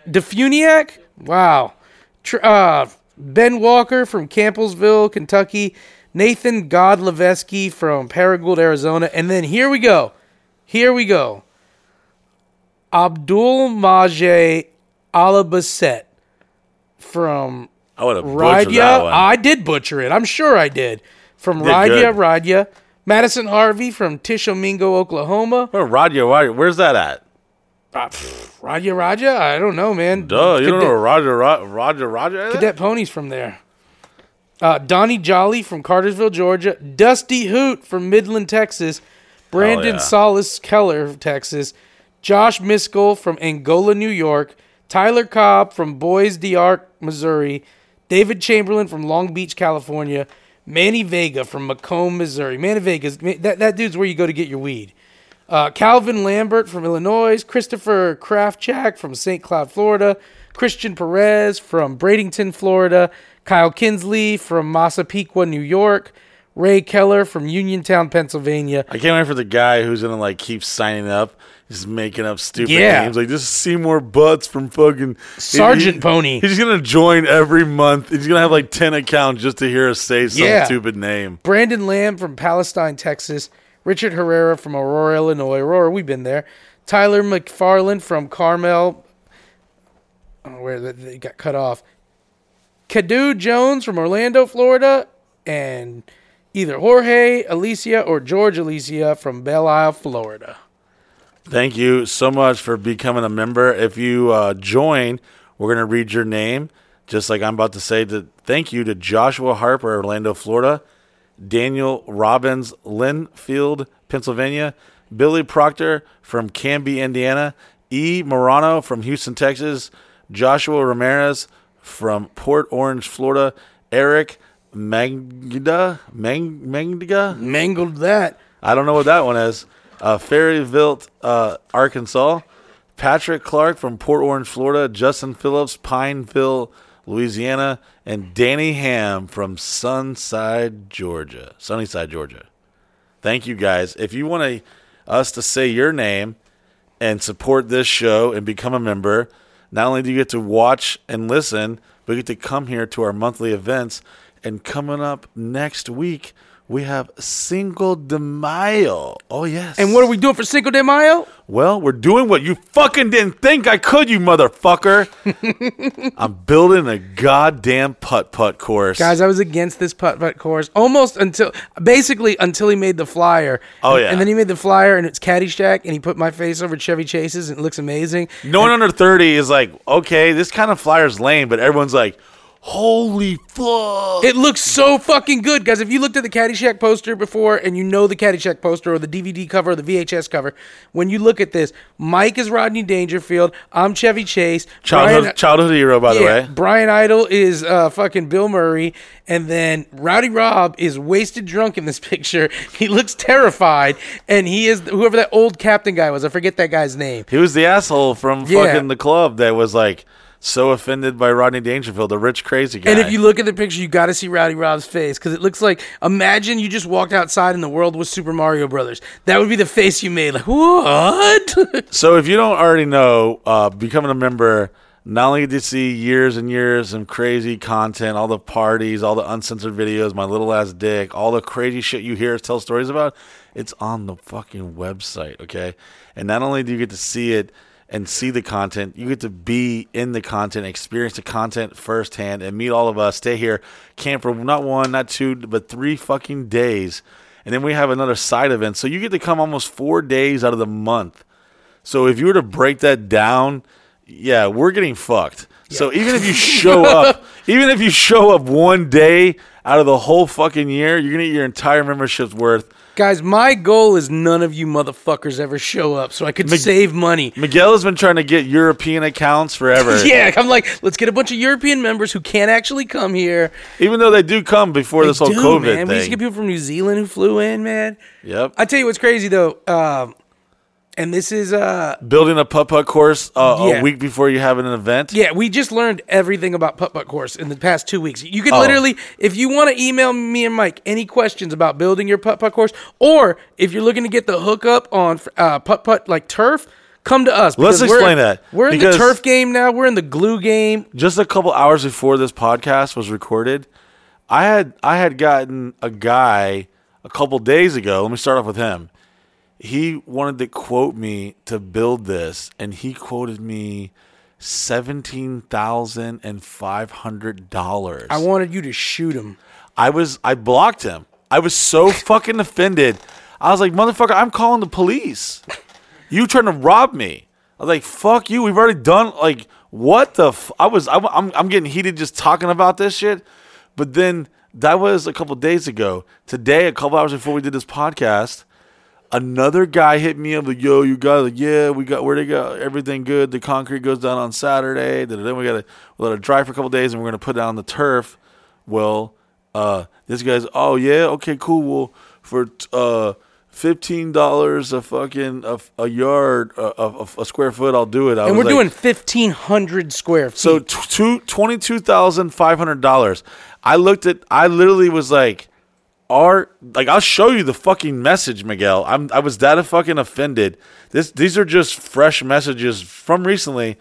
DeFuniak? Wow. Tr- uh, ben Walker from Campbellsville, Kentucky. Nathan Godlevesky from Paragould, Arizona. And then here we go. Here we go. Abdul Majeh Alabasset from I would have butchered that Radia. one. I did butcher it. I'm sure I did. From Did Radia, good. Radia. Madison Harvey from Tishomingo, Oklahoma. Where Roger, where's that at? Uh, Radia Raja? I don't know, man. Duh, you don't know Cadet- where Roger, Ro- Roger, Roger. is? Cadet Ponies from there. Uh, Donnie Jolly from Cartersville, Georgia. Dusty Hoot from Midland, Texas. Brandon yeah. Solis Keller, Texas. Josh Miskell from Angola, New York. Tyler Cobb from Bois D'Arc, Missouri. David Chamberlain from Long Beach, California. Manny Vega from Macomb, Missouri. Manny Vega's that, that dude's where you go to get your weed. Uh, Calvin Lambert from Illinois, Christopher Kraftjack from St. Cloud, Florida, Christian Perez from Bradenton, Florida, Kyle Kinsley from Massapequa, New York, Ray Keller from Uniontown, Pennsylvania. I can't wait for the guy who's gonna like keep signing up, just making up stupid Yeah. names. Like just Seymour Butts from fucking Sergeant he- Pony. He's gonna join every month. He's gonna have like ten accounts just to hear us say some Yeah. stupid name. Brandon Lamb from Palestine, Texas. Richard Herrera from Aurora, Illinois. Aurora, we've been there. Tyler McFarland from Carmel. Oh, where they- they got cut off. Cadu Jones from Orlando, Florida. And either Jorge Alicia or George Alicia from Belle Isle, Florida. Thank you so much for becoming a member. If you uh, join, we're going to read your name, just like I'm about to say. To thank you to Joshua Harper, Orlando, Florida, Daniel Robbins, Linfield, Pennsylvania, Billy Proctor from Canby, Indiana, E. Morano from Houston, Texas, Joshua Ramirez from Port Orange, Florida, Eric Magda, Mang, Magdiga, Mangled that. I don't know what that one is. Uh, uh, Arkansas. Patrick Clark from Port Orange, Florida. Justin Phillips, Pineville, Louisiana. And Danny Ham from Sunside, Georgia. Sunnyside, Georgia. Thank you guys. If you want to, us to say your name and support this show and become a member, not only do you get to watch and listen, but you get to come here to our monthly events. And coming up next week, we have Cinco de Mayo. Oh, yes. And what are we doing for Cinco de Mayo? Well, we're doing what you fucking didn't think I could, you motherfucker. I'm building a goddamn putt putt course. Guys, I was against this putt putt course almost until basically until he made the flyer. Oh, And- yeah. And then he made the flyer and it's Caddyshack and he put my face over Chevy Chase's and it looks amazing. no one under 30 is like, okay, this kind of flyer's lame, but everyone's like, Holy fuck! It looks so fucking good, guys. If you looked at the Caddyshack poster before and you know the Caddyshack poster or the DVD cover or the VHS cover, when you look at this, Mike is Rodney Dangerfield. I'm Chevy Chase. childhood Brian- childhood hero, by the yeah, way. Brian Idol is uh, fucking Bill Murray, and then Rowdy Rob is wasted drunk in this picture. He looks terrified, and he is whoever that old captain guy was. I forget that guy's name. He was the asshole from Yeah. fucking the club that was like so offended by Rodney Dangerfield, the rich crazy guy. And if you look at the picture, you got to see Rowdy Rob's face because it looks like imagine you just walked outside and the world was Super Mario Brothers. That would be the face you made. Like what? So if you don't already know, uh, becoming a member not only get to see years and years of crazy content, all the parties, all the uncensored videos, my little ass dick, all the crazy shit you hear us tell stories about, it's on the fucking website, okay? And not only do you get to see it and see the content, you get to be in the content, experience the content firsthand, and meet all of us. Stay here, camp for not one, not two, but three fucking days. And then we have another side event. So you get to come almost four days out of the month. So if you were to break that down, yeah, we're getting fucked. So even if you show up, even if you show up one day out of the whole fucking year, you're gonna get your entire membership's worth. Guys, my goal is none of you motherfuckers ever show up so I could save money. Miguel has been trying to get European accounts forever. Yeah, I'm like, let's get a bunch of European members who can't actually come here. Even though they do come before this whole Dude, COVID man, we used to thing. get people from New Zealand who flew in, man. yep. I tell you what's crazy though, um, and this is uh, Building a putt putt course uh, Yeah. a week before you have an event. Yeah, we just learned everything about putt putt course in the past two weeks. You can Oh. literally, if you want to email me and Mike any questions about building your putt putt course, or if you're looking to get the hookup on uh, putt putt like turf, come to us. Let's explain that, We're in the turf game now. We're in the glue game. just a couple hours before this podcast was recorded, I had I had gotten a guy a couple days ago. Let me start off with him. He wanted to quote me to build this, and he quoted me seventeen thousand and five hundred dollars. I wanted you to shoot him. I was I blocked him. I was so fucking offended. I was like, motherfucker, I'm calling the police. You trying to rob me? I was like, fuck you. We've already done like what the? F-? I was I'm, I'm I'm getting heated just talking about this shit. But then that was a couple days ago. Today, a couple hours before we did this podcast, another guy hit me up like, "Yo, you got like, yeah, we got where they got everything good. The concrete goes down on Saturday. Then we got to we let it dry for a couple days, and we're gonna put on the turf." Well, uh, this guy's, oh yeah, okay, cool. Well, for uh fifteen dollars a fucking a, a yard a, a, a square foot, I'll do it. I And we're like- doing fifteen hundred square feet. so two twenty two thousand five hundred dollars. I looked at. I literally was like, "Are like I'll show you the fucking message, Miguel." I'm I was that fucking offended. This these are just fresh messages from recently.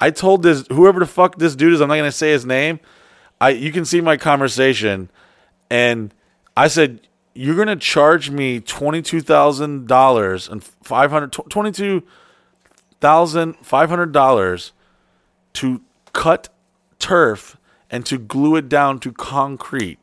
I told this whoever the fuck this dude is. I'm not gonna say his name. I you can see my conversation, and I said you're gonna charge me twenty two thousand dollars and five hundred twenty two thousand five hundred dollars to cut turf and to glue it down to concrete.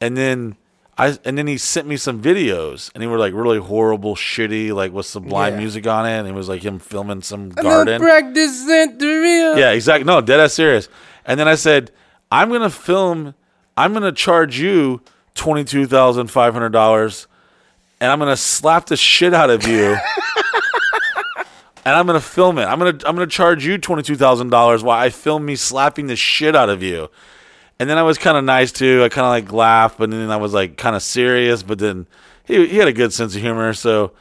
And then I and then he sent me some videos and they were like really horrible, shitty, like with sublime Yeah. music on it. And it was like him filming some garden. practice Santeria. Yeah, exactly. No, dead ass serious. And then I said, I'm gonna film. I'm gonna charge you twenty two thousand five hundred dollars, and I'm gonna slap the shit out of you. and I'm gonna film it. I'm gonna I'm gonna charge you twenty two thousand dollars while I film me slapping the shit out of you. And then I was kind of nice too. I kind of like laughed, but then I was like kind of serious. But then he he had a good sense of humor, so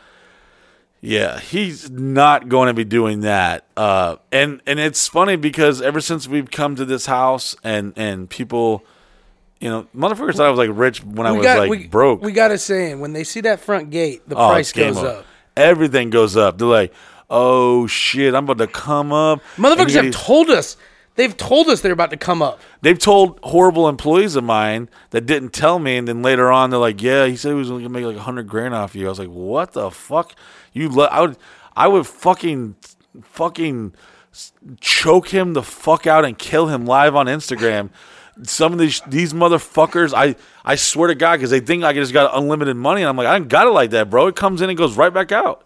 yeah, he's not going to be doing that. Uh, and and it's funny because ever since we've come to this house and and people, you know, motherfuckers thought I was like rich when I was like we, broke. We got a saying when they see that front gate, the Oh, price goes over. up. Everything goes up. They're like, oh shit, I'm about to come up. Motherfuckers have these- told us. They've told us they're about to come up. They've told horrible employees of mine that didn't tell me, and then later on they're like, "Yeah, he said he was going to make like a hundred grand off you." I was like, "What the fuck? You? Le- I would, I would fucking, fucking choke him the fuck out and kill him live on Instagram." Some of these these motherfuckers, I I swear to God, because they think I just got unlimited money, and I'm like, I don't got it like that, bro. It comes in and goes right back out.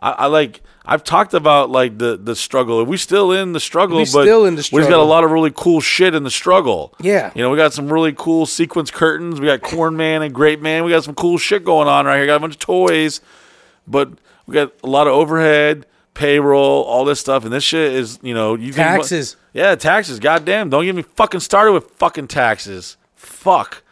I, I like. I've talked about like the the struggle. We still in the struggle, We but still in the struggle. we just got a lot of really cool shit in the struggle. Yeah. you know, we got some really cool sequence curtains. We got Corn Man and Grape Man. We got some cool shit going on right here. Got a bunch of toys, but we got a lot of overhead, payroll, all this stuff, and this shit is you know you think- Taxes. yeah, taxes. Goddamn, don't get me fucking started with fucking taxes. Fuck.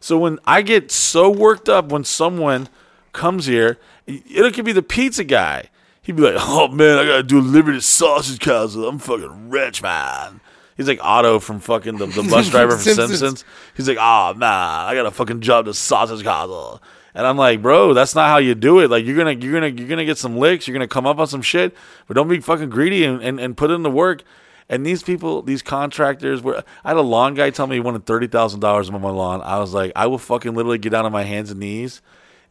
So when I get so worked up when someone comes here, it could be the pizza guy. He'd be like, "Oh man, I gotta do a limited sausage castle. I'm fucking rich, man." He's like Otto from fucking the, the bus driver from Simpsons. Simpsons. He's like, "Oh man, I got a fucking job to sausage castle." And I'm like, bro, that's not how you do it. Like you're gonna you're gonna you're gonna get some licks, you're gonna come up on some shit, but don't be fucking greedy and, and, and put in the work. And these people, these contractors, were. I had a lawn guy tell me he wanted thirty thousand dollars on my lawn. I was like, I will fucking literally get down on my hands and knees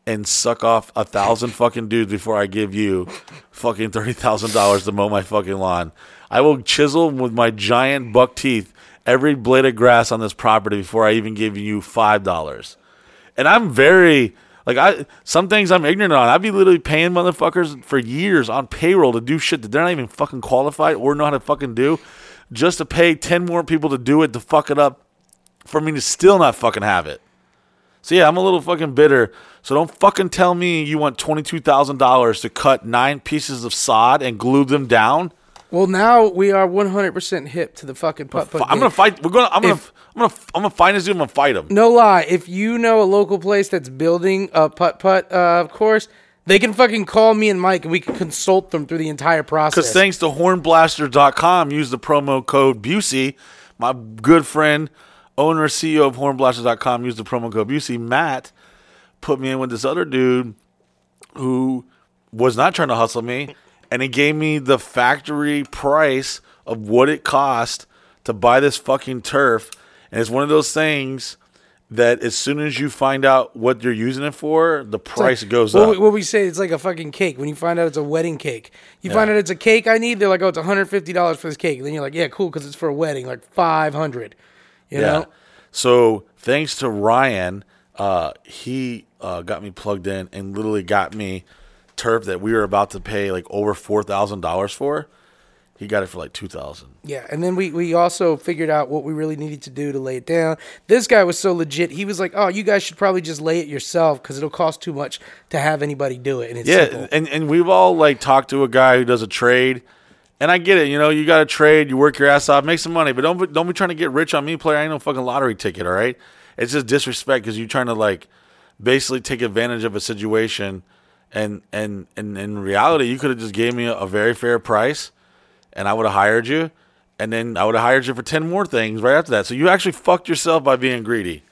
and suck off a thousand fucking dudes before I give you fucking thirty thousand dollars to mow my fucking lawn. I will chisel with my giant buck teeth every blade of grass on this property before I even give you five dollars. And I'm very like I some things I'm ignorant on. I'd be literally paying motherfuckers for years on payroll to do shit that they're not even fucking qualified or know how to fucking do, just to pay ten more people to do it to fuck it up for me to still not fucking have it. So yeah, I'm a little fucking bitter. So don't fucking tell me you want twenty two thousand dollars to cut nine pieces of sod and glue them down. Well, now we are 100% hip to the fucking putt putt. I'm game. gonna fight. We're gonna. I'm gonna. I'm gonna. I'm gonna find this dude. I'm gonna fight him. No lie, if you know a local place that's building a putt putt uh, course, they can fucking call me and Mike, and we can consult them through the entire process. Because thanks to hornblaster.com, use the promo code Busey. My good friend, owner, CEO of hornblaster.com, used the promo code Busey. Matt put me in with this other dude who was not trying to hustle me, and he gave me the factory price of what it cost to buy this fucking turf. And it's one of those things that as soon as you find out what you're using it for, the price goes what up. We, what we say, it's like a fucking cake. When you find out it's a wedding cake, you find out it's a cake I need. They're like, oh, it's 150 dollars for this cake. And then you're like, yeah, cool, because it's for a wedding, like 500. You know, So thanks to Ryan, uh, he uh, got me plugged in and literally got me turf that we were about to pay like over four thousand dollars for. He got it for like two thousand. Yeah, and then we we also figured out what we really needed to do to lay it down. This guy was so legit. He was like, "Oh, you guys should probably just lay it yourself because it'll cost too much to have anybody do it." And it's Yeah, simple. and and we've all like talked to a guy who does a trade, and I get it. You know, you got to trade, you work your ass off, make some money, but don't don't be trying to get rich on me, player. I ain't no fucking lottery ticket. All right, it's just disrespect because you're trying to like basically take advantage of a situation, and and and in reality, you could have just gave me a, a very fair price, and I would have hired you, and then I would have hired you for ten more things right after that. So you actually fucked yourself by being greedy.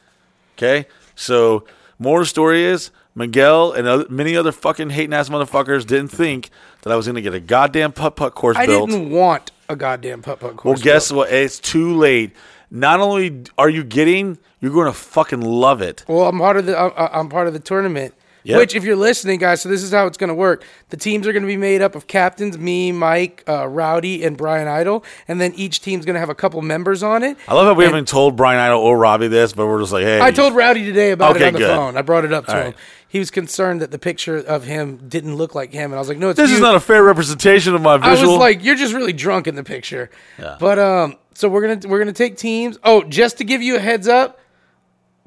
Okay, so more story is Miguel and many other fucking hating ass motherfuckers didn't think that I was gonna get a goddamn putt putt course I built. didn't want a goddamn putt putt course. well, guess built. what? It's too late. Not only are you getting, you're going to fucking love it. Well, I'm part of the I'm, I'm part of the tournament. Yep. Which, if you're listening, guys, so this is how it's going to work. The teams are going to be made up of captains, me, Mike, uh, Rowdy, and Brian Idle, and then each team's going to have a couple members on it. I love how we And- haven't told Brian Idle or Robbie this, but we're just like, hey, I told Rowdy today about Okay, it on the good. phone. I brought it up to All him. right. He was concerned that the picture of him didn't look like him, and I was like, "No, it's this is not a fair representation of my visual." I was like, "You're just really drunk in the picture." Yeah. But um, so we're gonna we're gonna take teams. Oh, just to give you a heads up,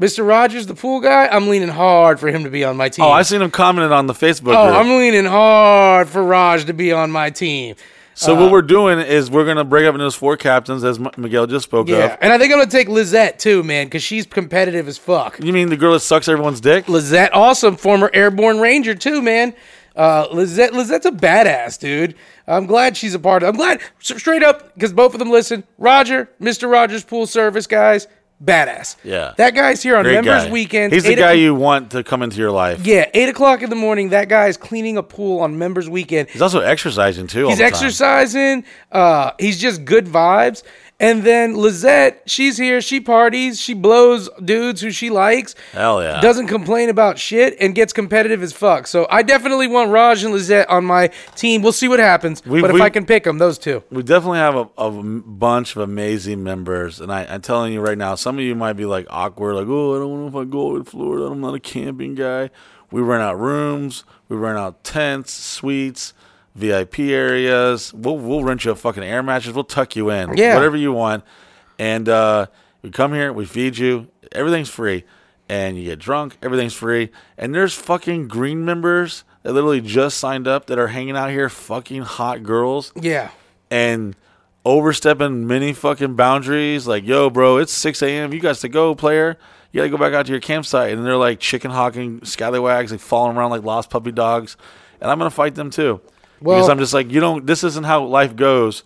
Mr. Rogers, the pool guy, I'm leaning hard for him to be on my team. oh, I've seen him commenting on the Facebook Oh, group. I'm leaning hard for Raj to be on my team. so Uh, what we're doing is we're gonna break up into those four captains, as M- Miguel just spoke Yeah, of. and I think I'm gonna take Lizette too, man, because she's competitive as fuck. You mean the girl that sucks everyone's dick? Lizette, awesome, former airborne ranger too, man. Uh, Lizette, Lizette's a badass, dude. I'm glad she's a part of. I'm glad straight up because both of them listen. Roger, Mr. Rogers Pool Service guys, badass. Yeah. that guy's here on Great members guy. weekends. He's the guy o- you want to come into your life. Yeah, eight o'clock in the morning. That guy is cleaning a pool on members weekend. He's also exercising too. all He's exercising. Uh, he's just good vibes. And then Lizette, she's here. She parties. She blows dudes who she likes. Hell yeah. Doesn't complain about shit and gets competitive as fuck. So I definitely want Raj and Lizette on my team. We'll see what happens. We- but if I can pick them, those two. We definitely have a, a bunch of amazing members, and I, I'm telling you right now, some of you might be like awkward, like, "Oh, I don't know if I go to Florida. I'm not a camping guy." We rent out rooms. We rent out tents, suites, VIP areas. We'll we'll rent you a fucking air mattress. We'll tuck you in. Yeah. Whatever you want. And uh, we come here. We feed you. Everything's free. And you get drunk. Everything's free. And there's fucking green members that literally just signed up that are hanging out here, fucking hot girls Yeah. and overstepping many fucking boundaries. Like, yo, bro, it's 6 a.m. You guys to go, player. You got to go back out to your campsite. And they're like chicken hawking scallywags, like falling around like lost puppy dogs. And I'm going to fight them too. Because I'm just like, you don't, this isn't how life goes.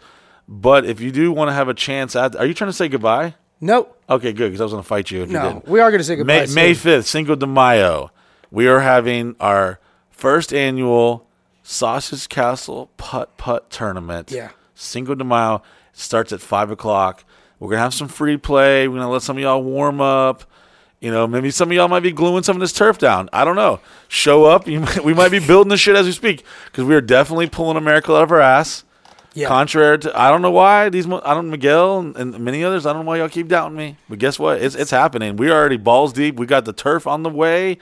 But if you do want to have a chance at, are you trying to say goodbye? Nope. Okay, good, because I was going to fight you if you No. didn't. We are going to say goodbye. May. May 5th, Cinco de Mayo, we are having our first annual Sausage Castle Putt Putt Tournament. Yeah. Cinco de Mayo starts at 5 o'clock. We're going to have some free play. We're going to let some of y'all warm up. You know, maybe some of y'all might be gluing some of this turf down. I don't know. Show up. You might, we might be building this shit as we speak because we are definitely pulling a miracle out of our ass. Yeah. Contrary to, I don't know why these, I don't Miguel and, and many others. I don't know why y'all keep doubting me. But guess what? It's it's happening. We are already balls deep. We got the turf on the way.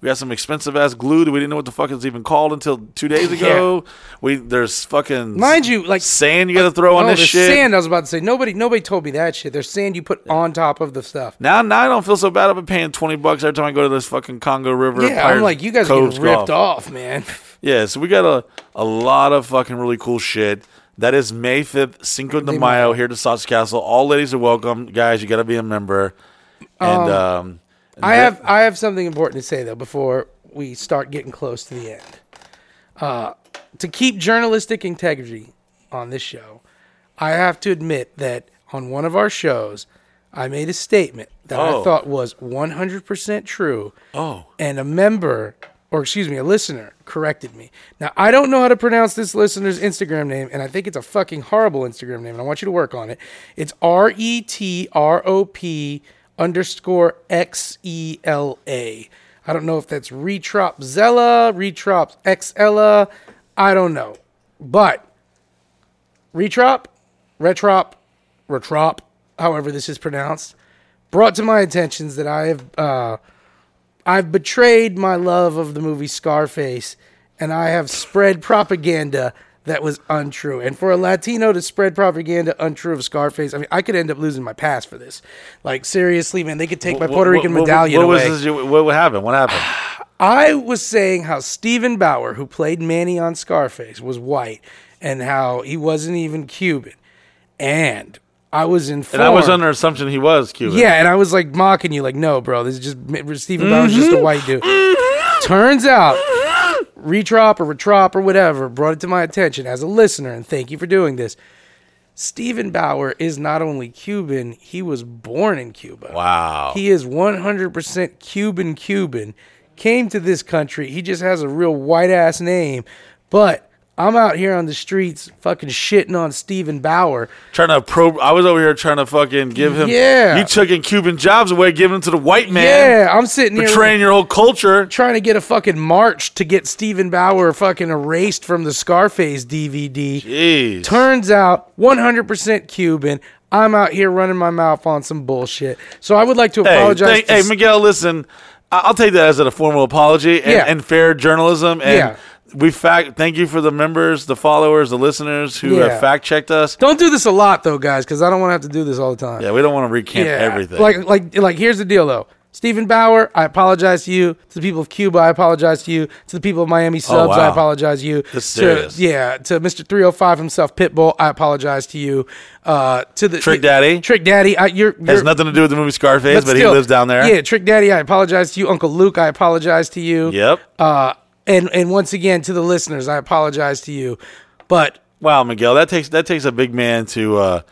We got some expensive ass glue that we didn't know what the fuck it's even called until two days ago. We there's fucking Mind you, like sand you got to throw on this shit. sand. I was about to say nobody. Nobody told me that shit. There's sand you put on top of the stuff. Now, now I don't feel so bad. I've been paying twenty bucks every time I go to this fucking Congo River. Yeah, I'm like you guys are Coves getting ripped Golf. off, man. Yeah, so we got a, a lot of fucking really cool shit. That is May 5th, Cinco de Mayo, here to Sausage Castle. All ladies are welcome. Guys, you got to be a member. And, um, and I have I have something important to say though before we start getting close to the end. Uh, to keep journalistic integrity on this show, I have to admit that on one of our shows, I made a statement that I Oh. thought was 100% true. Oh. And a member, or excuse me, a listener corrected me. Now, I don't know how to pronounce this listener's Instagram name, and I think it's a fucking horrible Instagram name, and I want you to work on it. It's R E T R O P underscore X E L A. I don't know if that's Retrop Zella, Retrop XLA. I don't know. But Retrop, Retrop, Retrop, however this is pronounced, brought to my attentions that I have uh, I've betrayed my love of the movie Scarface, and I have spread propaganda that was untrue. And for a Latino to spread propaganda untrue of Scarface, I mean, I could end up losing my pass for this. Like seriously, man, they could take my What- Puerto Rican what- what- medallion what was away. this what, happened? What happened? I was saying how Steven Bauer, who played Manny on Scarface, was white and how he wasn't even Cuban. And I was informed. and I was under assumption he was Cuban. Yeah, and I was like mocking you, like, no, bro, this is just Steven Bauer's just a mm-hmm. white dude. Mm-hmm. Turns out, Retrop or Retrop or whatever brought it to my attention as a listener, and thank you for doing this. Steven Bauer is not only Cuban, he was born in Cuba. Wow. He is 100% Cuban Cuban. Came to this country. He just has a real white ass name. But I'm out here on the streets fucking shitting on Steven Bauer. trying to probe. I was over here trying to fucking give him. Yeah. You taking Cuban jobs away, giving them to the white man. yeah, I'm sitting here Betraying your whole culture. trying to get a fucking march to get Steven Bauer fucking erased from the Scarface DVD. Jeez. Turns out 100% Cuban. I'm out here running my mouth on some bullshit. So I would like to Hey, apologize. thank- to hey, Miguel, listen. I- I'll take that as a formal apology and, Yeah. and fair journalism. And Yeah. We fact. Thank you for the members, the followers, the listeners who Yeah. have fact checked us. Don't do this a lot though, guys, because I don't want to have to do this all the time. Yeah, we don't want to recant everything. Like, like, like. Here's the deal, though. Steven Bauer, I apologize to you. To the people of Cuba, I apologize to you. To the people of Miami subs, I Oh, wow. apologize to you. That's to, serious. Yeah, to Mr. 305 himself, Pitbull, I apologize to you. Uh, to the Trick Daddy? Trick Daddy, I, you're, has you're nothing to do with the movie Scarface, but, still, he lives down there. Yeah, Trick Daddy, I apologize to you. Uncle Luke, I apologize to you. Yep. Uh, and and once again to the listeners, I apologize to you. But Wow, Miguel, that takes that takes a big man to. Uh,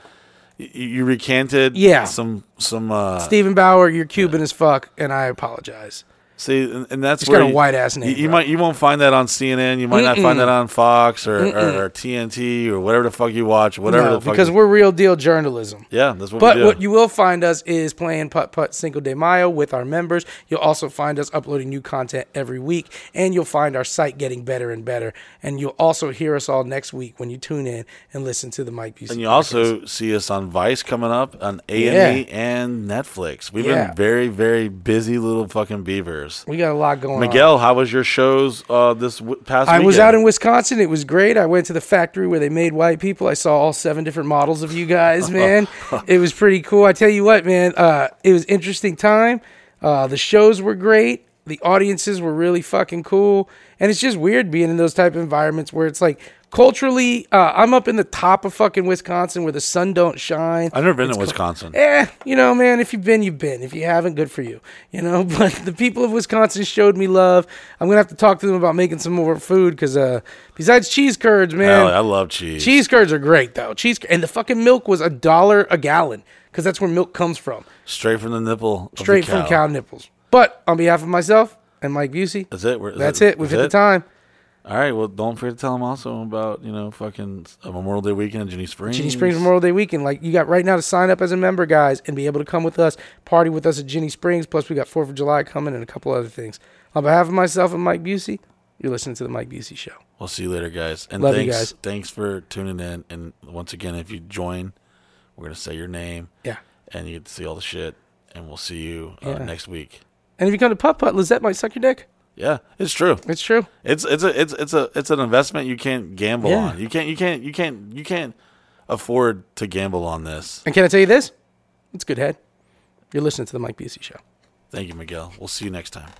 y- you recanted. Yeah. Some some. Uh, Steven Bauer, you're Cuban as fuck, and I apologize. See, and, and that's He's where got a you- white-ass name, You, you might you won't find that on CNN. You might not find that on Fox or, or, or TNT or whatever the fuck you watch. Whatever No, the fuck. because you- we're real deal journalism. yeah, that's what But we do. what you will find us is playing Putt Putt Cinco de Mayo with our members. You'll also find us uploading new content every week, and you'll find our site getting better and better. And you'll also hear us all next week when you tune in and listen to the Mike Busey. and you podcast. also see us on Vice coming up on A and E and Netflix. We've Yeah. been very very busy little fucking beavers. Years. We got a lot going on. Miguel, how was your shows uh, this w- past week? I was out in Wisconsin. It was great. I went to the factory where they made white people. I saw all seven different models of you guys, man. it was pretty cool. I tell you what, man, uh, it was interesting time. Uh, the shows were great. The audiences were really fucking cool. And it's just weird being in those type of environments where it's like culturally, uh, I'm up in the top of fucking Wisconsin where the sun don't shine. I've never been to Wisconsin. Eh, you know, man, if you've been, you've been. If you haven't, good for you. You know, but the people of Wisconsin showed me love. I'm going to have to talk to them about making some more food because uh, besides cheese curds, man, Hell, I love cheese. cheese curds are great, though. Cheese And the fucking milk was a dollar a gallon because that's where milk comes from, straight from the nipple. of the straight from cow nipples. But on behalf of myself and Mike Busey, That's it. We're- is that's that- it. We've hit the time. All right. Well, don't forget to tell them also about you know fucking Memorial Day weekend in Ginnie Springs. Ginnie Springs Memorial Day weekend. Like you got right now to sign up as a member, guys, and be able to come with us, party with us at Ginnie Springs. Plus, we got Fourth of July coming and a couple other things. On behalf of myself and Mike Busey, you're listening to the Mike Busey Show. We'll see you later, guys. And Love you thanks, guys. thanks for tuning in. And once again, if you join, we're gonna say your name. Yeah. And you get to see all the shit. And we'll see you uh, Yeah. next week. And if you come to Putt Putt, Lizette might suck your dick. Yeah, it's true. It's true. It's it's a it's it's a it's an investment you can't gamble Yeah. on. You can't you can't you can't you can't afford to gamble on this. And can I tell you this? It's good head. You're listening to the Mike Busey Show. Thank you, Miguel. We'll see you next time.